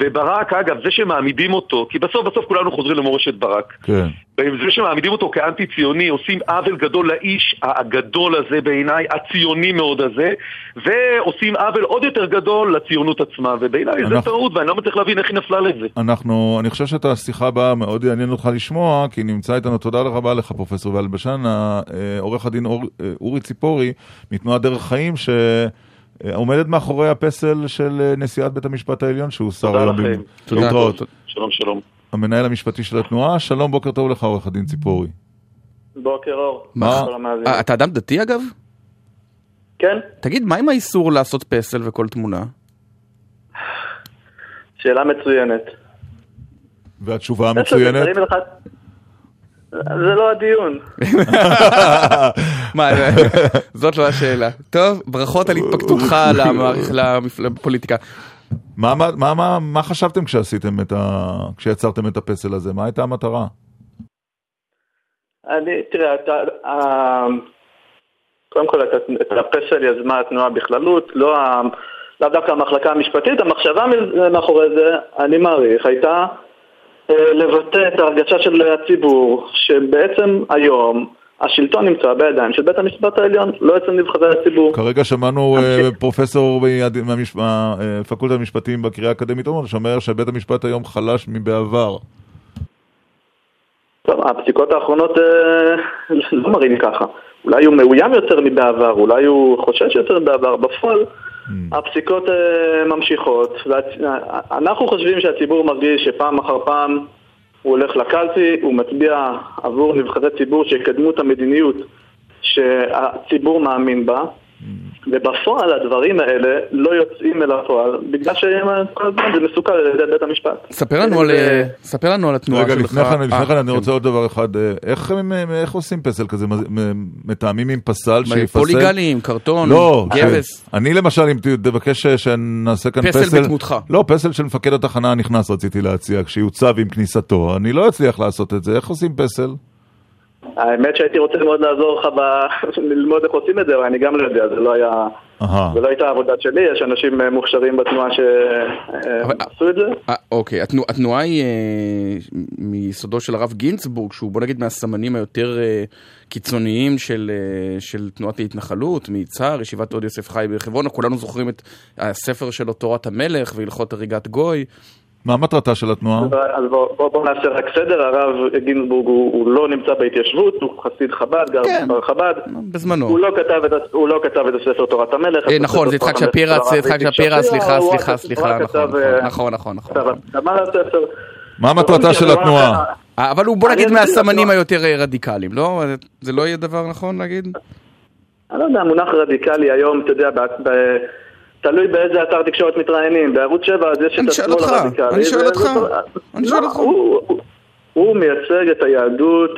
וברק, אגב, זה שמעמידים אותו, כי בסוף בסוף כולנו חוזרים למורשת ברק. כן. זה שמעמידים אותו כאנטי ציוני עושים עוול גדול לאיש הגדול הזה בעיניי, הציוני מאוד הזה, ועושים עוול עוד יותר גדול לציונות עצמה, ובעיניי זה אנחנו- טעות ואני לא מצליח להבין איך היא נפלה לזה. אנחנו, אני חושב שאת השיחה הבאה מאוד יעניין אותך לשמוע, כי נמצא איתנו, תודה רבה לך פרופסור יובל בשן, ה- אה, עורך הדין אור, אה, אורי ציפורי, מתנועת דרך חיים, שעומדת מאחורי הפסל של אה, נשיאת בית המשפט העליון, שהוא שר תודה היום. לכם. תודה. להתראות. שלום שלום. המנהל המשפטי של התנועה, שלום, בוקר טוב לך עורך הדין ציפורי. בוקר אור. מה? אה, אתה אדם דתי אגב? כן, תגיד, מה עם האיסור לעשות פסל וכל תמונה? שאלה מצוינת. והתשובה המצוינת? זה לא הדיון. [laughs] מה, זאת לא השאלה. טוב, ברכות על התפקדותך לפוליטיקה. מה, מה, מה, מה, חשבתם כשעשיתם את ה... כשיצרתם את הפסל הזה? מה הייתה המטרה? אני, תראה, אתה, קודם כל את- את הפסל יזמה התנועה בכללות, לא, לאו דווקא המחלקה המשפטית, המחשבה מאחורי זה, אני מעריך, הייתה לבטא את ההרגשה של הציבור, שבעצם היום השלטון נמצא בידיים של בית המשפט העליון, לא אצל נבחרי הציבור. כרגע שמענו אה, פרופסור מהפקולטה למשפטים בקריאה האקדמית עומר, שאומר שבית המשפט היום חלש מבעבר. טוב, הפסיקות האחרונות אה, לא מראים ככה. אולי הוא מאוים יותר מבעבר, אולי הוא חושש יותר מבעבר. בפועל, הפסיקות אה, ממשיכות. אה, אנחנו חושבים שהציבור מרגיש שפעם אחר פעם הוא הולך לקלפי, הוא מצביע עבור נבחרי ציבור שיקדמו את המדיניות שהציבור מאמין בה. ובפועל הדברים האלה לא יוצאים אל הפועל בגלל שכל הזמן זה מסוכן על ידי בית המשפט. ספר לנו על, אה, ספר לנו על התנועה רגע, שלך. לפני כן, לפני אה, כן אני כן. רוצה עוד דבר אחד. אה, איך עושים פסל כזה? מ- מ- מתאמים עם פסל שיפסל? פוליגלים, קרטון, לא, גבס. כן. אני למשל, אם תבקש שנעשה כאן פסל פסל... בדמותך. לא, פסל של מפקד התחנה הנכנס רציתי להציע, כשיוצב עם כניסתו. אני לא אצליח לעשות את זה. איך עושים פסל? האמת שהייתי רוצה מאוד לעזור לך ב- [laughs] ללמוד איך עושים את זה, אבל אני גם לא יודע, זה לא היה... זה לא הייתה עבודה שלי, יש אנשים אה, מוכשרים בתנועה שעשו את זה. אה, אוקיי, התנוע, התנועה היא אה, מיסודו של הרב גינצבורג, שהוא בוא נגיד מהסמנים היותר אה, קיצוניים של, אה, של תנועת ההתנחלות, מיצהר, ישיבת עוד יוסף חי בחברון, כולנו זוכרים את הספר שלו, תורת המלך והלכות הריגת גוי. מה מטרתה של התנועה? אז בואו בוא, בוא נעשה רק סדר, הרב גינזבורג הוא, הוא לא נמצא בהתיישבות, הוא חסיד חב"ד, גר כן. בכפר חב"ד. בזמנו. הוא לא כתב את, הוא לא כתב את הספר תורת המלך. אה, את נכון, זה יצחק שפירא, הרב יצחק איציק שפירא, סליחה, הוא רק- סליחה, הוא סליחה, רק נכון, כתב, אה, נכון, נכון, נכון. מה מטרתה של התנועה? אה, אבל הוא, בוא נגיד, מהסמנים. היותר אה, רדיקליים, לא? זה לא יהיה דבר נכון להגיד? אני לא יודע, המונח רדיקלי היום, אתה יודע, תלוי באיזה אתר תקשורת מתראיינים. בערוץ 7 אז יש את השמאל הרדיקלי. אני שואל אותך, אני לא, שואל אותך. הוא, הוא, מייצג את היהדות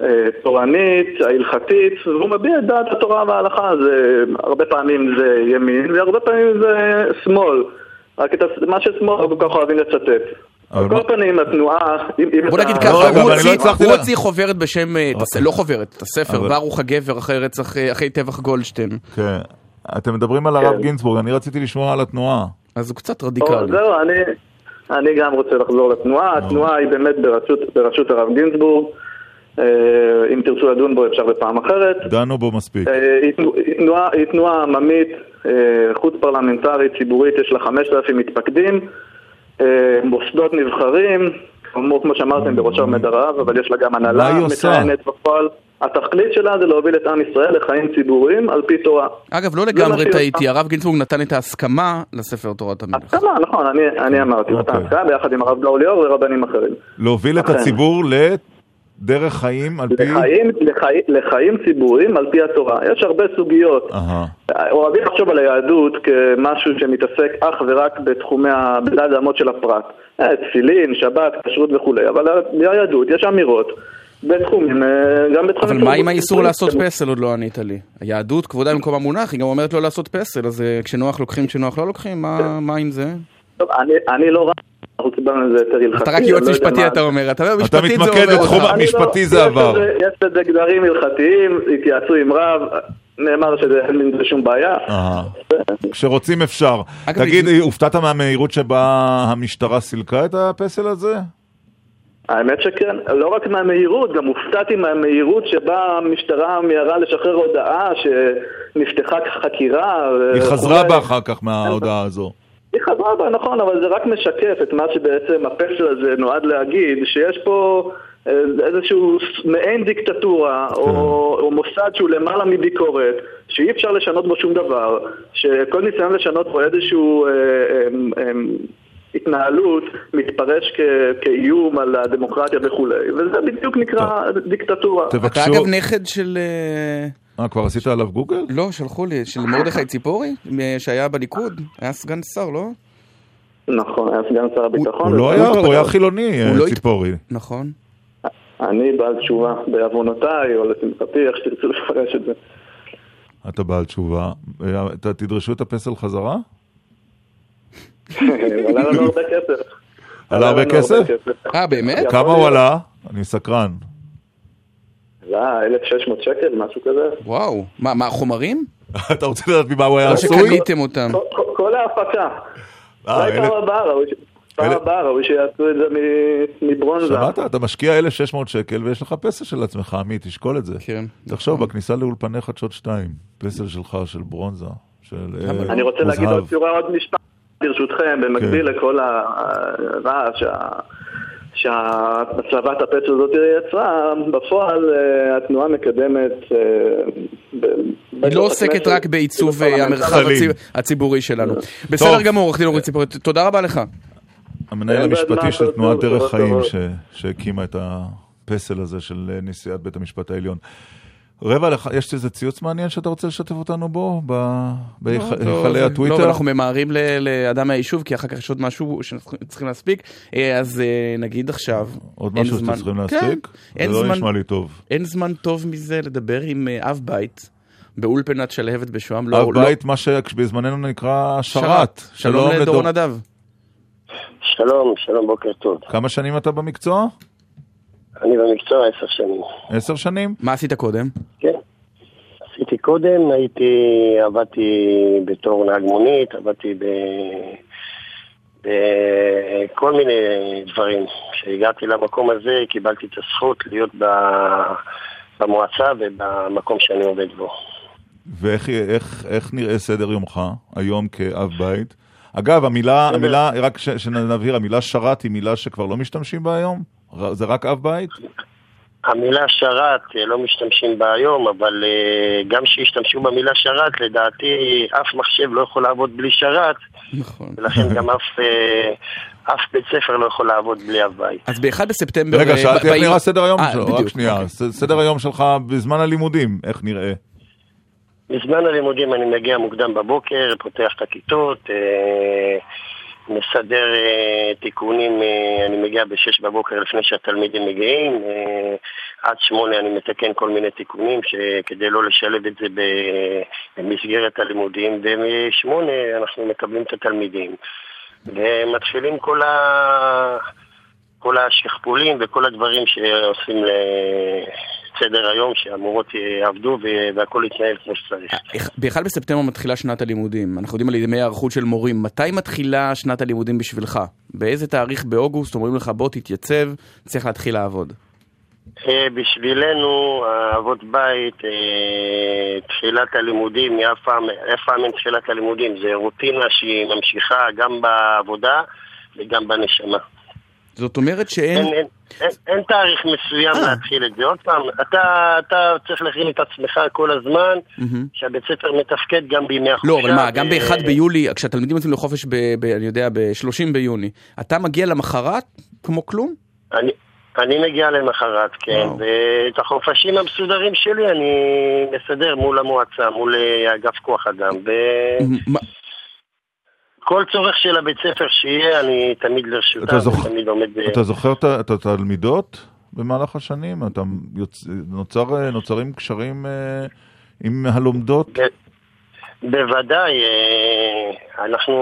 התורנית, ההלכתית, והוא מביע את דעת התורה וההלכה. זה, הרבה פעמים זה ימין, והרבה פעמים זה שמאל. רק את מה ששמאל לא כל כך אוהבים לצטט. על כל פנים, התנועה... בוא נגיד לא, ככה, הוא לא הוציא- חוברת בשם, אה, הס- לא חוברת, את הספר, ברוך הגבר אה, אחרי טבח גולדשטיין. כן. אתם מדברים על הרב גינזבורג, אני רציתי לשמוע על התנועה. אז הוא קצת או, רדיקלי. זהו, אני, אני גם רוצה לחזור לתנועה. התנועה היא באמת בראשות, בראשות הרב גינזבורג. אה, אם תרצו לדון בו אפשר בפעם אחרת. דנו בו מספיק. אה, היא תנוע- היא תנועה- היא תנועה עממית, אה, חוץ פרלמנטרית, ציבורית, יש לה 5,000 מתפקדים, אה, מוסדות נבחרים, כמו כמו שאמרתם, בראשה עומד הרב, אבל יש לה גם הנהלה? מכהנת בפועל. התכלית שלה זה להוביל את עם ישראל לחיים ציבוריים על פי תורה. אגב, לא לגמרי טעיתי, הרב גינזבורג נתן את ההסכמה לספר תורת המלך. הסכמה, נכון, אני, אני אמרתי, אוקיי. נתן הסכמה ביחד עם הרב גאו ליאור ורבנים אחרים. להוביל את. הציבור לדרך חיים על פי... לחיים, לחיים, לחיים ציבוריים על פי התורה. יש הרבה סוגיות. אהה. אוהבים לחשוב על היהדות כמשהו שמתעסק אך ורק בתחומי ה... בדד אמות של הפרט. אה, תפילין, שבת, כשרות וכולי, אבל ביהדות יש אמירות בתחומים, אה, גם בתחומים... אבל מה עם האיסור. לעשות פסל עוד לא ענית לי? היהדות, כבודה במקום המונח, היא גם אומרת לא לעשות פסל, אז אה, כשנוח לוקחים, כשנוח לא לוקחים, מה- מה עם זה? טוב, אני, אני לא רב, אנחנו קיבלנו לזה יותר הלכתי. אתה רק יועץ לא משפטי אתה אומר, אתה אומר אתה משפטית זה מתמקד עובר בתחום אותך. אני המשפטי לא- זה יש עבר. יש לזה גדרים הלכתיים, התייעצו עם רב, נאמר שאין עם זה שום בעיה. כשרוצים אפשר. תגיד, הופתעת מהמהירות שבה המשטרה סילקה את הפסל הזה? האמת שכן, לא רק מהמהירות, גם הופתעתי מהמהירות שבה המשטרה מיהרה לשחרר הודעה שנפתחה חקירה. היא וכולי. חזרה בה אחר כך מההודעה הזו. היא חזרה בה, נכון, אבל זה רק משקף את מה שבעצם הפסל הזה נועד להגיד, שיש פה אה, איזשהו מעין דיקטטורה, או, או מוסד שהוא למעלה מביקורת, שאי אפשר לשנות בו שום דבר, שכל ניסיון לשנות בו איזשהו אה, אה, אה, התנהלות מתפרש כ- כאיום על הדמוקרטיה וכולי, וזה בדיוק נקרא דיקטטורה. אתה. אגב נכד של... אה, כבר עשית עליו גוגל? לא, שלחו לי, של מרדכי ציפורי, שהיה בליכוד, היה סגן שר, לא? נכון, היה סגן שר הביטחון. הוא לא היה, הוא היה חילוני, לא אה, הת- ציפורי. נכון. אני בעל תשובה, בעוונותיי, או לשמחתי, איך שתרצו לפרש את זה. אתה בעל תשובה. אה, אתה תדרשו את הפסל חזרה? [laughs] עלה לנו הרבה כסף. עלה הרבה כסף? אה, באמת? כמה הוא. עלה? אני סקרן. עלה 1,600 שקל, משהו כזה. וואו. מה, מה, החומרים? [laughs] אתה רוצה לדעת ממה הוא היה או עשוי? שקניתם אותם. כל- ההפקה. אה, אולי פעם הבאה ראוי שיעשו את זה מ- מברונזה. שמעת? אתה משקיע 1,600 שקל ויש לך פסל של עצמך, עמית, תשקול את זה. כן. תחשוב, בכניסה לאולפני חדשות 2, פסל שלך של ברונזה, של אה, אני רוצה להגיד מוזהב. עוד שורה, עוד משפט, ברשותכם, במקביל כן. לכל הרעש שה- שהצבת הפצע הזאת יצרה, בפועל אה, התנועה מקדמת... אה, היא לא עוסקת רק בעיצוב אה. המרחב הציבורי שלנו. בסדר גמור, עורך דין אורי ציפורי, תודה רבה לך. המנהל המשפטי של תנועת דרך חיים שהקימה את הפסל הזה של נשיאת בית המשפט העליון. רבע לך, יש איזה ציוץ מעניין שאתה רוצה לשתף אותנו בו? ב- בהיכלי לא, הטוויטר? לא, אנחנו ממהרים ל- לאדם מהיישוב, כי אחר כך יש עוד משהו שאנחנו צריכים להספיק. אה, אז אה, נגיד עכשיו... עוד משהו זמן- שאתם צריכים כן, להספיק? אין זה לא נשמע לי טוב. אין זמן טוב מזה לדבר עם אה, אב בית באולפנת שלהבת בשוהם. לא- אב לא- בית, מה שבזמננו נקרא שרת. שרת. שלום לדורון נדב. שלום, שלום, בוקר טוב. כמה שנים אתה במקצוע? אני במקצוע עשר שנים. עשר שנים? מה עשית קודם? כן. עשיתי קודם, הייתי, עבדתי בתור נהג מונית, עבדתי ב... בכל מיני דברים. כשהגעתי למקום הזה, קיבלתי את הזכות להיות ב... במועצה ובמקום שאני עובד בו. ואיך איך, איך נראה סדר יומך היום כאב בית? אגב, המילה, המילה, רק ש- שנבהיר, המילה שרת היא מילה שכבר לא משתמשים בה היום? זה רק אב בית? המילה שרת אה, לא משתמשים בה היום, אבל אה, גם שהשתמשו במילה שרת, לדעתי אף מחשב לא יכול לעבוד בלי שרת, נכון. ולכן גם אף, אה, אף בית ספר לא יכול לעבוד בלי אב בית. אז ב-1 בספטמבר... רגע, שאלתי איך נראה סדר היום שלו, רק שנייה, אוקיי. ס- סדר היום שלך בזמן הלימודים, איך נראה? בזמן הלימודים אני מגיע מוקדם בבוקר, פותח את הכיתות, אה, מסדר אה, תיקונים, אה, אני מגיע בשש בבוקר לפני שהתלמידים מגיעים, אה, עד שמונה אני מתקן כל מיני תיקונים ש- כדי לא לשלב את זה במסגרת הלימודים, ומשמונה אנחנו מקבלים את התלמידים. ומתחילים כל, ה... כל השכפולים וכל הדברים שעושים לסדר היום, שהמורות יעבדו והכל יתנהל כמו שצריך. ב-1 בספטמבר מתחילה שנת הלימודים, אנחנו יודעים על ימי היערכות של מורים. מתי מתחילה שנת הלימודים בשבילך? באיזה תאריך באוגוסט אומרים לך בוא תתייצב, צריך להתחיל לעבוד? אה, בשבילנו, האבות בית, אה, תחילת הלימודים היא אף פעם אין תחילת הלימודים, זה רוטינה שהיא ממשיכה גם בעבודה וגם בנשמה. זאת אומרת שאין... אין, אין, אין, אין תאריך מסוים אה. להתחיל את זה. עוד פעם, אתה, אתה צריך להכין את עצמך כל הזמן, מהמם. שהבית ספר מתפקד גם בימי החופשה. לא, אבל מה, גם ו- ב-1 ביולי, כשהתלמידים יוצאים לחופש, ב, ב, אני יודע, ב-30 ביוני, אתה מגיע למחרת כמו כלום? אני, אני מגיע למחרת, כן, ואת החופשים המסודרים שלי אני מסדר מול המועצה, מול אה, אגף כוח אדם. וכל צורך של הבית ספר שיהיה, אני תמיד לרשותם, אתה זוכ- ותמיד עומד... אה, אתה זוכר את התלמידות במהלך השנים? אתה יוצ- נוצר- נוצרים קשרים אה, עם הלומדות? בוודאי, אה, אנחנו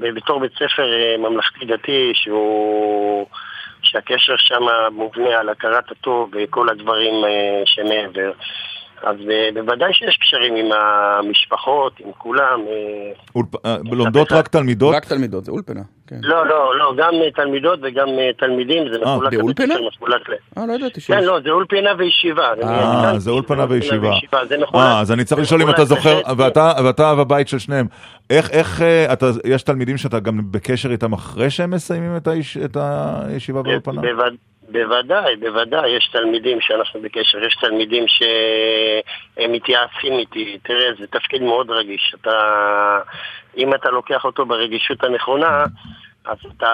ב- בתור בית ספר אה, ממלכתי דתי שהוא... שהקשר שם מובנה על הכרת הטוב וכל הדברים אה, שמעבר. אז אה, בוודאי שיש קשרים עם המשפחות, עם כולם. אה, אולפ- אה, לומדות רק תלמידות? רק תלמידות, זה אולפנה. כן. לא, לא, לא, גם אה, תלמידות וגם אה, תלמידים, זה מחולק... זה לבית אולפנה? ספר, מחולק ל... אה, לא ידעתי שיש. כן, לא, זה אולפנה וישיבה. אה, זה אולפנה וישיבה. זה מחולק. אה, אז אני צריך לשאול אם אתה זוכר. ואתה אב הבית של שניהם, איך, איך, אה, אתה, יש תלמידים שאתה גם בקשר איתם אחרי שהם מסיימים את היש- את הישיבה באולפנה? בווד... בוודאי, בוודאי, יש תלמידים שאנחנו בקשר, יש תלמידים שהם מתייעצים איתי, תראה, זה תפקיד מאוד רגיש. אתה, אם אתה לוקח אותו ברגישות הנכונה, אז אתה,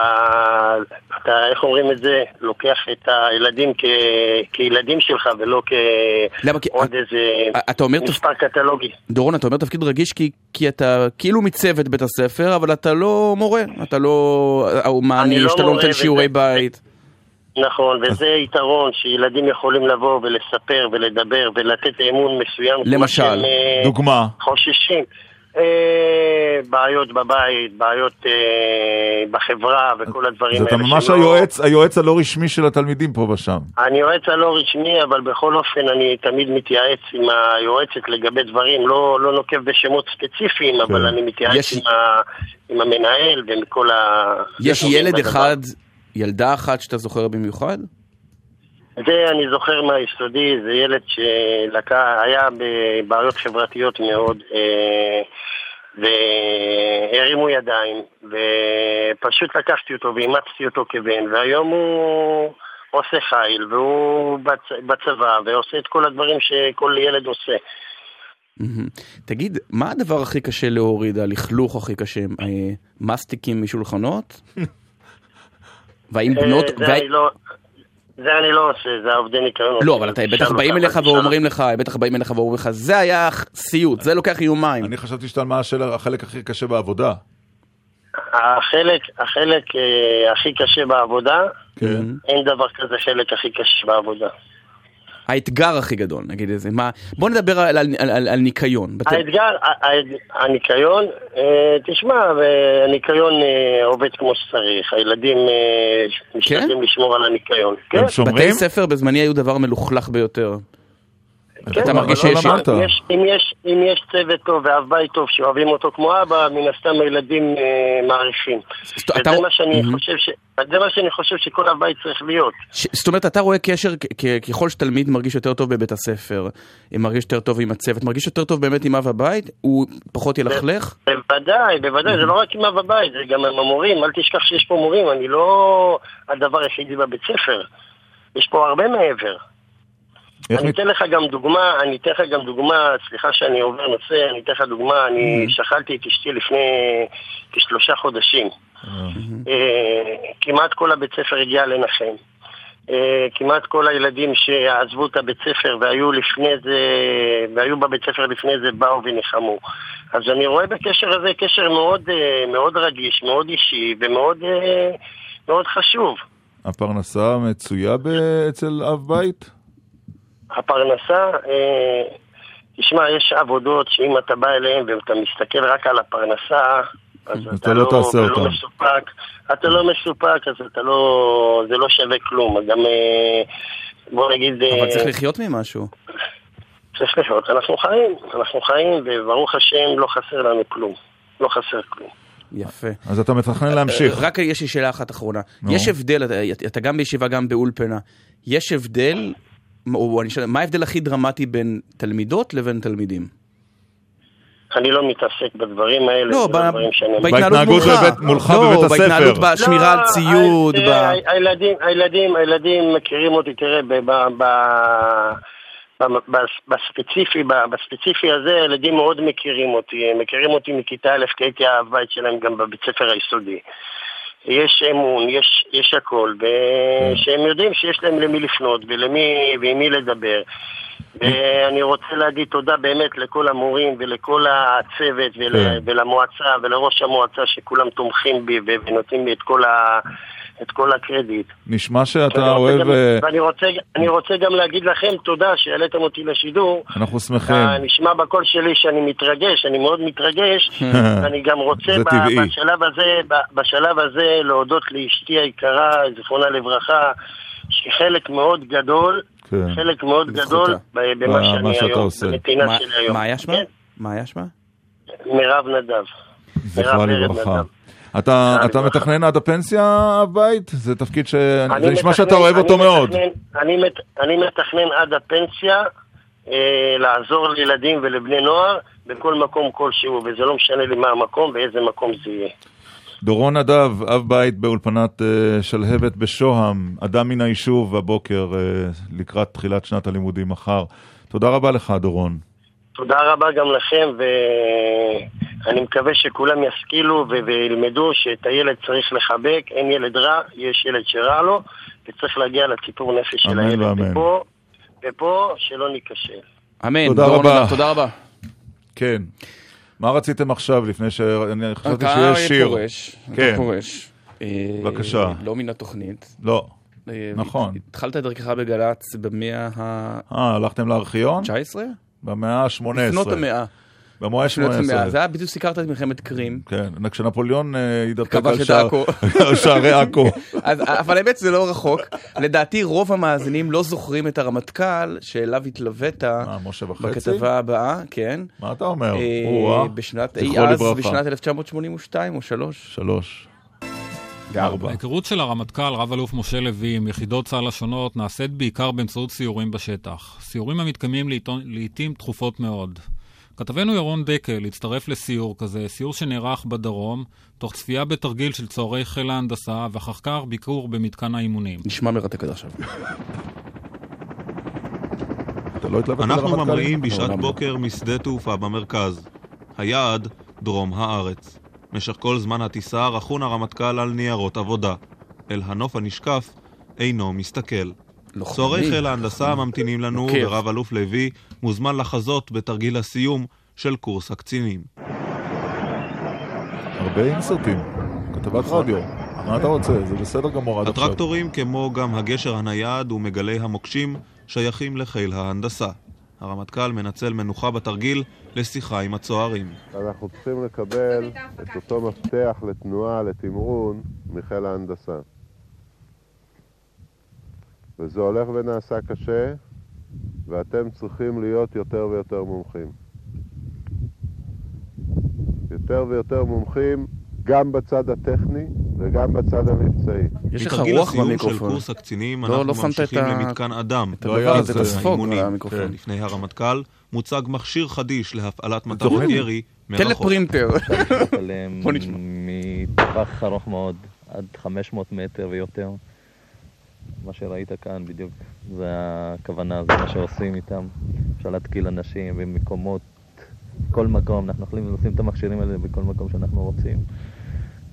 אתה, איך אומרים את זה, לוקח את הילדים כ, כילדים שלך ולא כעוד איזה אתה אומר... מספר קטלוגי. דורון, אתה אומר תפקיד רגיש כי, כי אתה כאילו מצוות בית הספר, אבל אתה לא מורה, אתה לא... או מעניש, לא אתה לא מורה נותן וזה- שיעורי בית. נכון, וזה יתרון שילדים יכולים לבוא ולספר ולדבר ולתת אמון מסוים. למשל, שהם, אה, דוגמה. חוששים. אה, בעיות בבית, בעיות אה, בחברה וכל הדברים אז אתה האלה. ממש היועץ, היועץ הלא רשמי של התלמידים פה ושם. אני יועץ הלא רשמי, אבל בכל אופן אני תמיד מתייעץ עם היועצת לגבי דברים, לא, לא נוקב בשמות ספציפיים, כן. אבל אני מתייעץ יש- עם, ה, עם המנהל ועם כל ה... יש ילד. אחד, ילדה אחת שאתה זוכר במיוחד? זה אני זוכר מהיסודי, זה ילד שהיה בבעיות חברתיות מאוד, אה, והרימו ידיים, ופשוט לקחתי אותו ואימצתי אותו כבן, והיום הוא עושה חיל, והוא בצ... בצבא, ועושה את כל הדברים שכל ילד עושה. תגיד, מה הדבר הכי קשה להוריד, הלכלוך הכי קשה? אה, מסטיקים משולחנות? [laughs] והאם בנות... אה, זה והאם- אני לא... זה אני לא עושה, זה העובדי ניקיון. לא, אבל אתה בטח תשאל באים אליך ואומרים לך, בטח באים אליך ואומרים לך, זה היה סיוט, זה לוקח יומיים. אני חשבתי שאתה על מה השאלה- החלק הכי קשה בעבודה. החלק, החלק אה, הכי קשה בעבודה, כן. אין דבר כזה חלק הכי קשה בעבודה. האתגר הכי גדול, נגיד איזה, מה... בוא נדבר על, על, על, על, על ניקיון. בת... האתגר, הניקיון, אה, תשמע, הניקיון אה, עובד כמו שצריך, הילדים אה, משתדלים לשמור על הניקיון. כן, בתי ספר בזמני היו דבר מלוכלך ביותר. אתה מרגיש לא שיש... אם, יש, אם יש צוות טוב ואב בית טוב שאוהבים אותו כמו אבא, מן הסתם הילדים אה, מעריכים. אתה- וזה מה שאני. חושב ש... זה מה שאני חושב שכל אב בית צריך להיות. ש- זאת אומרת, אתה רואה קשר, כ- כ- ככל שתלמיד מרגיש יותר טוב בבית הספר, מרגיש יותר טוב עם הצוות, מרגיש יותר טוב באמת עם אב הבית, הוא פחות ילכלך? בוודאי, בוודאי, זה לא רק עם אב הבית, זה גם עם המורים, אל תשכח שיש פה מורים, אני לא הדבר היחידי בבית ספר. יש פה הרבה מעבר. אני אתן לך גם דוגמה, אני אתן לך גם דוגמה, סליחה שאני עובר נושא, אני אתן לך דוגמה, אני שכלתי את אשתי לפני כשלושה חודשים. אה, כמעט כל הבית ספר הגיע לנחם. אה, כמעט כל הילדים שעזבו את הבית ספר והיו לפני זה, והיו בבית ספר לפני זה, באו וניחמו. אז אני רואה בקשר הזה קשר מאוד, אה, מאוד רגיש, מאוד אישי ומאוד מאוד חשוב. הפרנסה מצויה אצל אב בית? הפרנסה, אה, תשמע, יש עבודות שאם אתה בא אליהן ואתה מסתכל רק על הפרנסה, אז אתה אתה לא לא, תעשה לא אותם. מסופק, אתה לא מסופק, אז אתה לא, זה לא שווה כלום. גם, אה, בוא נגיד... אה, אבל צריך לחיות ממשהו. צריך לחיות, אנחנו חיים, אנחנו חיים, וברוך השם לא חסר לנו כלום. לא חסר כלום. יפה. אז אתה מתכנן להמשיך. רק יש לי שאלה אחת אחרונה. יש הבדל, אתה- אתה גם בישיבה, גם באולפנה, יש הבדל, או אני שואל, מה ההבדל הכי דרמטי בין תלמידות לבין תלמידים? אני לא מתעסק בדברים האלה, לא, זה ב- דברים שאני... בהתנהלות מולך. בבית- מולך לא, בבית הספר. בהתנהלות בשמירה על לא, ציוד, ה- ב... הילדים, הילדים, הילדים מכירים אותי, תראה, ב- ב- ב- ב- ב- בספציפי, ב- בספציפי הזה, הילדים מאוד מכירים אותי, הם מכירים אותי מכיתה א', כי הייתי האב בית שלהם גם בבית ספר היסודי. יש אמון, יש, יש הכל, ושהם יודעים שיש להם למי לפנות ולמי, ועם מי לדבר. ואני רוצה להגיד תודה באמת לכל המורים ולכל הצוות ול, כן. ולמועצה ולראש המועצה שכולם תומכים בי ונותנים לי את כל, ה, את כל הקרדיט. נשמע ואני שאתה רוצה אוהב... גם, אה, ואני רוצה, אני רוצה גם להגיד לכם תודה שהעליתם אותי לשידור. אנחנו שמחים. נשמע בקול שלי שאני מתרגש, אני מאוד מתרגש. [laughs] אני גם רוצה ב-. בשלב הזה, ב- בשלב הזה להודות לאשתי היקרה, זיכרונה לברכה, שהיא חלק מאוד גדול, כן. חלק מאוד. גדול ב- במה מה שאני היום, עושה. בנתינה מה- שלי היום. מה היה שמה? כן, מה היה שמה? מירב נדב. זכרה לברכה. אתה אתה. מתכנן עד הפנסיה אב בית? זה תפקיד ש... זה נשמע שאתה אוהב אותו מאוד. מתכנן- אני מת- אני מתכנן עד הפנסיה אה, לעזור לילדים ולבני נוער בכל מקום כלשהו, וזה לא משנה לי מה המקום ואיזה מקום זה יהיה. דורון נדב, אב בית באולפנת אה, שלהבת בשוהם, אדם מן היישוב הבוקר אה, לקראת תחילת שנת הלימודים מחר. תודה רבה לך, דורון. תודה רבה גם לכם, ואני מקווה שכולם ישכילו ו- וילמדו שאת הילד צריך לחבק, אין ילד רע, יש ילד שרע לו, וצריך להגיע לציפור נפש של אמן הילד. ואמן. ופה, ופה שלא ניכשל. אמן. תודה רבה. תודה רבה. כן. מה רציתם עכשיו, לפני ש... אני חשבתי אתה שיש שיר. פורש. אתה כן. פורש. אה, בבקשה. לא מן התוכנית. לא. אה, נכון. התחלת את דרכך בגל"צ במאה ה... אה, הלכתם לארכיון? 19? במאה ה-18. לפנות המאה. במאה לפנות המאה. ה-18. זה היה בדיוק סיכרת את מלחמת קרים. כן, כשנפוליאון אה, התדפק כבש על [laughs] שערי עכו. [laughs] אז, אבל האמת זה לא רחוק. לדעתי רוב המאזינים לא זוכרים את הרמטכ"ל שאליו התלווית משה וחצי? בכתבה הבאה, כן. מה אתה אומר? אה. בשנת, אז. בשנת 1982 או 3. שלוש. ארבע. ההיכרות של הרמטכ"ל, רב-אלוף משה לוי, עם יחידות צה"ל השונות, נעשית בעיקר באמצעות סיורים בשטח. סיורים המתקיימים לעיתים תכופות מאוד. כתבנו ירון דקל הצטרף לסיור כזה, סיור שנערך בדרום, תוך צפייה בתרגיל של צוערי חיל ההנדסה, ואחר כך ביקור במתקן האימונים. נשמע מרתק עד עכשיו. לא אנחנו לרמטכ"ל? ממריאים בשעת לא. בוקר משדה תעופה במרכז. היעד, דרום הארץ. משך כל זמן הטיסה רכון הרמטכ"ל על ניירות עבודה. אל הנוף הנשקף אינו מסתכל. צוערי חיל ההנדסה ממתינים לנו, עוקב. ורב אלוף לוי מוזמן לחזות בתרגיל הסיום של קורס הקצינים. הרבה אינסרטים. כתבת. רדיו. מה אתה רוצה? זה בסדר גמור עד עכשיו. הטרקטורים, כמו גם הגשר הנייד ומגלי המוקשים, שייכים לחיל ההנדסה. הרמטכ"ל מנצל מנוחה בתרגיל לשיחה עם הצוערים. אנחנו צריכים לקבל את אותו מפתח לתנועה, לתמרון, מחיל ההנדסה. וזה הולך ונעשה קשה, ואתם צריכים להיות יותר ויותר מומחים. יותר ויותר מומחים גם בצד הטכני וגם בצד המבצעי. יש לך מתרגיל רוח הסיום של במיקרופון. קורס הקצינים, לא- אנחנו לא ממשיכים את ה- למתקן אדם. את הרווח, את הספוג האימונים. במיקרופון. כן. לפני הרמטכ"ל מוצג מכשיר חדיש להפעלת מטרות? ירי מרחוק. טלפרינטר. עליהם [laughs] בוא נשמע. מטווח ארוך מאוד, עד 500 מטר ויותר. מה שראית כאן בדיוק, זה הכוונה, זה מה שעושים איתם. אפשר להתקיל אנשים במקומות, כל מקום, אנחנו יכולים לשים את המכשירים האלה בכל מקום שאנחנו רוצים.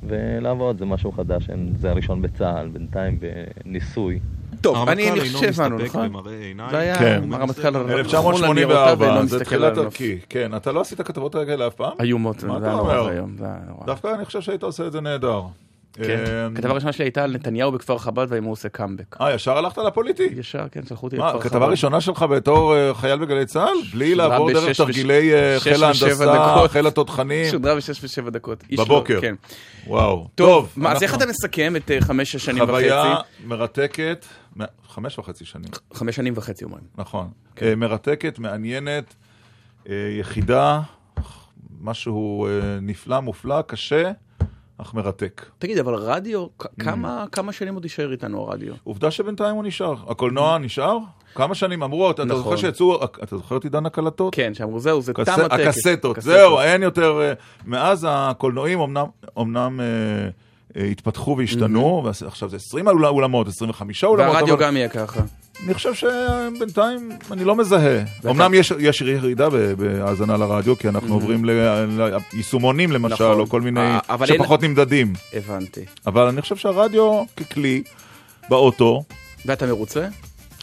ולעבוד זה משהו חדש, זה הראשון בצה"ל, בינתיים בניסוי. טוב, אני הרמטכ"ל חושב מסתפק נכון? זה היה כן. הרמטכ"ל הרמטכ"ל 1984, זה תחילת. דרכי. כן, אתה לא עשית כתבות כאלה אף פעם? איומות, מה זה אתה היה נורא אומר? ואיום. דווקא אני חושב שהיית עושה את זה נהדר. כן. אמ, הכתבה הראשונה שלי הייתה על נתניהו בכפר חב"ד והאם הוא עושה קאמבק. אה, ישר הלכת לפוליטי? ישר, כן, שלחו אותי מה, לכפר חב"ד. כתבה ראשונה שלך בתור אה, חייל בגלי צה"ל? בלי לעבור דרך תרגילי אה, חיל ההנדסה. חיל התותחנים? שודרה בשש ושבע דקות. לא, בבוקר. כן. וואו. טוב, מה, אז איך אתה מסכם את אה, חמש שש שנים וחצי? חוויה מרתקת, חמש וחצי שנים. חמש שנים וחצי אומרים. נכון. כן. מרתקת, מעניינת, יחידה, משהו נפלא, מופלא, קשה, אך מרתק. תגיד, אבל רדיו, Mm. כמה- כמה שנים עוד יישאר איתנו הרדיו? עובדה שבינתיים הוא נשאר. הקולנוע נשאר? כמה שנים אמרו, אתה נכון. זוכר שיצאו, אתה זוכר את עידן הקלטות? כן, שאמרו זהו, זה קס- תם הטקס. הקסטות. זהו, אין יותר... אה, מאז הקולנועים אמנם, אה, אה, התפתחו והשתנו, ועכשיו זה 20 אול- אולמות, 25 אולמות. והרדיו אבל- גם יהיה ככה. אני חושב שבינתיים אני לא מזהה. אמנם יש, יש ירידה בהאזנה לרדיו, כי אנחנו עוברים ל- ליישומונים למשל, נכון. או כל מיני אה, אבל אין- שפחות נמדדים. הבנתי. אבל אני חושב שהרדיו ככלי באוטו, ואתה מרוצה?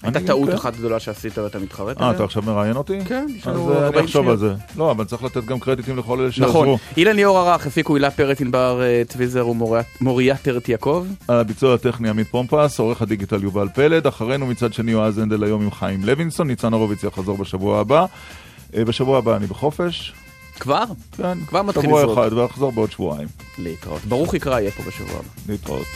הייתה אני- טעות. אחת גדולה שעשית ואתה מתחרט אה, עליה? אתה עכשיו מראיין אותי? כן, יש אז לנו אה, 40 אני אחשוב על. זה. לא, אבל צריך לתת גם קרדיטים לכל אלה נכון. שעזרו. אילן ליאור ערך, הפיקו הילה פרץ, ענבר אה, טוויזר ומוריה טרת יעקב. על הביצוע הטכני עמית פומפס, עורך הדיגיטל יובל פלד, אחרינו מצד שני יועז הנדל היום עם חיים לוינסון, ניצן הורוביץ יחזור בשבוע הבא. אה, בשבוע הבא אני בחופש. כבר? כן, כבר מתחיל שבוע לזרוק. אחד, ואחזור בעוד שבועיים. להתראות. ברוך יקרא יהיה פה בשבוע הבא. להתראות.